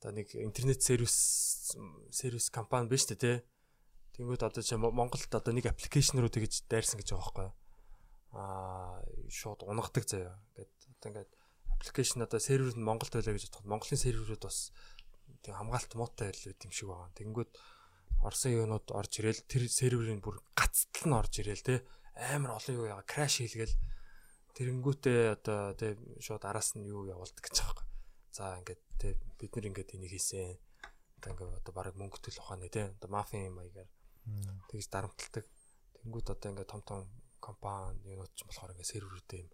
одоо нэг интернет сервис сервис компани биш үү те. Тэнгүүд одоо чи Монголд одоо нэг аппликейшн руу тэгж дайрсан гэж байгаа байхгүй юу? Аа шууд унагадаг заяа. Ингээд одоо ингээд аппликейшн одоо сервер нь Монголд байлаа гэж бодоход Монголын серверүүд бас тэг хамгаалт муутай байл юм шиг байгаа. Тэнгүүд Орсын юунууд орж ирээл тэр серверийн бүр гацтал нь орж ирээл те амар олон юу яа краш хийлгээл тэрэнгүүтээ одоо те шууд араас нь юу явуулдаг гэж байгаа. За ингээд те бид нар ингээд энийг хийсэн. Одоо ингээд одоо баг мөнгө төл ухааны те одоо мафийн маягаар тэгж дарамталдаг. Тэнгүүд одоо ингээд том том компани юунууд ч болохоор ингээд серверүүдээ юм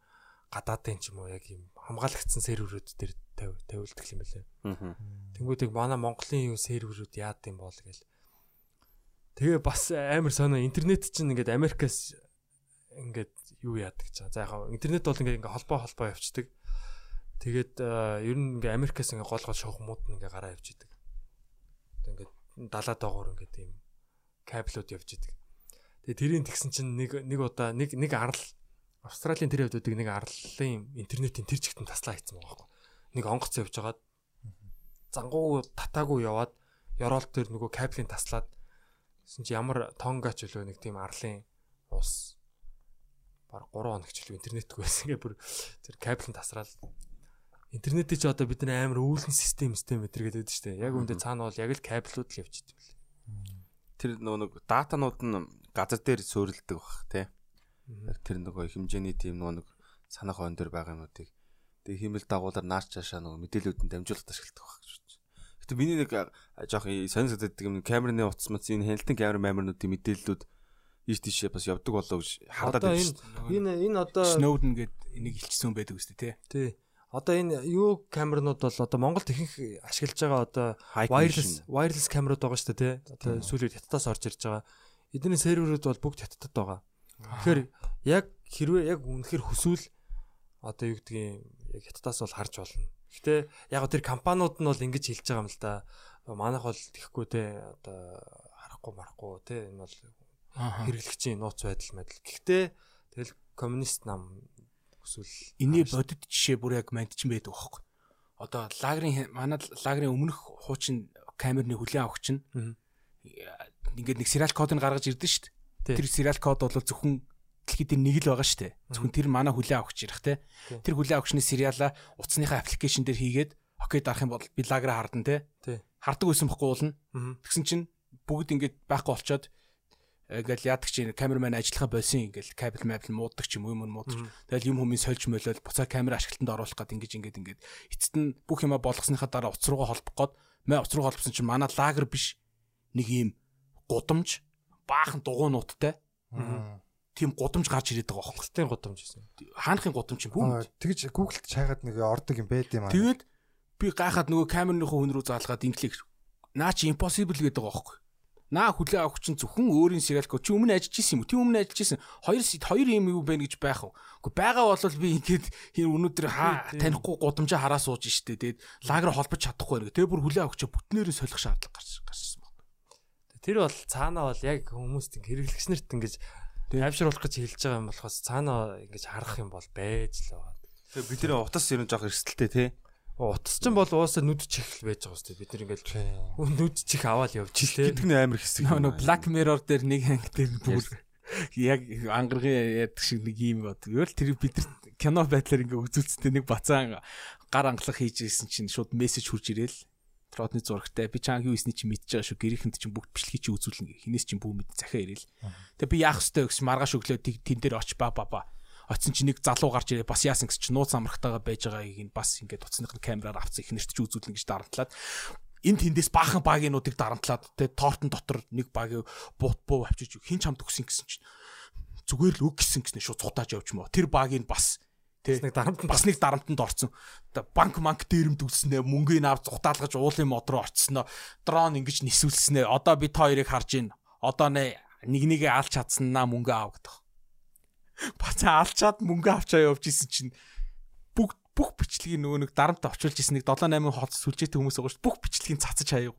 гадаадын ч юм уу яг юм хамгаалагдсан серверүүд дээр тавь тавилдаг юм байлаа. Аа. Тэнгүүдийг манай Монголын юу серверүүд яад юм бол гэл. Тэгээ бас амар сонио интернет чинь ингээд Америкаас ингээд юу яадаг гэж. За яг интернет бол ингээд ингээ холбоо холбоо явцдаг. Тэгээд э, ер нь ингээ Америкаас ингээ гол гол шугамуд нь ингээ гараа явж идэг. Одоо ингээд далаа доогоор ингээ тийм кабелууд явж идэг. Тэгээ тэрийн тэгсэн чинь нэг нэг удаа нэг нэг арал Австралийн тэр хэвдүүдийг нэг арлын интернетийн тэр чигтэн таслаа хийцэн байгаа байхгүй. Нэг онгоц явж хагаад зангуу татаагүй яваад ёроол тэр нөгөө кабелийн таслаад гэсэн чи ямар тонгач үлөө нэг тийм арлын ус баг 3 хоног ч илүү интернетгүй байсан гэ бүр тэр кабелийн тасраал интернетээ чи одоо бидний амар үүлэн систем систем мэтэр гэдэг шүү дээ. Яг үүндээ цаана бол яг л кабелууд л явж идэв. Тэр нөгөө нэг датанууд нь газар дээр суурилдаг бах тий. Яг тэр нөгөө хэмжээний тийм нөгөө нэг санах хон дээр байгаа юмнуудыг тэгээ хиймэл дагуулаар наарч цаашаа нөгөө мэдээлүүдэн дамжуулахад ашигладаг байх гэж бодож. Гэтэ миний нэг жоох сонирхдаг юм камерны утас мац энэ хяналтын камер маамирнуудын мэдээллүүд ийш тийшээ бас явдаг болоо гэж хардаад байна энэ шүү дээ. энэ энэ одоо Snowden гээд энийг илчсэн байдаг үстэй тий. тий. Одоо энэ юу камернууд бол одоо Монголд ихэнх ашиглаж байгаа одоо wireless wireless камерууд байгаа шүү дээ тий. Одоо сүүлийн хятадаас орж ирж байгаа. Эдний серверүүд бол бүгд хятадд байгаа. Тэгэхээр яг хэрвээ яг үнэхээр хүсвэл одоо юу гэдгийг яг хятадаас бол харж болно. Гэтэ яг тэр компаниуд нь бол ингэж хэлж байгаа юм л да. Манайх бол тэхгүй те одоо харахгүй марахгүй те энэ бол хэрэглэгчийн нууц байдал мэдл. Гэхдээ тэгэл коммунист нам хүсвэл Эний бодит жишээ бүр яг мандчин байдаг байхгүй. Одоо лагерын манай лагерын өмнөх хуучин камерны хүлэн авах чинь ингээд нэг сериал кодыг гаргаж ирдэ дээ. Тэр сериал код бол зөвхөн дэлхийд нэг л байгаа шүү дээ. Зөвхөн тэр манай хүлэн авахч ирэх те. Тэр хүлэн авахчны сериалаа утасныхаа аппликейшн дээр хийгээд окей дарах юм бол би лагераа хардан те. Хардаг байсан бохгүй уулна. Тэгсэн чинь бүгд ингээд байхгүй болчоод ингээл яадаг чинь камерман ажиллахаа болсон ингээл кабел мабл мууддаг ч юм уу юм мууддаг. Тэгэл юм хүмүүс сольж мөлөөл буцаа камера ашиглалтанд оруулах гээд ингэж ингээд ингээд эцэст нь бүх юма болгосныхаа дараа утас руугаа холбох гээд мэ руу холбосон чинь манай лагер биш нэг юм гудамж баахан дугуйнуудтай тийм гудамж гарч ирээд байгаа байхгүй. Хятадын гудамж гэсэн. Хаанхын гудамж юм бүү. Тэгж Google-д чаагаад нэг ордог юм байд юм аа. Тэгээд би гайхаад нөгөө камерныхоо хүн рүү заалгаад инглик наа чи impossible гэдэг байгаа байхгүй. Наа хүлээ авах чинь зөвхөн өөрийн сериал код чи өмнө ажиллаж исэн юм уу? Ти өмнө ажиллаж исэн. Хоёр хоёр юм юу байна гэж байх уу? Гэхдээ байгаа бол би ингээд өнөөдөр хаа танихгүй гудамжаа хараа сууж штэ. Тэгээд лагер холбож чадахгүй нэ. Тэгээ бүр хүлээ авах чи бүтнээрээ солих шаардлага гарч байна. Тэр бол цаанаа бол яг хүмүүст ингэ хэрэглэгч нарт ингэж тайвшруулах гэж хэлж байгаа юм болохоос цаанаа ингэж харах юм бол байж л байгаа. Тэгээ бид нэр утас ер нь жоох эрсдэлтэй тий. Утас ч бол уусаа нүд чих л байж байгаа шүү дээ. Бид нар ингээл нүд чих аваад явж тий. Гэдэг нь амар хэсэг. Нөгөө Black Mirror дээр нэг анги дээр бүр яг ангаргийн яадаг шиг нэг юм бод. Юу л тэр бид нар кино байдлаар ингээ үзүүлцтэй нэг бацаан гар ангалах хийж ирсэн чинь шууд мессеж хурж ирээл. Тротны зурагтай би чаанг юу хийсний чи мэдж байгаа шүү. Гэрийнхэнд чинь бүгд бичлэгийг чи үзүүлнэ. Хинээс чинь бүх мэд захиа ирээл. Тэгээ би яах ёстой гэсэн маргааш өглөө тэн дээр оч ба ба ба. Очсон чи нэг залуу гарч ирээ бас яасан гэсэн чи нууц амрахтайгаа байж байгааг нь бас ингээд утасных нь камераар авцсан ихнэрт чи үзүүлнэ гэж дарамтлаад энэ тэндээс баахан багийнуудыг дарамтлаад тэ тортон дотор нэг багийг буут буу авчиж хин чамд өгсөн гэсэн чинь зүгээр л үг гисэн гэснэ шууд цудааж явж мó тэр багийг бас тэ? Нэг дарамтанд бас нэг дарамтанд орцсон банк манк дээрэмд үлснэ мөнгөний авч цутаалгаж уулын мод руу орцсноо дрон ингэж нисүүлснэ одоо би та хоёрыг харж гин одоо нэ нэг нэгэ алж чадсанаа мөнгө аав гэдэг. Бацаа алчаад мөнгө авчаа явж исэн чинь. Бүх бүх бичлэгийг нөгөө нэг дарамт авчулж исэн нэг 7 8 хот сүлжээтэй хүмүүс байгаа шүү. Бүх бичлэгийг цацаж хаяа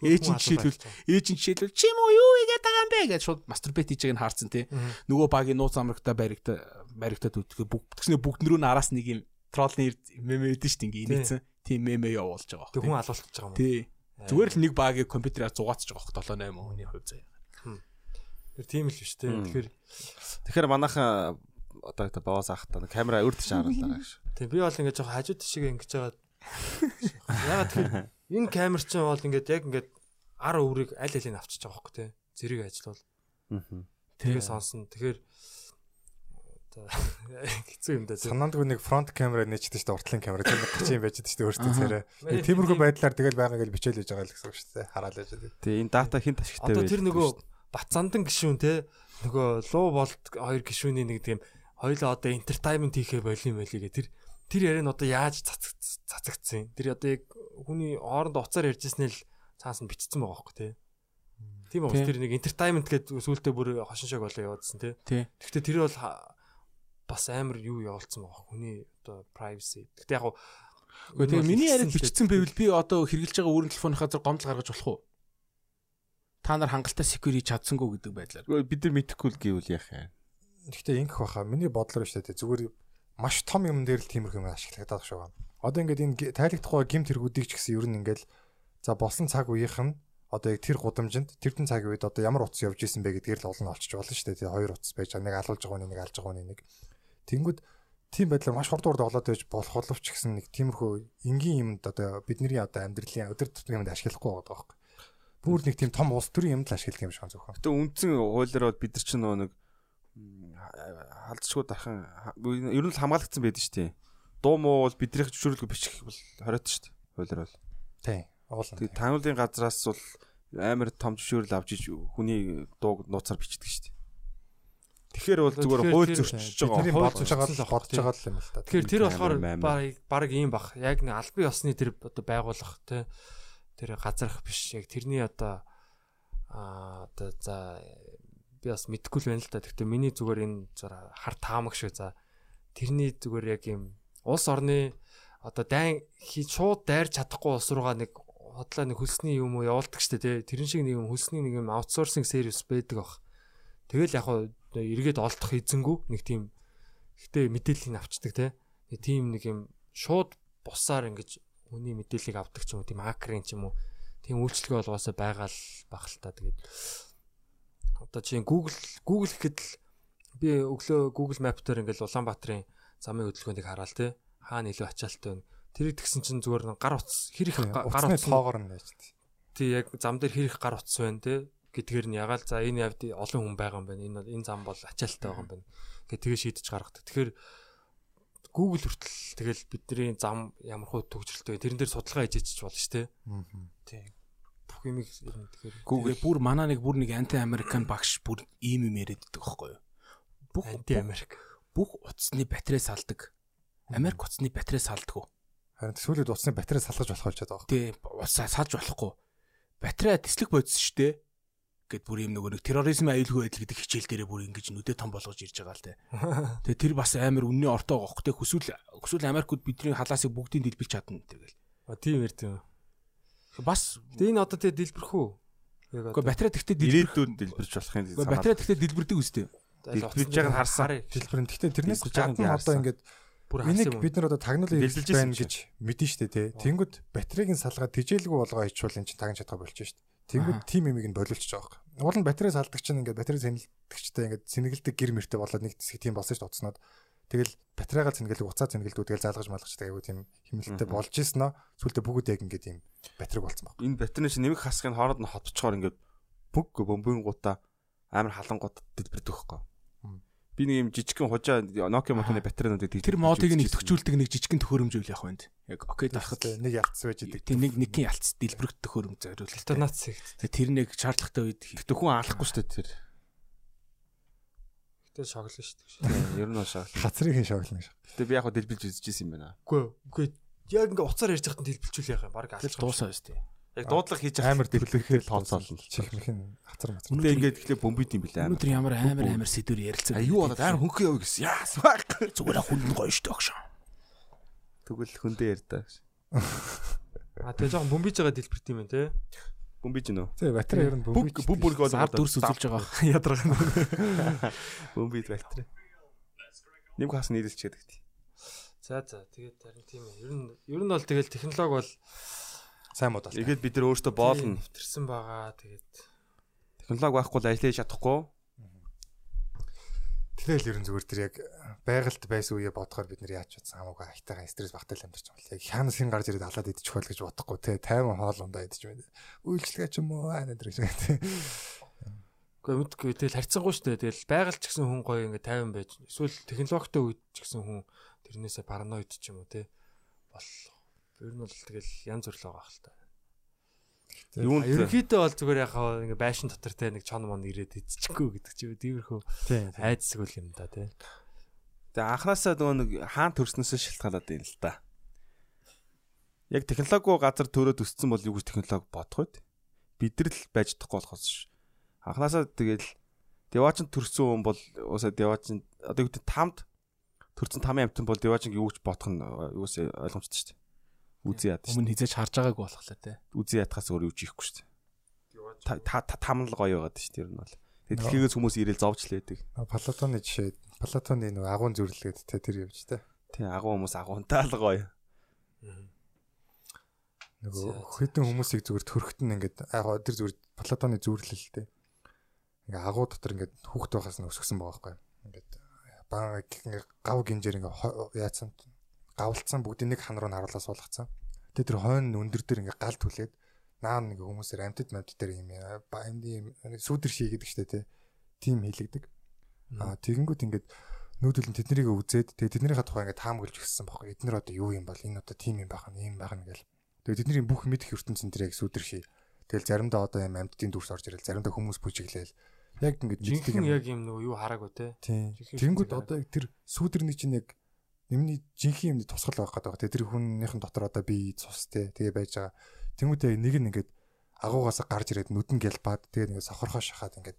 ээж нь жишээлбэл ээж нь жишээлбэл чи муу юу игээд байгаа юм бэ? гэж шууд мастурбет хийж байгааг нь харсан тий нөгөө багийн нууц амрагта баригта баригтад үтгэх бүгд тэгснэ бүгд нөрөө араас нэг юм троллны мемэ эдэн шүү дээ. Ингээ инээсэн тийм мемэ явуулж байгаа. Тэг хүн алуулчих байгаа юм. тий. Зүгээр л нэг багийг компьютераар зугаацж байгаа хөх 7 8 хүний хувь заяа. Тэр тийм л биш тий. Тэгэхээр Тэгэхээр манайхан одоо та баваас ахтаа камера өрдөж харууллаа гэж. тий би бол ингэж жоохон хажууд шиг ингэж байгаа. Ягаад тэгэхээр энэ камер чинь бол ингэж яг ингэж ар өврийг аль алийг авчиж байгаа хөөхгүй тий. Зэрэг ажиллавал тэгээ сонсон. Тэгэхээр хэцүү юм да. тий. Санаандгүй нэг фронт камера нээчдэг шүү дээ уртлын камера. Тийм 30 юм байж дээ шүү дээ өөртөө царай. Тиймэрхүү байдлаар тэгэл байгаа гэж бичээл хийж байгаа л гэсэн үг шүү дээ. Хараал байж дээ. Тэгээ энэ дата хинт ашигтай Одоо тэр нөгөө Бацандан гişүүн те нөгөө луу болт хоёр гişүүний нэг тийм хоёлоо одоо entertainment хийхэ болим байлиг гэ тэр тэр яриа нь одоо яаж цацагдсан юм тэр одоо яг хүний хооронд уцаар ярьжсэн л цаас нь бичсэн байгаа байхгүй те. Тийм үү? Тэр нэг entertainment гэдэг сүултээ бүр хошин шог болоо яваадсэн те. Тий гэхдээ тэр бол бас амар юу явуулсан байгаа хүний одоо privacy гэхдээ яг Гэхдээ тэгээ миний яриад бичсэн байвал би одоо хэрглэж байгаа өөрийн телефоныхаа зэр гомдол гаргаж болох уу? Та нар хангалттай security чадсангүй гэдэг байдлаар. бид нар мэдэхгүй л гэвэл яах юм. Гэхдээ ингэх баха. Миний бодлоор шүү дээ. Зүгээр маш том юм дээр л тиймэрхүү юм ашиглагдаг шүү байна. Одоо ингээд энэ тайлагдахгүй гимт хэрэгүүдийг ч гэсэн ер нь ингээд за болсон цаг үеийнх нь одоо яг тэр гудамжинд тэрдэн цагийн үед одоо ямар утас явж исэн бэ гэдгээр л олон олчж болно шүү дээ. Тэгээ хоёр утас байж байгаа. Нэг алуулж байгаа нэг алж байгаа нэг. Тэнгүүд тийм байдлаар маш хурд урд олоод байж болох боловч гэсэн нэг тиймэрхүү энгийн юмд одоо бидний одоо амьдралын өдөр тутмын юмд ашиглахгүй байгаа байхгүй. Бүр нэг тийм том улс төрийн юмд л ашигладаг юм шиг зөвхөн. Гэтэ үндсэн хуулиар бол бид нар ч нөгөө нэг халдшгүй дархан ха- ер нь л хамгаалагдсан байдаг шүү дээ. Дуу муу бол бидрийнх зөвшөөрлөг бичих бол хориот шүү дээ. Хуулиар бол. Тийм. Уулна. Тэгээ таамаглалын газраас бол амар том зөвшөөрөл авч иж хүний дууг нууцаар бичдэг шүү дээ. Тэгэхээр бол зүгээр хууль зөрчиж Тэрийг байгаа. бодож зөрчсөн байгаа л тийм. байгаа л юм л та. Тэгэхээр тэр болохоор баг баг ийм бах. Яг нэг албан ёсны тэр одоо байгуулах те тэр газарх биш. Яг тэрний одоо аа одоо за би бас мэдэхгүй л байна л да. Гэхдээ миний зүгээр энэ зур хар таамаг шиг за тэрний зүгээр яг ийм улс орны одоо дайн хий шууд дайрч чадахгүй улс руугаа нэг хотлоо нэг хөлсний юм уу явуулдаг штэ тий. Тэрэн шиг нэг юм хөлсний нэг юм аутсорсинг сервис байдаг бах. Тэгэл яг хоо эргээд олдох эзэнгүү нэг тийм гэтээ мэдээллийг авчдаг тий. Нэг тийм нэг юм шууд бусаар ингэж хүний мэдээллийг авдаг ч юм уу тийм хакерын ч юм уу. Тийм үйлчлэг болгоосоо байгаа л бах л та. Тэгээд одоо чинь Google Google гэхэд л би өглөө Google Map дээр ингээл Улаанбаатарын замын хөдөлгөөнийг хараал тий хаана илүү ачаалттай вэ тэр тэгсэн чинь зүгээр гар утас хэр их га- гар утас тоогоор нь байж тээ. яг зам дээр хэр их гар утас байна тий гэдгээр нь ягаал за энэ явд олон хүн байгаа юм байна энэ энэ зам бол ачаалттай байгаа юм байна гэх тэгээ шийдэж гаргадаг тэгэхээр Google хүртэл тэгэл бидний зам ямар хөө төгжрэлтэй вэ? тэрэн дээр судалгаа хийж ичж болно шүү дээ бүх юмыг ер нь тэгэхээр Google бүр манаа нэг бүр нэг анти американ багш бүр ийм юм яриад байдаг байхгүй юу? Бүх анти Америк бүх утасны батарей салдаг. Америк утасны батарей салдаг. Харин сүүлийн утасны батарей салгаж болох болж байгаа. Тэ усаа салж болохгүй. Батарей тэслэг бодсон шүү дээ. Гэт бүр юм нөгөө нэг терроризм аюулгүй байдал гэдэг хичээл дээрээ бүр ингэж нүдэ том болгож ирж байгаа л тэ. Тэгээ тэр бас амар үнний ортоо гоох тэ хүсвэл хүсвэл Америкууд бидний халаасыг бүгдийг дэлбэлж чадна тэгэл. А тийм ярьд юм. Бас Тэгээ энэ одоо тэгээ дэлбэрх үү? Үгүй батарей тэгтээ дэлбэр. Ирээдүйд дэлбэрч болохын Үгүй батарей тэгтээ дэлбэрдэг үстэй. дэлбэрж байгааг нь харсан. Дэлбэрэн. Гэхдээ тэрнээс гадна одоо бүр энийг юм. бид нар одоо тагнуулын ирсэн байна гэж мэдэн штэ тий. Тэнгүүд батарейг нь салгаад тижээлгүй болгоо ичвал эн чинь тагна чадгаа болчих штэ. Тэнгүүд тим юмыг нь байгаа юм. Уул нь батарей салдаг чинь ингээд батарей сэнэлдэгчтэй ингээд сэнгэлдэг гэр мөртэй болоод нэг хэсэг тийм болсон штэ утаснууд. Тэгэл батарейгаа сэнгэлдэг уцаа сэнгэлдүү тэгэл заалгаж малгачдаг айгу тийм химэлттэй болж ийсэн нөө. Сүүлдээ бүгд яг ингээд юм батарейг болсон баг. Энэ батарей чинь нэмэх хасгын хооронд нь хотцохоор ингээд бүг бомбын гутаа амар халангууд дэлбэрдэг байхгүй. Би нэг юм жижигхэн хужаа Nokia модны батарейнуудыг Тэр модыг нь идэвхжүүлдэг нэг жижигэн төхөөрөмж үйл яг байна. Яг окей дарахад Тэ, нэг ялц байж идэг. тийм нэг нэгэн ялц дэлбэрэх төхөөрөмж зориулалтай. Альтернац хийх. Тэр нэг шаардлагатай үед Гэтэ хүн алахгүй шүү дээ тэр. Гэтэ шоглоо шүү дээ. Ер нь шал. Хацрыг хийн шоглоно ш. Гэтэ би яг хөө дэлбэлж үзчихсэн юм байна. Үгүй үгүй яг ингээ уцаар ярьж байхад дэлбэлчүүл яах юм баг тэр алж дуусаа өстэй. Яг дуудлага хийж Амар дэлбэрэхээр тооцоолно. чихмхэн хацар мацар. Үнэ ингээд ихлэ бомбит юм билээ. Өнөөдөр ямар амар амар сэдвэр ярилцсан. А юу болоод амар хөнгөн яв гэсэн. Яас баг. зүгээр хүн нь гоё штэ огшоо. Тэгвэл хөндөө ярьдаа. А тэгээ жоохон бөмбөж байгаа дэлбэрт юм байна те. Бомбиж гинөө. Тэ батарей ер нь Бүг бүг бүрг бол Зар дүрс үзүүлж байгаа. Ядрага. Бомбит батарей. Нэмэх хас нийлэлч гэдэг. За за тэгээд харин тийм ээ. Ер нь ер нь бол тэгэл технологи бол сайн модал. Тэгээд бид нар өөртөө боолно. нэвтэрсэн байгаа. Тэгээд Технологи байхгүй л ажиллаж чадахгүй. Тэгэл ер нь зүгээр тэр яг байгальд байсан үе бодохоор бид нэр яаж чадсан хамаагүй хайтайгаа стресс багтаал амьдарч байгаа. Яг хянас хин гарч ирээд алаад идчих байл гэж бодохгүй те тайван хоол ундаа идчих байна. Үйлчлэгээ ч юм уу аа надэр гэж те. үгүй мэдгүй тэгэл харьцангуй шүү дээ. Тэгэл байгаль ч гэсэн хүн гоё ингээ тайван байж. Эсвэл технологитой үед ч гэсэн хүн тэрнээсээ параноид ч юм уу те. Бол ер нь бол тэгэл янз бүр л байгаа хэл та. Юунд Ерөнхийдөө бол зүгээр яхаа ингээ байшин дотор те нэг чон мон ирээд идчихгүй гэдэг чи тиймэрхүү Тийм. айдсаг үл юм да те. Тэгээ анханасаа нөгөө нэг хаан төрснөөсөө шалтгаалаад байна л да. Яг технологи газар төрөөд өссөн бол юу гэж технологи бодох вэ? Бид нар л байж чадахгүй болохоос ш. Анханасаа тэгэл деваачин төрсөн хүн бол уусаа деваачин одоо юу гэдэг тамд төрсэн тамын амтан бол деваачин юу гэж бодох нь юусаа ойлгомжтой шүү дээ. Үзий яд шүү. Өмнө хизээж харж байгаагүй болохлаа те. Үзий ядхаас өөр юу ч хийхгүй шүү дээ. Та та там л гоё байгаад шүү дээ ер нь бол. Тэгээ дэлхийгээс хүмүүс ирээл зовж л байдаг. Платоны жишээ Платоны нэг агуун зүрлэгээд те тэр явж те. Тий агуу хүмүүс агуунтай л гоё. Нөгөө хэдэн хүмүүсийг зүгээр төрөхт нь ингээд яг тэр зүгээр Платоны зүрлэл те. Ингээ агуу дотор ингээд хүүхд байхаас нь өсгсөн байгаа байхгүй. Ингээд баа ингээ гав гинжээр ингээ яатсан гавлцсан бүгдийг нэг хан руу нь харуулаа суулгацсан. Тэгээ тэр хойно өндөр дээр ингээ гал түлээд наа нэг хүмүүсээр амтд амтд дээр юм яа ба амди сүүдэр ший гэдэг штэ те. Тим хийлэгдэг. Аа тэгэнгүүт ингээд нүүдэл нь тэднийг үзээд тэгээ тэднийхээ тухай ингээд таамаглаж өгсөн баг. Эднэр одоо юу юм бол энэ одоо тим юм байх нь юм байх нь гэл. Тэгээ тэдний бүх мэдих ертөнцийн дээр яг сүдэрхий. Тэгэл заримдаа одоо юм амьдтын дүрс орж ирэл заримдаа хүмүүс бүжиглээл. Яг ингээд мэддэг юм. яг юм нөгөө юу хараагүй те. Тэнгүүд одоо яг тэр сүдэрний чинь яг нэмний жинхэнэ юмны тусгал байх гэдэг. Тэгээ тэр хүнийхэн дотор одоо би цус те тэгээ байж байгаа. Тэнгүүдээ нэг нь ингээд агуугаас гарч ирээд нүдэн гэлбаад тэгээ ингээд сохорхоо шахаад ингээд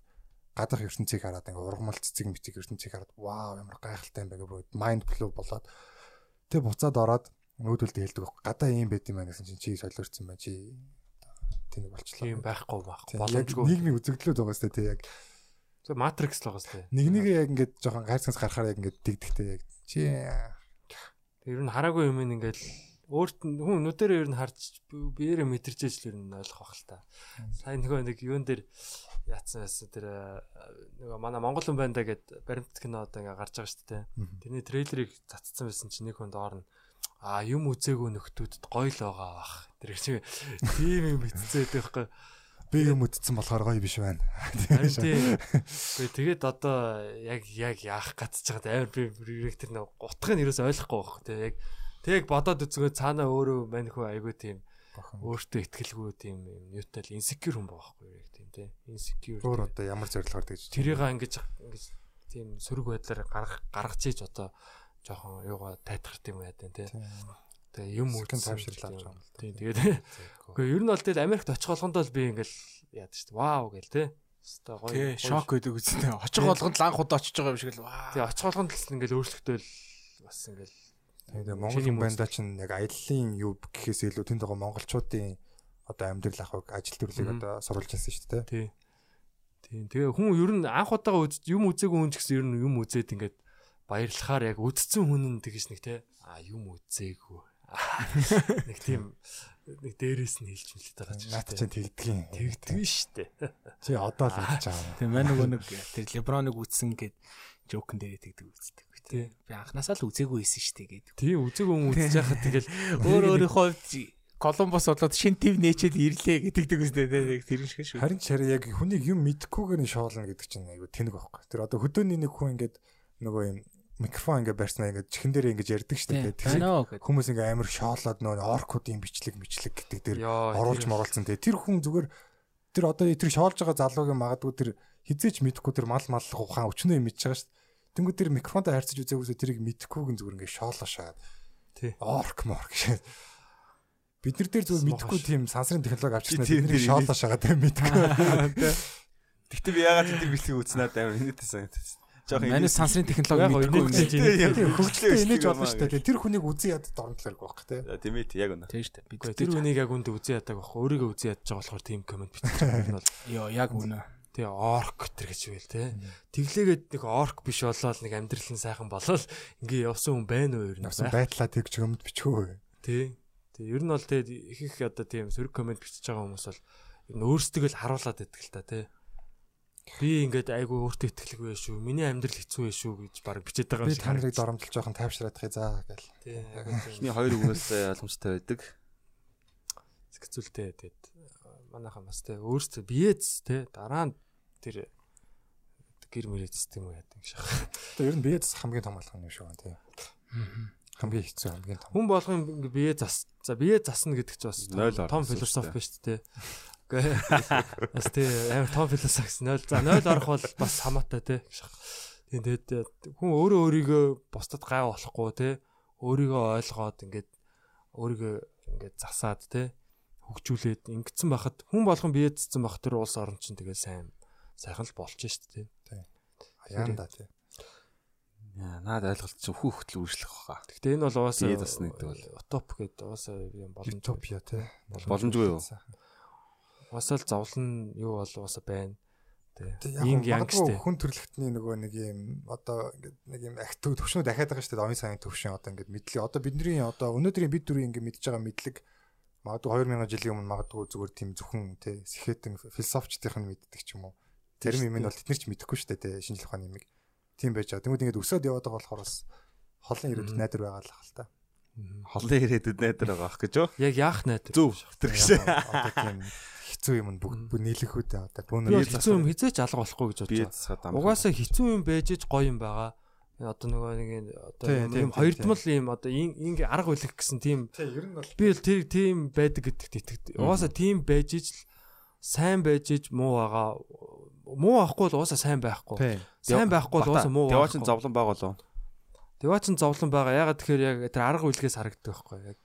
гадах ертөнцийг хараад ингээд ургамал цэцэг мэтэг ертөнцийг хараад вау ямар гайхалтай юм бэ гэж майнд блоу болоод тэгээ буцаад ороод нүүдэлд хэлдэг байхгүй гадаа юм байт юм байна гэсэн чинь чи солиорцсон байна чи тэнийг болчлаа. Тийм байхгүй байхгүй. Боломжгүй. нийгмийн үзэгдлүүд байгаа сте тий яг матрикс л байгаа сте. нэг нэг яг ингээд жоохон гайцганс гарахаар яг ингээд дигдэгтэй яг чи Тэр нь хараагүй юм ингээл өөрт нь хүн нүдэрээ ер нь харж биеэрээ мэдэрч ижил ер нь ойлгох бах л та. Сайн нөгөө нэг юун дээр яатсан байсан тэр нөгөө манай Монгол хүн байна да гэд баримт кино одоо ингээ гарч байгаа шүү дээ. Тэрний трейлерыг цацсан байсан чинь нэг хүн доор нь а юм үзээгүй нөхдүүдэд гоё л байгаа бах. Тэр чинь тийм юм битцээд байхгүй. Би юм үтцсэн болохоор гоё биш байна. Тийм. Гэхдээ тэгээд одоо яг яг яах гэж байгаа амар би директор нэг утгыг нь ерөөс ойлгохгүй байх. Тэг яг тэг бодоод үзгөө цаанаа өөрөө маньхүү айгүй тийм өөртөө ихтгэлгүй тийм ньютал инсекюр хүн байхгүй яг тийм тий. Инсекюр. Өөр одоо ямар зорилгоор тэгж тэрийг ингэж ингэж тийм сөрөг байдлаар гаргах гаргаж ийж одоо жоохон юугаа тайтгарт юм яа тий. Тэгээ юм авч байгаа юм л Тийм тэгээд Гэхдээ ер нь бол тэгэл Америкт очих болгондоо л би ингээл яад шүү дээ. Вау гэл те. Өстой гоё. Тий, шок байдаг үстэй. Очих болгонд л анх удаа очиж байгаа юм шиг л ваа. Тэгээ очих болгонд л ингээл өөрчлөгдөөл бас ингээл Тэгээд Монгол хүн банда чинь яг аяллаа юу гэхээс илүү тэнд байгаа монголчуудын одоо амьдрал ахыг ажил төрлийг одоо сурвалж хэлсэн шүү дээ. тий. Тийм. Тэгээ хүн ер нь анх удаага юм үзээгүй хүн ч гэсэн ер нь юм үзээд ингээд баярлахаар яг үдцсэн хүн нь тэгэж нэг те. А юм үзээгүй. Нэг тийм нэг дээрээс нь хэлж мэлээд байгаа ч Наад чинь тэгдгийн. тэгдэгэн штэ. Чи одоо л хэлж байгаа юм. Тэгээ маань нөгөө нэг тэр леброныг үтсэн гэд жоокн дээр тэгдэг үздэг. Тий. Би анханасаа л үзээгүй байсан шүү дээ гэдэг. Тийм үзээгүй хүн үзэж яхад тэгэл Өөр өөрийнхөө Колумбус болоод шин тв нээчэд ирлээ гэдэг үстэй тэгээ тэр шиг шүү. Харин ч яг хүнийг юм мэдхгүйгээр нь шоолно гэдэг чинь айгу тэнэг байхгүй. Тэр одоо хөдөөний нэг хүн ингээд нөгөө юм микрофон ингээд барьснаа ингээд чихэн дээр ингээд ярьдаг. Нөө гэдэг. Хүмүүс ингээ амар шоолоод нөгөө оркуудын бичлэг мичлэг гэдэг дээр оруулж моруулсан те тэр хүн зүгээр тэр одоо тэр шоолж байгаа залуугийн магадгүй тэр хизээч мэдхгүй тэр мал мал ухаан өчнөө юм мэдж байгаа дээ. Тэнгүү тэр микрофонтой харьцаж үзээгүйсээ тэрийг мэдхгүйг нь зүгээр ингээ шоолоо шаад. Тий. Орк морк шээ. Бид нар дээр зүгээр мэдхгүй тийм сансрын технологи авчихсан Тийм, бидний тийм, шоолоо шагаад тийм мэдхгүй. Гэтэ би ягаад тэр бичлэг үзнаад амар инээдсэн санагдсан. Жохон Манай сансрын технологи мэдгүй юм. хөгжлөө юм болно шүү дээ. Тэр хүнийг үзэн яд дормтлааргүй байх. За тийм ээ яг үнэ. Тийм шүү дээ. Тэр үнийг яг үндэ үзэн ядаг байх. Өөрийгөө үзэн ядж байгаа болохоор тийм комент бичиж байгаа юм бол Йоо яг үнэ. тий орк тэр гэж байл тий. Тэглээгээд нэг орк биш болоод нэг амьдрал нь сайхан болол ингээ явсан хүн байна уу ер нь Навсан байх. байдлаа тэгж өмд бичгөө. Тий. Тий ер нь бол тий их их одоо тийм сөрөг комент бичиж байгаа хүмүүс бол ер нь өөрсдөө л харуулад байдаг л та тий. Би ингээд айгүй өөртөө ихтгэлэг байх шүү. Миний амьдрал хэцүү байх шүү гэж баг бичээд байгаа Би юм шиг. та нарыг харагдсан. доромжилж жоохон тайвшраадахыг заа гэл. Эхний хоёр үгнээс ойлгомжтой байдаг. Зэгцүүлтэй тэгээд манайхан бас тий өөрсдөө биеэц тий дараа нь тэр гэр мөрөд систем үү яадаг шах. Тэгээ ер нь биеэс хамгийн том алхам юм шиг байна тий. Хамгийн хэцүү хамгийн том. Хүн болгон бие зас за бие засна гэдэг чинь бас том- философи ба шүү дээ. Үгүй бас тий амар том философи гэсэн нойл. За нойл орох бол бас хамаатай тий. Тэгээд хүн өөрөө өөрийгөө бусдад гай болохгүй тий. Өөрийгөө ойлгоод ингээд өөрийгөө ингээд засаад тий хөгжүүлээд ингэсэн байхад хүн болгон бие зассан байх тэр улс орн чинь тэгээ сайн сайхан л болж шүү дээ. Яан да тий. Наад ойлголт чинь хүү хөтөл үржлэх баха. Гэхдээ энэ бол угаасаа Бие засна гэдэг бол. утоп гэдэг угаасаа юм боломж Утопия тий. Боломжгүй юу? Угаасаа л зовлон юу бол угаасаа байна. Тэг Тэг. яг Инг магадгүй янгштэй. хүн төрлөختний нөгөө нэг юм одоо ингээд нэг юм актив төвшнөө дахиад байгаа шүү дээ. Оюун санааны төвшин одоо ингээд мэдлэг одоо бидний одоо өнөөдрийн бид дөрвийн ингээд мэдж байгаа мэдлэг магадгүй 2000 жилийн өмнө магадгүй зүгээр тийм зөвхөн тий сэхэтэн философчдын мэддэг ч юм уу. Зарим юм нь бол тэднэр ч мэдэхгүй шүү дээ тий шинжлэх ухааны юмыг. Тийм байж байгаа. Тэнгүүд ингээд өсөөд яваад байгаа болохоор бас холын ирээдүйд найдар байгаа л хэл та. Холын ирээдүйд найдар байгаа ах гэж юу? Яг яах найд. Зөв. Тэр Яг одоо тийм хэцүү юм нь бүгд нийлэх үү одоо бол хэцүү юм хизээч алга болохгүй гэж бодож байгаа. Угаасаа хэцүү юм байж иж гоё юм байгаа. Одоо нөгөө нэг одоо юм- хоёрдмал юм одоо ин- ингээ арга үлэх гэсэн тийм би бол тэр тийм байдаг гэдэгт итгэдэг. Угаасаа тийм байж иж л сайн байж иж муу байгаа. Муу авахгүй бол угаасаа сайн байхгүй. Сайн байхгүй бол угаасаа муу Яваач байхгүй. зовлон баг болов. Деваач нь зовлон байгаа. Ягаад тэгэхээр яг тэр арга үлгээс харагддаг байхгүй яг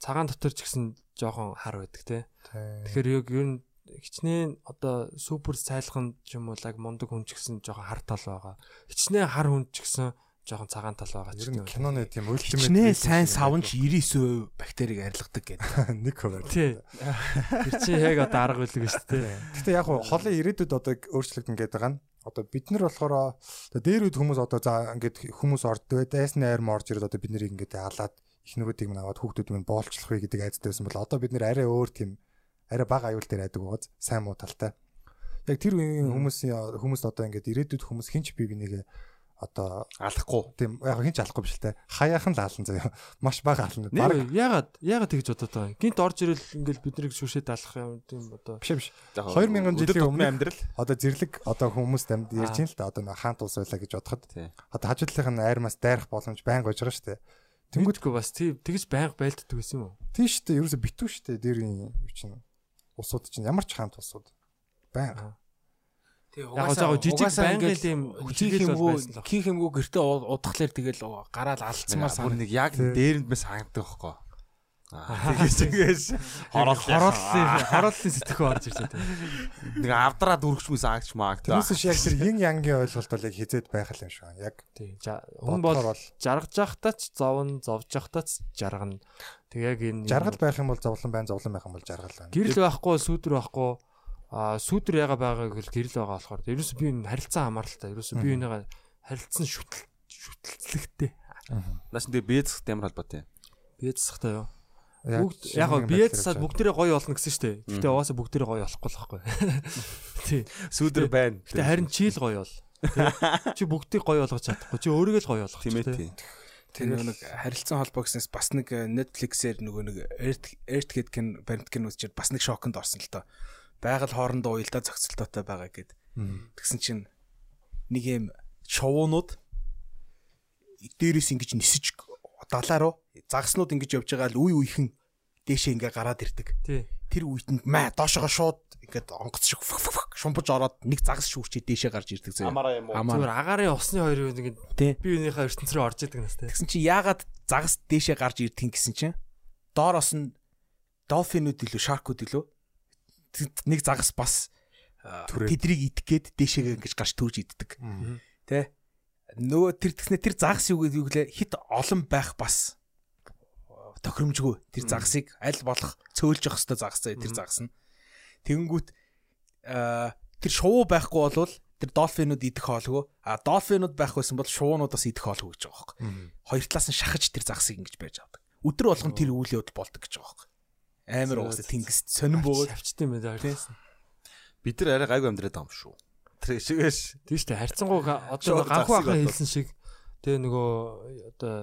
цагаан дотор ч гэсэн жоохон хар байдаг те. Тэгэхээр яг ер нь хичнээн одоо супер сайлхан ч юм уу яг мундаг хүн ч гэсэн жоохон хар тал байгаа. Хичнээн хар хүн ч гэсэн жоохон цагаан тал байгаа ч ер нь гэдэг. киноны тийм ultimate Хичнээн сайн юм савнч 99% бактерийг арилгадаг гэдэг. нэг хуваар. Тий. Тэр чинь яг одоо арга үлэг шүү дээ. Гэтэ яг хуу холын ирээдүйд одоо өөрчлөгдөн гэдэг байгаа нь одоо бид нар болохоор одоо дээр үед хүмүүс одоо за ингээд хүмүүс ордгоо дайсны айр морж ирээд одоо бид нарыг ингээд халаад ихнэрүүдийг минь аваад хүүхдүүд минь боолчлох вэ гэдэг айдтай байсан бол одоо бид нэр арай өөр тийм арай бага аюул дээр айдаг байгааз сайн муу талтай. Яг тэр үеийн хүмүүсийн хүмүүст одоо ингээд ирээдүйд хүмүүс хинч бие бинийгээ одоо Алахгүй. тийм яг хинч алахгүй биш л те хаяахан л аална заяа маш бага. Бараг Нэг ягаад ягаад тэгж бодоод байгаа юм? Гинт орж ирэл ингээл биднийг шүшээд алах юм тийм одоо биш биш. Яг 2000 жилийн өмнө амьдрал. одоо зэрлэг одоо хүмүүст амьд ярьж ин л да одоо хаант улс байлаа гэж бодоход одоо хажуудлынх нь айрмаас дайрах боломж байнга гож байгаа шүү дээ. Тэнгуүдгүй бас тийм тэгж байнга байлддаг гэсэн юм уу? Тийм шүү дээ. Ерөөсө битүү шүү дээ. Дээрийн юу чинь усууд чинь ямар ч хаант усууд байнга. Яг заа жижиг байнгын юм хийх юмгүй байсан хийх юмгүй гэртээ удахлаар тэгэл гараал алдсмаар Бүр санаа. нэг яг дээрэнд мэс хангдаг байхгүй. Тэгээс тэгээс хорооллын хорооллын сэтгэхүй орж ирж байгаа. нэг авдраад үргэчмэс аагч мааг тий. Тэрнээс шиг яг тэр yin yang-ийн ойлголт бол яг хизээд байх юм шиг байна. Яг Тийм. Хүн бол жаргаж явахдаа ч зовн, зовж явахдаа ч жаргана. Тэг яг энэ жаргал байх юм бол зовлон байна, зовлон байх юм бол жаргал байна. гэрэл байхгүй, сүүдэр байхгүй. Аа сүүдэр яга байгааг л гэрэл байгаа болохоор ерөөсө би энэ харилцан хамааралтай. Ерөөсө би энийгээ харилцсан шүтэл шүтэлцлэгтэй. Наас энэ бие засах ямар холбоотой юм. Биэцсахтай юу? Яг Бүгд яг юм биэцсаад байх бүгдээрээ гоё болно гэсэн шүү дээ. Гэтэ угаасаа бүгдээрээ гоё болохгүй л байхгүй. Тий. Сүүдэр байна. Гэтэ харин чи л гоё бол. Чи бүгдийг гоё болгож чадахгүй. Чи өөрийгөө л гоё болгох Тийм ээ. Тэр нэг харилцан холбоо гэснээс бас нэг э, Netflix-ээр нөгөө нэг Earth Earth гэдэг кен баримт кен үзчихэд бас нэг шоконд орсон л доо. Байгаль хоорондоо уялдаа зохицолтойтой байгаа гэд. Тэгсэн чинь нэг юм шовуунууд дээрээс ингэж нисэж далаа руу загаснууд ингэж явж байгаа л үе үехэн дээшээ ингээ гараад ирдэг. Тэр үетэнд маа доошогоо шууд ингээд онгоц шиг шумбаж ороод нэг загас шүүрчээ дээшээ гарч ирдэг зөө. Зүгээр агарын усны хоёр нэг Тий. би өнийхөө ертөнц рүү орж идэг настай. Тэгсэн чи яагаад загас дээшээ гарч ирдэг гэсэн чинь доороос нь долфинууд илүү шаркууд илүү нэг загас бас тэдрийг идэх гээд дээшээгээ ингэж гарч төрж иддэг. Тэ? Нөгөө тэр тэгснэ тэр загас юу гэдэг гэлээ хит олон байх бас тохиромжгүй. Тэр загасыг аль болох цөөлж явах хэвээр загас заа тэр загас нь. Тэгэнгүүт тэр шувуу байхгүй болвол тэр долфинууд идэх хоолгүй. А долфинууд байх байсан бол шуунуудаас идэх хоолгүй гэж байгаа байхгүй. Хоёр талаас нь шахаж тэр загасыг ингэж байж авдаг. Өдөр болгон тэр үйл явдал болдог гэж байгаа байхгүй. Амар уусаа тэнгис сонирн бөгөөд Авчт юм байна. Бид нар арай гайгүй амьдраад байгаа юм шүү. Тэр шигээс Тийм шүү дээ. Харьцангуй одоо ганхуу загсыг ахын хэлсэн шиг тэгээ нөгөө одоо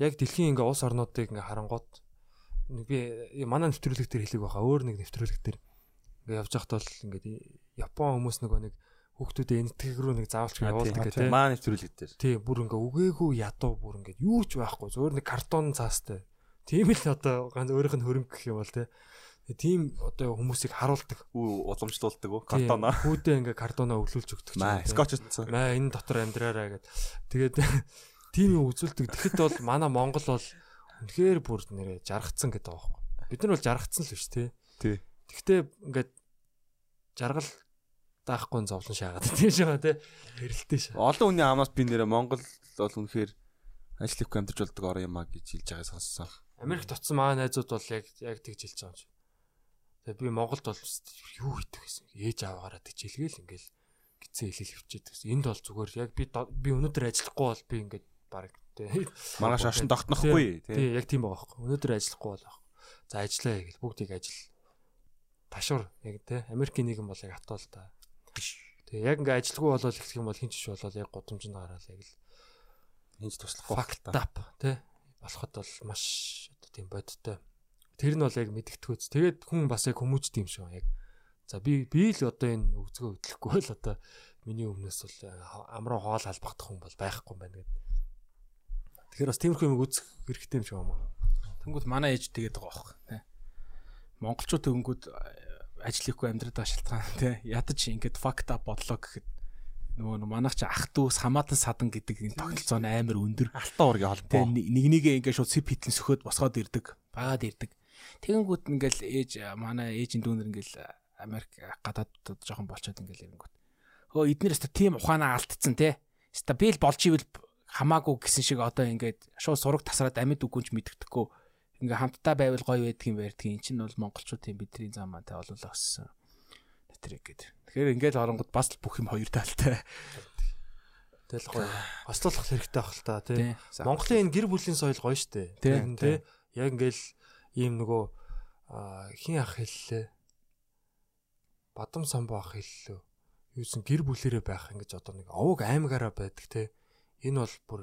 яг дэлхийн ингээ улс орнуудыг ингээ харангууд нэг би манай нэвтрүүлэг дээр хэлэг байхаа өөр нэг нэвтрүүлэг дээр ингээ явж байхад бол ингээд Япон хүмүүс нөгөө нэг хүүхдүүдээ энэтхэг рүү нэг заавалч явуулдаг гэх тээ. Маа нэвтрүүлэг дээр. Тий, бүр ингээ үгээгүй ядуу бүр ингээ юу ч байхгүй. Зөвөр нэг картон цаастай. Тийм л одоо ганц өөрийнх нь хөрөнгө гэх юм бол тий. Тийм одоо хүмүүсийг харуулдаг. Уламжлуулдаг уу? Картона. Хүүдээ ингээ картоноо өвлүүлж өгдөг Маа скотч утсан. Маа энэ дотор амьдраарай гэд. Тэгээд тийм юм үзүүлдэг. Тэгэхэд бол манай Монгол бол үнэхээр бүр нэрэ жаргацсан гэдэг байгаа байхгүй. Бид нар бол жаргацсан л биш тий. Тий. Тэгтээ ингээд жаргал даахгүй зовлон шаагаад тийм шагаа тий. Хэрэлтэй шаа. Олон хүний амнаас би нэрэ Монгол бол үнэхээр ажил их амьдарч болдог орон юм а гэж хэлж байгааг сонссон. Америк тутсан маа найзууд бол яг яг тэгж хэлж байгаа юм шиг. Тэгээ би Монголд бол юу хийдэг гэсэн. Ээж аваагаараа тижэлгээл ингээл гизээ хэлэл хөвчээд гэсэн. Энд бол зүгээр яг би би өнөөдөр ажиллахгүй бол би ингээд баг тий. Маргааш оршин тогтнохгүй тий. Тий, яг тийм байгаа байхгүй. Өнөөдөр ажиллахгүй бол байхгүй. За ажиллаа гэл бүгдийг ажил. Ташуур яг тий. Америкийн нийгэм бол яг хатуул та. Тэгээ яг ингээ ажилгүй болол их юм бол хинч болол яг гудамжинд гараад яг л Хинч туслахгүй факт up тий. Болоход бол маш одоо тийм бодтой. Тэр нь бол яг мэдгэдэггүйц. Тэгээд хүн бас яг хүмүүжтэй юм шиг яг. За би би л одоо энэ өгзгөө хөдлөхгүй л одоо миний өмнөөс бол амраа хоол албахдах хүн бол байхгүй юм байна гэдэг. Тэгэхээр бас тиймэрхүү юм үзэх хэрэгтэй юм шиг байна. Тэнгүүд манай ээж тэгээд байгаа байхгүй тий. Монголчууд тэнгүүд ажил хийхгүй амьдраад байгаа шалтгаан тий. Ядаж ингээд fucked up бодлоо гэхэд нөгөө манайх чи ах дүүс хамаатан садан гэдэг энэ тогтолцоо нь амар өндөр. Алтан уургийн Тэ холбоо. нэг нэгээ ингээд шууд сип хитлэн сөхөд босгоод ирдэг. Багаад ирдэг. Тэгэнгүүт ингээл ээж манай ээжийн дүүнэр ингээл Америк гадаадд жоохон болчиход ингээл ирэнгүүт. Хөө эднэр өстө тийм ухаанаа алдцсан те. Өстө би л болж ивэл хамаагүй гэсэн шиг одоо ингээд шууд сураг тасраад амьд үгүнч мэддэхгүй. Ингээ хамтдаа байвал гоё байдаг юм байдаг. Энд чинь бол монголчуудын бидний зам маань те олуулаа өссөн. Тэр ингээд. Тэгэхээр ингээд оронгод бас л бүх юм хоёр талтай. Тэгэл гоё. Ослуулах хэрэгтэй байх л та тий. Монголын энэ гэр бүлийн соёл гоё штэ. Тий. Яг ингээл ийм нөгөө хин ах хэллээ. Бадам самбуу ах хэллээ. Юусэн гэр бүлэрээ байх ингэж одоо нэг овог аймагаараа байдаг тий. Энэ бол бүр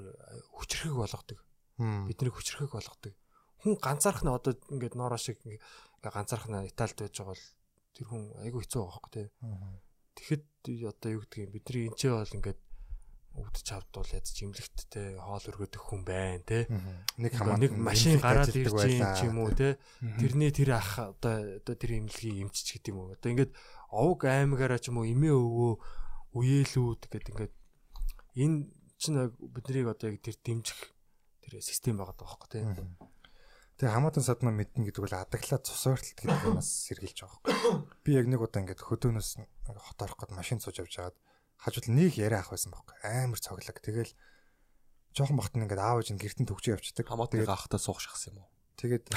хүчрхэг болгодог. Биднийг хүчрхэг болгодог. Хүн ганцаарх нь одоо ингээд ноороо шиг ингээ ганцаарх нь Италид байж байгаа бол тэр хүн айгүй хэцүү байгаа хөөхгүй тий. Тэгэхэд одоо юу гэдгийг бидний энэ ч бол ингээд өвдөж авдвал ядч имлэгттэй хоол өргөдөх хүн байна те. Нэг нэг машин гараад ирж ч юм уу те. Тэрний тэр ах одоо одоо тэр имлэгийг эмчч гэдэг юм уу. Одоо ингээд овг аймагаараа ч юм уу эмээ өвөө үеэлүүд гэдэг ингээд энэ чинь яг биднийг одоо яг тэр дэмжих тэр систем байгаа даахгүй те Тэгээ хамаатан садна мэднэ гэдэг бол адаглаа цус ойртолт гэдэг юмас сэргийлж байгаа байхгүй. Би яг нэг удаа ингээд хөдөөнөөс ингээд хот орох гээд машин сууж явж хагаад хажууд нэг яриа ах байсан байхгүй. Амар цоглог. Тэгэл жоохон бахт нь ингээд аав ээж нь гертэн төгчөө явчихдаг. Хамаатны ахтай суух шахсан юм уу? Тэгээд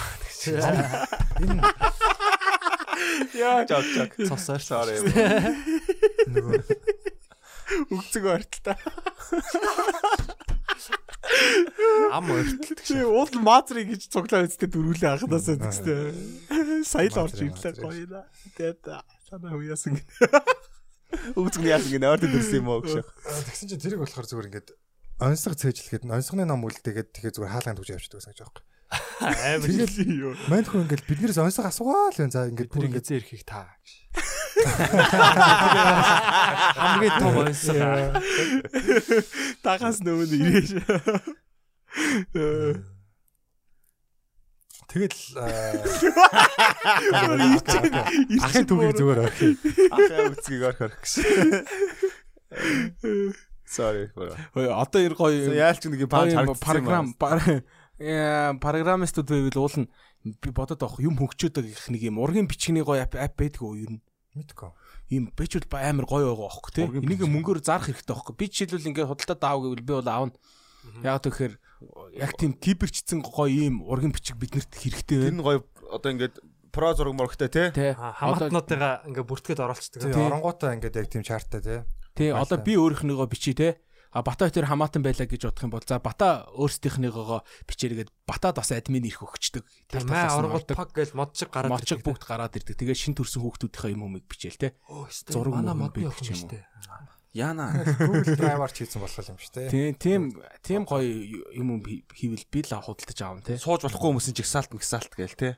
энэ Яа, жаа жаа. цусаар Sorry. нөгөө Үгцэг ойртолтой. ам ойртолт Чи уул маазрыг гэж цуглаа үсттэй дөрүүлээ анханасаа тэгстэй. Сая л орж ирлээ гоё наа. Тэгээд санаа уяасан гэнэ. Үгзэг нь яасан гинэ ойртод ирсэн юм уу гэж. тэгсэн чинь тэрийг болохоор зүгээр ингээд онцлог цээжлэхэд онцгоны ном үлдээгээд тэгэхээр зүгээр хаалганд төгж явчихдаг гэсэн гэж байхгүй. амар Тэгэл юу? Манд хүн ингээд биднээс онцлог асуугаа л байна. За ингээд бүр ингээд зэ ирэхийг та хамгийн том онцгой Тагаас нөгөө нь ирээш. тэгэл ахын түүхийг зүгээр орхив. Ахаа үгзгийг орох орох гэсэн. Sorry. одоо энэ гоё Яалч нэг програм харагдсан. Яа, программистууд байвал уул нь би бодоод авах юм хөгчөөд байгаа их нэг юм ургийн бичгний гоё ап ап байдгүй юу ер нь Мэдгүй. ийм бичвэл амар гоё байгаа байхгүй тий энийг мөнгөөр зарах хэрэгтэй байхгүй би жишээлбэл ингээд худалдаа даав гэвэл би бол аавна. Яг тэгэхээр яг тийм киберчцэн гоё ийм ургийн бичиг биднэрт хэрэгтэй байна. Нь гоё одоо ингээд про зураг мөрөгтэй те. тий хамаатнуудыгаа ингээ бүртгээд оруулцдаг. Оронгуудаа ингээд яг тийм чартаа тий. тий одоо би өөрийнхнийгөө бичиж тий А бата тэр хамаатан байлаа гэж бодох юм бол за бата өөрсдийнхнийгоо бичээргээд батад бас админ ирэх өгчдөг. Тэр маа оргол паг гэж модчиг гараад мочиг бүгд гараад ирдэг. Тэгээ шин төрсэн хүүхдүүдийнхээ юм өмнө бичээл те. зураг мөн ч шүү юм уу. Яна. Google Drive-аар ч хийсэн болох юм шүү дээ. Тийм тийм тийм гоё юм юм хийвэл би л худалдаж аавн те. Сууж болохгүй хүмүүс чинь жигсаалт мгсаалт гээл те.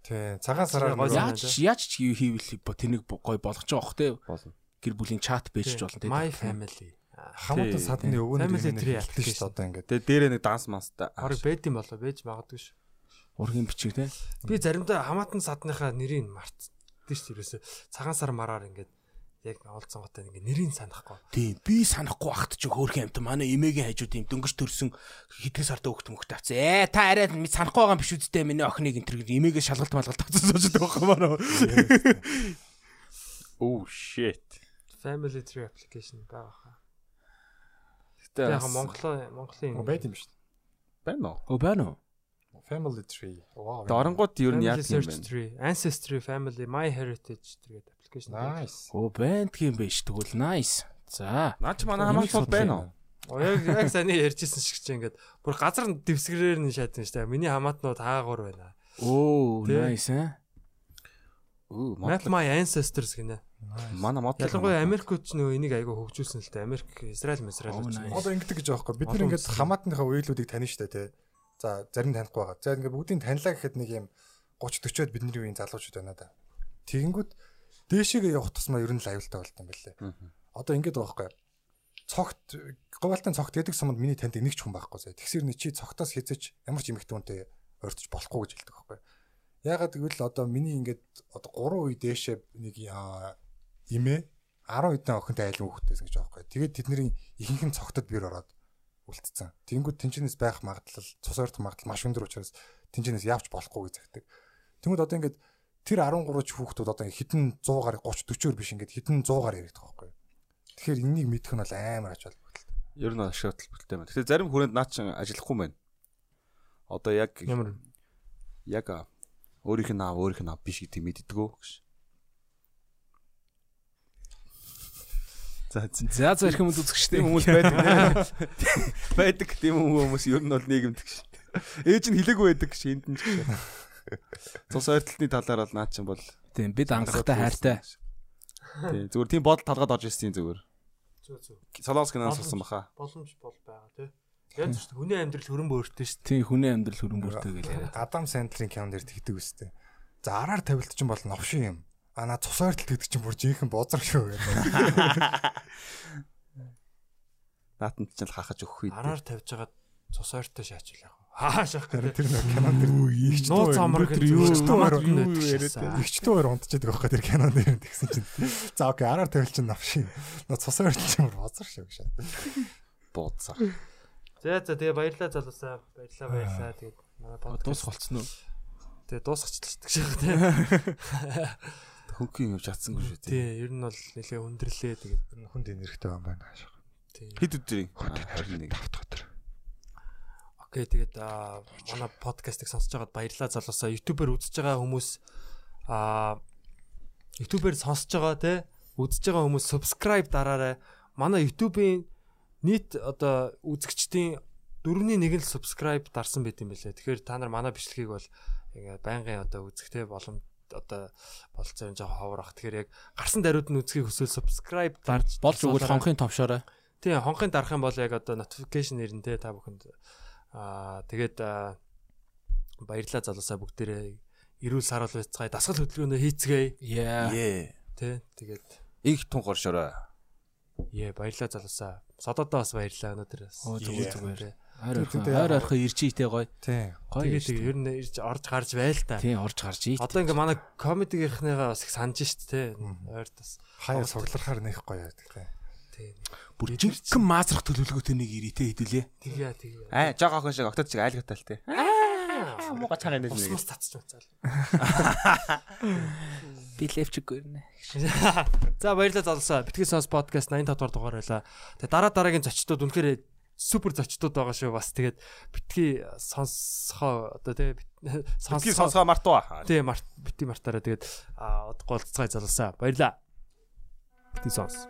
Тий. Цагаан сараар Яаж яаж ч хийвэл тэнийг гоё болгож байгаа бох те. Гэр бүлийн чат бийж болно те. My family. Хамаатан Тий, садны юм tree хэлдэг шүү дээ одоо ингээд. Тэгээ дээрээ нэг данс манстай. Хорыг бэд юм болоо бэж магадгүй ш. Ургийн бичиг те. Би заримдаа хамаатан садныхаа нэрийг мартдээ ш. Тэрөөсө цагаан сар мараар ингээд яг олцсон готой ингээд нэрийг санахгүй. Тийм би санахгүй ахт ч хөөрхөн амт манай эмээгийн хажууд юм дөнгөж төрсөн хэдэн сарда өгт мөгт авцсан. Ээ та арай санахгүй байгаа юм биш үсттэй миний охиныг энэ төр эмээгээ шалгалт малгалт авцсан сууж байгаа юм байна. Oh shit. Family tree application байгаа хаа. Гэтэ Яг Монголоо Монголын Байд юм шүү байна уу? Өө байна уу? Family tree. Вау. Дорнгууд ер нь яг юм байна. ancestry, family, my heritage тэгээд application. Nice. Өө байна гэх юм биш тэгвэл nice. За. Наач манай хамаатан байна уу? Оо яг яг саяны ярьжсэн шиг чи ингээд бүр газар дэвсгэрээр нь шатсан шүү дээ. Миний хамаатнууд хаагур байна. Оо nice э. Map my ancestors гинэ. Манай мод. Ялангуяа Америкууд ч нөгөө энийг айгаа хөгжүүлсэн л дээ. Америк, Израиль, Израиль. Одоо ингэдэг гэж байхгүй. Бид ингээд улсын. хамаатныхаа үеилүүдийг таних штэ тий. За зарим танихгүй байгаа. За ингээд бүгдийг танилаа гэхэд нэг юм 30 40-од бидний үеийн залуучууд байна да. Тэгэнгүүт дээшээгээ явах тусмаа ер нь л аюултай болт юм байлээ. Одоо ингэж байгаа байхгүй. Цогт говьалтын цогт гэдэг суманд миний танд нэг ч хүн байхгүй зэ. Тэгсэр ни чи цогтоос хязэж ямар ч эмэгтэй хүнтэй ойртож болохгүй гэж хэлдэг байхгүй. Ягаад гэвэл одоо миний ингээд одоо 3 үе дээшээ нэг имээ 10 хэдэн охинтой айлын хүүхдтэйсэн гэж байгаа байхгүй. Тэгээд тэдний ихэнх нь цогтод бир ороод үлдсэн. Тэнгүүд тэнчнээс байх магадлал, цус ойртох магадлал маш өндөр учраас тэнчнээс явж болохгүй гэж загдаг. Тэнгүүд одоо ингээд тэр 13 ч хүүхдүүд одоо хитэн 100-аар 30 40-өр биш ингээд хитэн 100-аар яригдах байхгүй. Тэгэхээр энэнийг мэдэх нь бол амар ач холбогдолтой. Ер нь ашиг хөтөлбөртэй байна. Тэгэхээр зарим хүрээнд наад чин ажиллахгүй байна. Одоо яг Ямар яг өөрийнх нь аав өөрийнх нь аав биш гэдгийг мэддэггүй гэж. За За за ирэх юм үзэгчтэй тийм хүмүүс байдаг нэ. Байдаг тийм хүмүүс ер нь бол нийгэмдэг ш. Ээж нь хилээгүй байдаг ш энд нь ч гэж. Цус ойртолтны талаар бол наад чин бол Тийм бид ангахтай хайртай. тийм зүгээр тийм бодол талгаад орж ирсэн зүгээр. зөө зөө. Солонгос киноос сурсан баха. Боломж бол байгаа тий. Яг ч хүний амьдрал хөрөн бөөртэй шүү Тийм хүний амьдрал хөрөн бүртэй гэж яриад. Адам Сэндлерийн кинон дээр тэгдэг үстэй. За араар тавилт чинь бол новшин юм. А наа цус ойртолт гэдэг чинь бүр жинхэнэ бозраг шүү гэдэг. Наатанд ч л хахаж өгөх үед. дээ. Араар тавьж байгаа цус ойртой шаачвал яг. Хааш ах Тэр гэдэг. тэр нэг кинон дээр их Нууц амар гэдэг юу яриад ихчтэй өөр унтчихдаг байхгүй тэр кинон дээр тэгсэн чинь. За окей араар тавилт чинь новшин. Наа цус ойртолт чинь бүр бозраг шүү гэж. бууцаа. За за тэгээ баярлалаа залуусаа. Баярлалаа баярлалаа. Тэгээд манай подкаст болцсон уу? тэгээ дуусгачихдаг шиг тий. Хөнгөн юм чадсангүй шүү тий. Тий, ер нь бол нэлээ өндөрлөө тэгээд Хүнд энергтэй юм байна. тий. Хэд өдрийн? 21. Дотор. Окей, тэгээд аа манай подкастыг сонсож байгаад баярлалаа залуусаа. YouTube-ээр үзэж байгаа хүмүүс аа YouTube-ээр сонсож байгаа те үзэж байгаа хүмүүс subscribe дараарай. Манай YouTube-ийн нийт одоо үзэгчдийн 4-ний 1 л subscribe дарсан байт юм байлээ. Тэгэхээр та нар манай бичлэгийг бол ингээ байнгын одоо үзэхтэй боломж одоо болцоо юм жоо ховор ах. Тэгэхээр яг гарсан даруйд нь үзхийг хүсвэл subscribe дарж Болж өгвөл хонхын товшоорой. Тийм хонхын дарах юм бол яг одоо notification те та бүхэнд. Аа тэгээд аа, баярлалаа залуусаа бүгдээрээ эрүүл сар бол байцгаая дасгал хөдөлгөөнөө хийцгээе Яа. Те тэгээд Их тун горшорой. яа баярлалаа залуусаа. Сододоо бас баярлалаа өнөөдөр. бас. Оо, зүгээр, зүгээр. Ойр ойр яг- ойрхон ирчийтэй гоё. Тийм. Гоё. Тэгээд тэгээд ер нь ирж орж гарч байл та. Тийм орж гарч ий. Одоо ингээ манай комедигийнхныгаа бас их санаж шít те. Ойр тас. Хаяа цугларахаар нэх гоё байдаг тийм. Тийм. Бүр жинхэнэ маазрах төлөвлөгөөтэй нэг ирээтэй хэдүүлээ. Тэгье тэгье. Аа, жоо охин шиг октод шиг айлгатай л тий. Аа, мууга чагаа нэг Ус мус татчих уцаал. Би левчгүй нэ. За баярлалаа залуусаа. Битгий сонс подкаст 85 дугаар дугаар байлаа. Тэгээ дараа дараагийн зочдод үнэхээр супер зочдод байгаа шүү. Бас тэгээд битгий сонсхоо одоо тэгээ Сонсгий сонсгоо мартуу. Тэгээ март бити мартаараа тэгээд удахгүй уулзцай залуусаа. Баярлалаа. Битгий сонс.